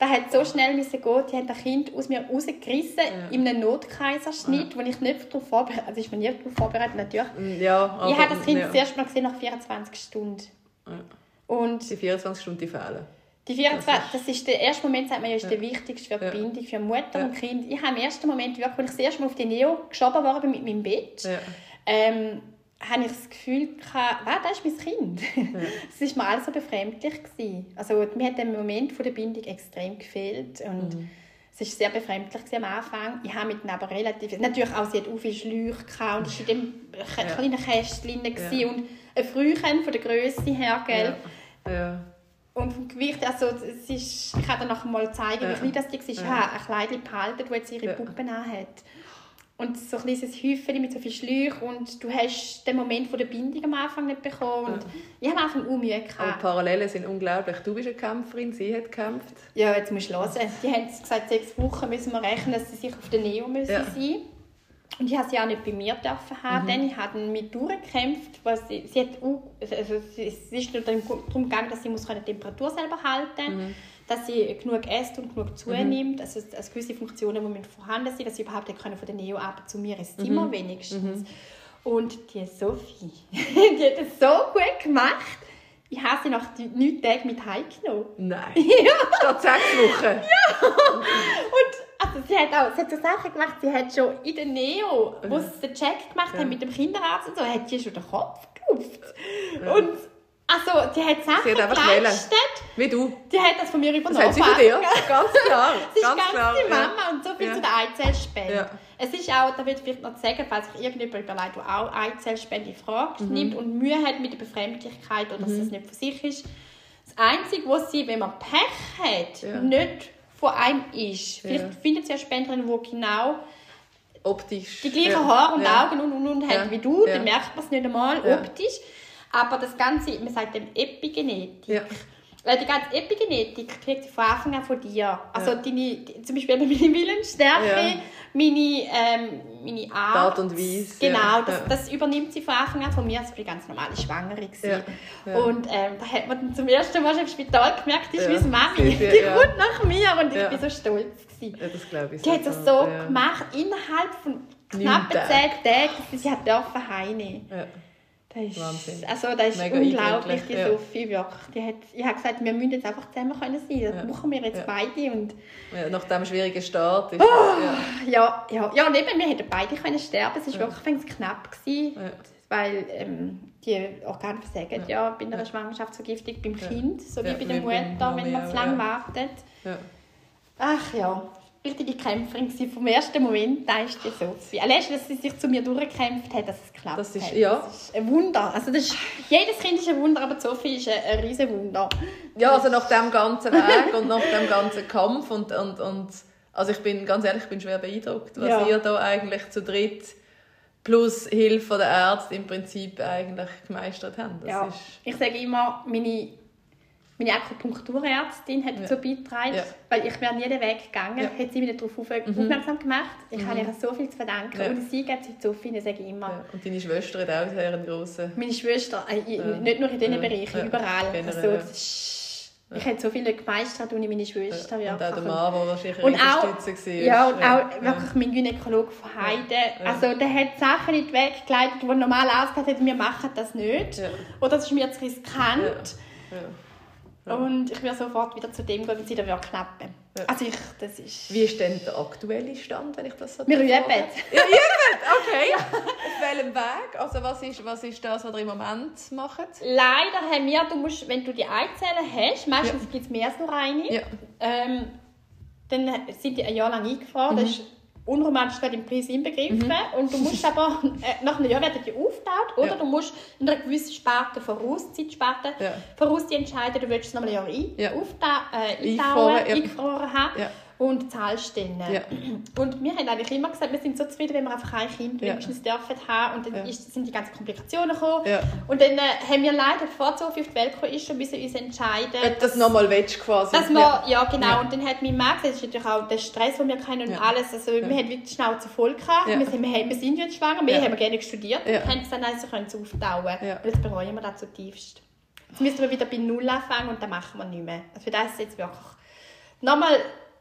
Das hat so schnell müssen gehen. Die haben das Kind aus mir rausgerissen Ja. in einem Notkaiserschnitt, wo ich nicht darauf vorbereitet Also ich bin nicht darauf vorbereitet, natürlich. Ja, aber, ich habe das Kind ja. das erste Mal gesehen nach 24 Stunden. Ja. Und Die 24 Stunden fehlen. die 24, das ist der erste Moment, sagt man ja, ist der wichtigste für die Ja. Bindung, für Mutter Ja. und Kind. Ich habe im ersten Moment, wirklich, als ich das erste Mal auf die Neo geschoben war mit meinem Bett, Ja. ähm, habe ich das Gefühl gehabt, wow, das ist mein Kind. <laughs> Es war mir alles so befremdlich. Gewesen. Also mir hat der Moment von der Bindung extrem gefehlt und Mhm. es war sehr befremdlich am Anfang. Ich habe mit ihnen aber relativ, natürlich auch, sie hat auch viel Schläuche gehabt und es war in dem Ja. kleinen Kästchen Ja. und ein Frühchen von der Größe her, gell? Ja. ja. Und vom Gewicht, also es ist, ich kann dir nachher mal zeigen, wie Ja. klein das die war. Ich Ja. habe ein Kleid behalten, das jetzt ihre Ja. Puppe hat. Und so ein kleines Häufchen mit so viel Schläuchen und du hast den Moment von der Bindung am Anfang nicht bekommen. Und ich habe am Anfang auch Mühe Aber die gehabt. Parallelen sind unglaublich. Du bist eine Kämpferin, sie hat gekämpft. Ja, jetzt musst du hören. Die haben gesagt, sechs Wochen müssen wir rechnen, dass sie sich auf der Neo müssen Ja. sein und ich durfte sie auch nicht bei mir dürfen haben. Dann ich habe mit durchgekämpft, weil sie, sie hat also es ist nur darum gegangen, dass sie muss die Temperatur selber halten dass sie genug isst und genug zunimmt, also, also gewisse Funktionen, die vorhanden sind, dass sie überhaupt können von der Neo ab zu mir ins Zimmer wenigstens. Und die Sophie, <laughs> die hat es so gut gemacht. Ich habe sie nach neun Tagen mit heimgenommen. Nein. <laughs> Ja. Statt sechs Wochen. <laughs> Und also sie hat auch sie hat so Sachen gemacht, sie hat schon in der Neo, wo sie den Check gemacht Ja. haben mit dem Kinderarzt und so, hat sie schon den Kopf gelupft. Und also, die hat Sachen Sie hat einfach geleistet, Wie du. die hat das von mir Das übernommen. hat sie von dir. Ganz klar. <laughs> Sie ist ganz ganz, klar. die ja. Mama und so viel Ja. zu der Eizellspende. Ja. Es ist auch, da will ich vielleicht noch sagen, falls sich irgendjemand überlegt, der auch Eizellspende in Frage Mhm. nimmt und Mühe hat mit der Befremdlichkeit oder dass es nicht von sich ist. Das Einzige, was sie, wenn man Pech hat, Ja. nicht von einem ist. Vielleicht Ja. findet sie eine Spenderin, die genau Optisch. die gleichen ja. Haare und ja. Augen und, und, und hat Ja. wie du, Ja. dann merkt man es nicht einmal Ja. optisch. Aber das Ganze, man sagt dem Epigenetik. Ja. Weil die ganze Epigenetik kriegt von Anfang an von dir. Also Ja. deine, die, zum Beispiel meine Willensstärke, Ja. meine, ähm, meine Art. Art und Weise, Genau, ja. das, das übernimmt sie von Anfang an von mir. Das war ganz normale Schwangere. Ja. Und ähm, da hat man dann zum ersten Mal im Spital gemerkt, die ist Ja. Mami. Sie- <laughs> Die kommt nach mir und ich bin so stolz. Gewesen. ja, das glaube ich. Die hat das so gemacht, innerhalb von knapp zehn Tagen, dass sie hat dürfen heimnehmen. Ja. Das ist, Wahnsinn. Also das ist Mega unglaublich, die ja. Sophie wirklich. Die hat, ich habe gesagt, wir müssen jetzt einfach zusammen können sein. Das Ja. machen wir jetzt Ja. beide. Und Ja, nach dem schwierigen Start ist Oh! es, ja, ja, ja, und eben, wir hätten beide können sterben. Es war wirklich knapp gewesen, Ja. weil ähm, die Organe versagen ja, bei einer Ja. Schwangerschaftsvergiftung beim Kind, so wie Ja, bei der Mutter, wenn man zu lange ja. wartet. ja. Ach ja, richtige Kämpferin gewesen. vom ersten Moment, da ist die Sophie. Allein, dass sie sich zu mir durchgekämpft hat, dass es geklappt Das ist- hat. ja. Das ist ein Wunder. Also das ist, jedes Kind ist ein Wunder, aber Sophie ist ein, ein riesen Wunder. Ja, also nach dem ganzen Weg und nach dem ganzen Kampf und, und, und also ich bin ganz ehrlich, ich bin schwer beeindruckt, was Ja. ihr da eigentlich zu dritt plus Hilfe der Ärzte im Prinzip eigentlich gemeistert habt. Das Ja. Ich sage immer, meine, meine Akupunkturärztin hat Ja. dazu beigetragen, Ja. weil ich wäre nie den Weg gegangen, Ja. hat sie mich darauf auf, aufmerksam gemacht. Ich habe ihr so viel zu verdanken. Ja. Und sie gibt sie so viel, sage ich immer. ja. Und deine Schwester hat auch sehr einen grossen... Meine Schwester, äh, ich- Ja. nicht nur in diesen Ja. Bereichen, Ja. überall. Generell, Also, ja. ich habe so viel nicht gemeistert ohne meine Schwester. und auch der. Mann, der wahrscheinlich Und Riesenstütze war. ja, und auch wirklich mein Gynäkologe von Heide. Ja. Also, der hat Sachen nicht weggeleitet, die normal ausgesagt hat, wir machen das nicht. Ja. Oder das ist mir zu riskant. Ja. Und ich werde sofort wieder zu dem gehen, wenn sie wieder klappen. Ja. Also, ich, das ist... Wie ist denn der aktuelle Stand, wenn ich das so Wir üben. <laughs> Ja, üben! Okay. Auf welchem Weg? Also was ist, was ist das, was ihr im Moment macht? Leider haben wir, du musst, wenn du die Eizellen hast, meistens gibt es mehr als nur eine, Ja. ähm, dann sind die ein Jahr lang eingefroren. Mhm. Unromantisch gerade im Preis inbegriffen. Mhm. Und du musst aber, <laughs> äh, nach einem Jahr werden die aufgetaucht, oder Ja. du musst in einer gewissen Sparte voraus, Zeitsparte, Ja. voraus die entscheiden, du willst es noch ein Jahr ein, Ja. aufta äh, Eingefroren, ja. eingefroren haben. Und zahlst dann. Ja. Und wir haben eigentlich immer gesagt, wir sind so zufrieden, wenn wir einfach ein Kind Ja. wenigstens dürfen haben. Und dann Ja. ist, sind die ganzen Komplikationen gekommen. Ja. Und dann äh, haben wir leider, bevor Sophie auf die Welt gekommen ist, schon müssen uns entscheiden Ob du das nochmal willst, quasi. dass wir, ja, genau, Ja. und dann hat mein Mann gesagt, das ist natürlich auch der Stress, den wir kennen und alles, also wir haben wirklich die Schnauze voll gehabt, wir, sind, wir, wir sind jetzt schwanger, wir haben gerne studiert und haben gesagt, nein, sie können es auftauen. Ja. Und jetzt bereuen wir das zutiefst. Jetzt müssen wir wieder bei Null anfangen und dann machen wir nicht mehr. Also für das ist jetzt wirklich nochmal,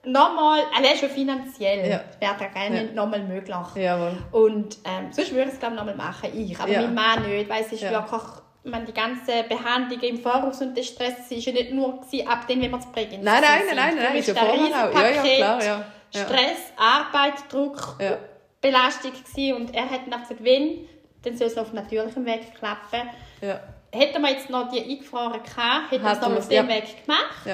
nochmal, allein schon finanziell, Ja. wäre das gerne Ja. nochmal möglich. Jawohl. Und ähm, sonst würde ich es glaube ich nochmal machen, ich. Aber Ja. mein Mann nicht, weil es ist Ja. wirklich, man, die ganze Behandlung im Voraus und der Stress es ist ja nicht nur gewesen, ab dem, wenn wir es prägen. Nein, nein, nein, nein, nein, ist ja vorher auch. Ja, ja, klar, ja. ja. Stress, Arbeit, Druck, Ja. Belastung gewesen. und er hat dann gesagt, wenn, dann soll es auf natürlichem Weg klappen. Ja. Hätten wir jetzt noch die eingefroren gehabt, hätten wir es noch auf dem. Weg gemacht.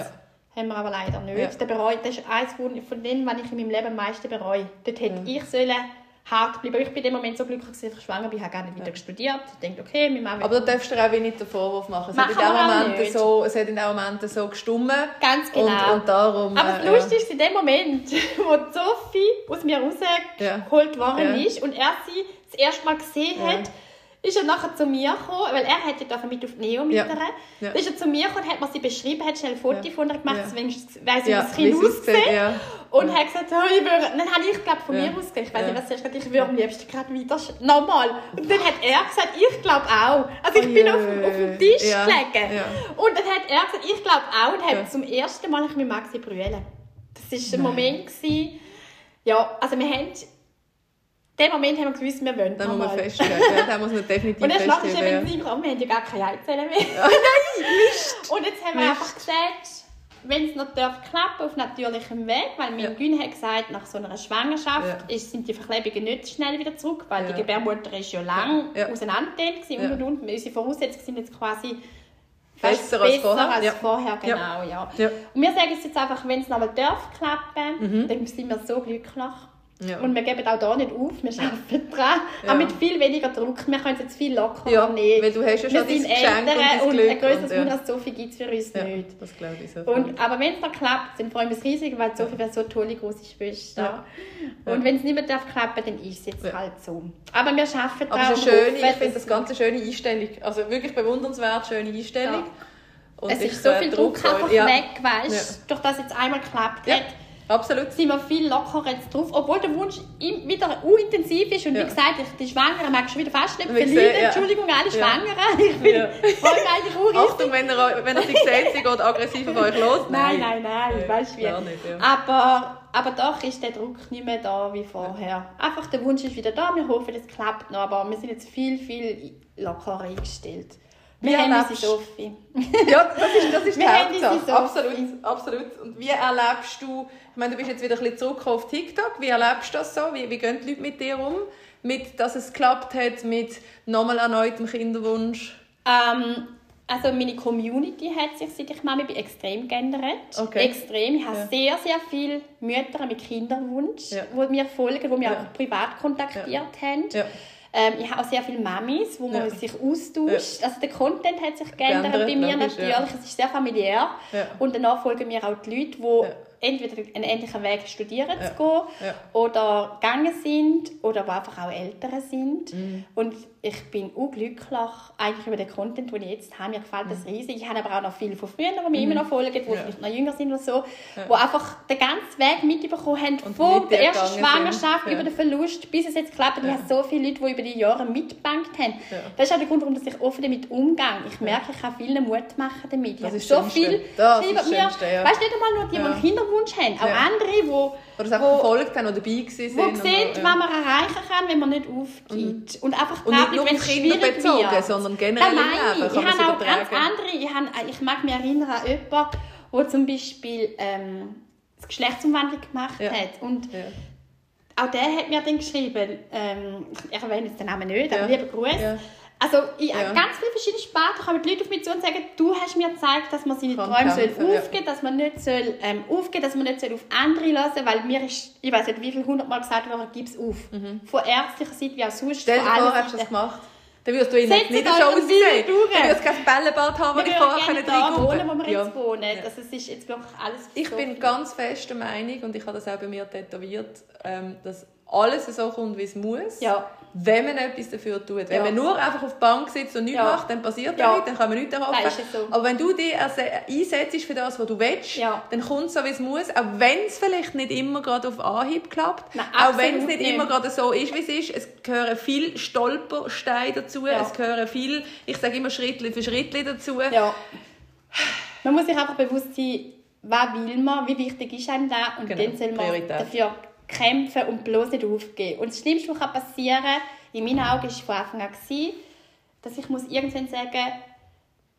Ja. Haben wir aber leider nicht. Ja. Der bereut, das ist eines von denen, was ich in meinem Leben am meisten bereue. Dort hätte ich sollen hart bleiben. Ich bin in dem Moment so glücklich, dass ich schwanger bin. Ich habe gar nicht wieder studiert. Ich denke, okay, mein Mann Aber da darfst du auch nicht den Vorwurf machen. Es hat, in Machen dem wir auch so, es hat in dem Moment so gestummen. Ganz genau. Und, und darum... Aber das äh, Lustige ist, in dem Moment, <laughs> wo Sophie aus mir rausgeholt worden Ja. ist und er sie das erste Mal gesehen Ja. hat, ist er nachher zu mir gekommen, weil er hätte dürfen mit auf die Neo mit Ja. Ja. Ist er zu mir gekommen, hat mir sie beschrieben, hat schnell ein Foto Ja. von ihr gemacht, Ja. wenigstens weiss, wie Ja, das wie Kind es aussieht, ja. Und Ja. hat gesagt, oh, ich würde, dann habe ich, glaube von Ja. mir aus gesagt, ich weiß Ja. nicht, was zuerst gesagt ich würde am liebsten gerade wieder, nochmal. Und dann hat er gesagt, ich glaube auch. Also ich Oh bin auf, auf dem Tisch Ja. gelegen. Ja. Und dann hat er gesagt, ich glaube auch. Und hat Ja. zum ersten Mal ich mit Maxi brüllen. Das war ein. Moment. Gewesen, ja, also wir haben... In dem Moment haben wir gewusst, wir wollen Den muss man feststellen. Ja, den muss man definitiv Und nachher ist feststellen. eben Ja. ja. wir haben ja gar keine Eizellen mehr. Oh nein, Mist! <laughs> Und jetzt haben wir Mist. einfach gesagt, wenn es noch darf klappen auf natürlichem Weg, weil mein Ja. Gün hat gesagt, nach so einer Schwangerschaft Ja. ist, sind die Verklebungen nicht schnell wieder zurück, weil Ja. die Gebärmutter ist ja lang Ja. auseinandergedehnt Ja. und und und. Unsere Voraussetzungen sind jetzt quasi Besser als vorher. als vorher, genau, ja. Und wir sagen es jetzt einfach, wenn es nochmal darf klappen, dann sind wir so glücklich. Ja. Und wir geben auch da nicht auf, wir arbeiten dran, Ja. aber mit viel weniger Druck. Wir können es jetzt viel lockerer Ja, nehmen. weil du hast ja wir schon dein sind Geschenk und Eltern und, Glück ein grösseres und ja. Wunder als so viel gibt es für uns Ja, nicht. das glaube ich so. Und, aber wenn es dann klappt, dann freuen wir uns riesig, weil Sophie wäre so eine tolle große Schwester. Und wenn es nicht mehr darf klappen, dann ist es jetzt halt so. Aber wir arbeiten Aber dran es ist und eine schöne, ich finde das dass- ganz eine schöne Einstellung. Also wirklich bewundernswert, schöne Einstellung. Und Es ist so viel Druck einfach weg, weißt du? Durch das jetzt einmal geklappt hat, Absolut. sind wir viel lockerer jetzt drauf. Obwohl der Wunsch wieder unintensiv ist. Und Ja. wie gesagt, ich, die Schwangere mag schon wieder fast nicht gesagt, ja. Entschuldigung, alle. Schwangeren. <laughs> Ich bin Ja. voll eigentlich auch Achtung, wenn ihr, wenn ihr sie <laughs> seht, sie geht aggressiv auf euch los. Nein, nein, nein, Nee, weißt du wie. gar nicht, ja. aber, aber doch ist der Druck nicht mehr da wie vorher. Einfach der Wunsch ist wieder da, wir hoffen, es klappt noch, aber wir sind jetzt viel, viel lockerer eingestellt. Wir Wie haben erlebst- unsere Sophie. <laughs> Ja, das ist, das ist die Wir Hauptsache. Sophie. Absolut, absolut. Und wie erlebst du, ich meine, du bist jetzt wieder ein bisschen zurück auf TikTok, wie erlebst du das so? Wie, wie gehen die Leute mit dir um? Mit, dass es geklappt hat, mit nochmal erneutem Kinderwunsch? Ähm, also meine Community hat sich, seit ich Mami bin, extrem geändert. Okay. Extrem. Ich habe Ja. sehr, sehr viele Mütter mit Kinderwunsch, Ja. die mir folgen, die mich Ja. auch privat kontaktiert haben. Ja. Ähm, ich habe auch sehr viele Mamis, wo man Ja. sich austauscht. Also der Content hat sich geändert Geändert, bei mir logisch, natürlich. ja. Es ist sehr familiär. Ja. Und danach folgen mir auch die Leute, die Ja. Entweder einen ähnlichen Weg studieren Ja. zu gehen Ja. oder gegangen sind oder die einfach auch Ältere sind. Mhm. Und ich bin unglücklich eigentlich über den Content, den ich jetzt habe. Mir gefällt das riesig. Ich habe aber auch noch viele von früher, die mir immer noch folgen, die Mhm. Ja. vielleicht noch jünger sind oder so, die einfach den ganzen Weg mitbekommen haben, Und von mit der ersten. Schwangerschaft Ja. über den Verlust, bis es jetzt klappt. Und Ja. ich habe so viele Leute, die über die Jahre mitgebankt haben. Ja. Das ist auch der Grund, warum ich offen damit umgehe. Ich merke, ich kann vielen Mut machen damit. Ich Das ist so Schönste. viel Das ist das mir, Schönste, ja. weißt du, nicht einmal nur die, die Ja. Kinderwunsch haben, auch Ja. andere, die Oder es einfach Wo- verfolgt haben oder dabei wo und sehen, ja. was man erreichen kann, wenn man nicht aufgibt. Und einfach Und nicht dran nur bleibt, auf wenn es schwierig bezogen, wird. sondern generell im Leben ich. kann Ich habe auch ganz andere. Ich, habe, ich mag mich erinnern an jemanden, der zum Beispiel ähm, das Geschlechtsumwandlung gemacht Ja. hat. Und Ja. auch der hat mir dann geschrieben, ähm, ich erwähne jetzt den Namen nicht, aber Ja. lieber Gruß. Also in ja. ganz vielen verschiedenen Sparten kommen die Leute auf mich zu und sagen, du hast mir gezeigt, dass man seine Träume soll aufgeben ja. dass man nicht soll, ähm, aufgeben dass man nicht soll auf andere lassen weil mir ist, ich weiß nicht wie viel hundertmal gesagt worden, gib es auf. Mhm. Von ärztlicher Seite wie auch sonst. Stell dir vor, hast du das gemacht? Dann wirst du in nicht so aussehen. Du wirst kein Bällebad haben, das ich vorher können da wohnen, wo wir ja. jetzt wohnen. Ja. Also es ist jetzt wirklich alles Ich so bin ganz fest der Meinung, und ich habe das auch bei mir tätowiert, ähm, dass alles so kommt, wie es muss. Ja. Wenn man etwas dafür tut. Wenn ja. man nur einfach auf der Bank sitzt und nichts ja. macht, dann passiert ja. nichts, dann kann man nichts erhoffen. So. Aber wenn du dich einsetzt für das, was du willst, dann kommt es so, wie es muss. Auch wenn es vielleicht nicht immer gerade auf Anhieb klappt. Nein, auch wenn es nicht, nicht, immer gerade so ist, wie es ist. Es gehören viele Stolpersteine dazu. Es gehören viel, ich sage immer Schritt für Schritt dazu. Man muss sich einfach bewusst sein, was will man, wie wichtig ist einem da und genau. dann soll man Priorität. dafür kämpfen und bloß nicht aufgeben. Und das Schlimmste, was passieren kann, in meinen Augen, war von Anfang an, dass ich muss irgendwann sagen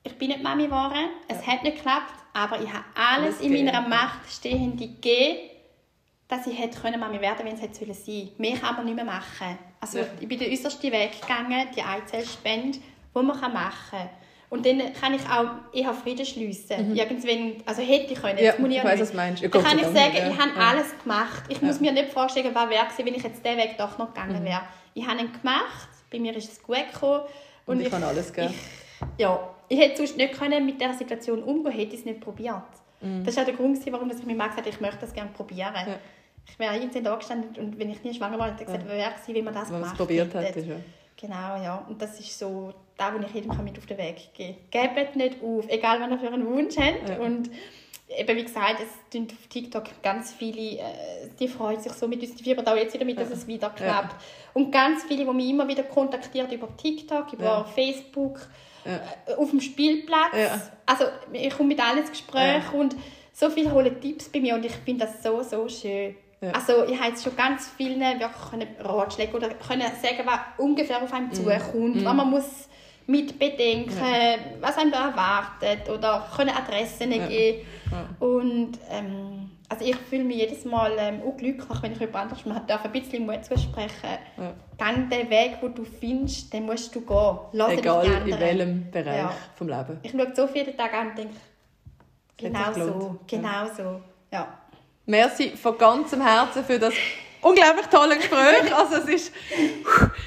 ich bin nicht Mami geworden, es ja. hat nicht geklappt, aber ich habe alles, in meiner Macht Stehende gegeben, dass ich hätte können Mami werden, wenn es hätte sein Mehr kann man nicht mehr machen. Also ja. ich bin den äußersten Weg gegangen, die Eizellspende, die man machen kann. Und dann kann ich auch eher Frieden schliessen. Mhm. Irgendwann, also hätte ich können. Ja, ich, ich weiß, was meinst. Dann kann ich sagen, ja. ich habe ja. alles gemacht. Ich muss mir nicht vorstellen, was wäre wenn ich jetzt diesen Weg doch noch gegangen mhm. wäre. Ich habe ihn gemacht, bei mir ist es gut gekommen. Und, und ich, ich kann alles geben. ja, ich hätte sonst nicht können mit dieser Situation umgehen hätte ich es nicht probiert. Mhm. Das war auch der Grund, warum ich mir mal gesagt habe, ich möchte das gerne probieren. Ich wäre irgendwann da gestanden und wenn ich nie schwanger war, hätte ich gesagt, ja. wer wäre es, wenn man das gemacht probiert hätte. Ja. Genau, ja. Und das ist so das, was ich jedem mit auf den Weg geben kann. Gebt nicht auf, egal was ihr für einen Wunsch habt. Ja. Und eben wie gesagt, es sind auf TikTok ganz viele, äh, die freuen sich so mit uns, die fiebern auch jetzt wieder mit, dass es wieder klappt. Ja. Und ganz viele, die mich immer wieder kontaktieren über TikTok, über ja. Facebook, äh, auf dem Spielplatz. Also ich komme mit allen ins Gespräch und so viele holen Tipps bei mir und ich finde das so, so schön. Ja. Also ich habe jetzt schon ganz vielen wirklich Ratschläge oder können sagen, was ungefähr auf einem mm. zukommt, mm. was man muss mit bedenken, ja. was einem da erwartet oder können Adressen ja. geben. Ja. Und ähm, also ich fühle mich jedes Mal ähm, unglücklich, wenn ich jemand anderes man darf ein bisschen Mut zusprechen. Ja. Dann den Weg, den du findest, den musst du gehen. Lass Egal in welchem Bereich ja. vom Leben. Ich schaue so viele Tage an und denke, genau so, genau so. Ja. Merci von ganzem Herzen für das unglaublich tolle Gespräch. Also es ist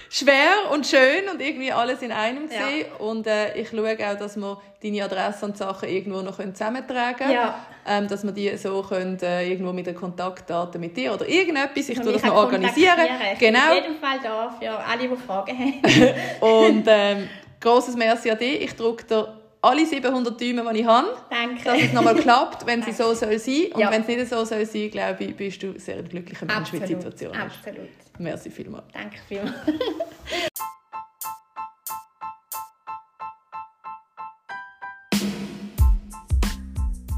schwer und schön und irgendwie alles in einem. Ja. Und äh, ich schaue auch, dass wir deine Adresse und Sachen irgendwo noch zusammentragen können. Ja. Ähm, dass wir die so können, äh, irgendwo mit den Kontaktdaten mit dir oder irgendetwas, ich tue das noch organisieren. Genau. Auf jeden Fall da für alle, die Fragen haben. <laughs> und ähm, grosses Merci an dich. Ich drücke dir alle 700 Däume, die ich habe, Danke. dass es nochmal klappt, wenn sie <laughs> so soll sein. Und ja. wenn es nicht so soll sein, glaube ich, bist du sehr ein glücklicher Mensch mit der Situation. Absolut. Merci vielmals. Danke vielmals.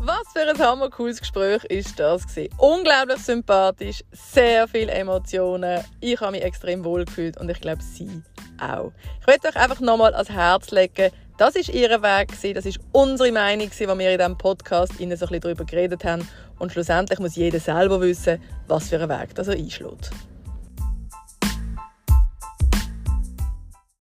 Was für ein hammer cooles Gespräch ist das gewesen. Unglaublich sympathisch, sehr viele Emotionen. Ich habe mich extrem wohl gefühlt und ich glaube, sie auch. Ich möchte euch einfach nochmal ans Herz legen, das ist ihr Weg, das ist unsere Meinung, die wir in diesem Podcast Ihnen so ein bisschen darüber geredet haben. Und schlussendlich muss jeder selber wissen, was für einen Weg er einschlägt.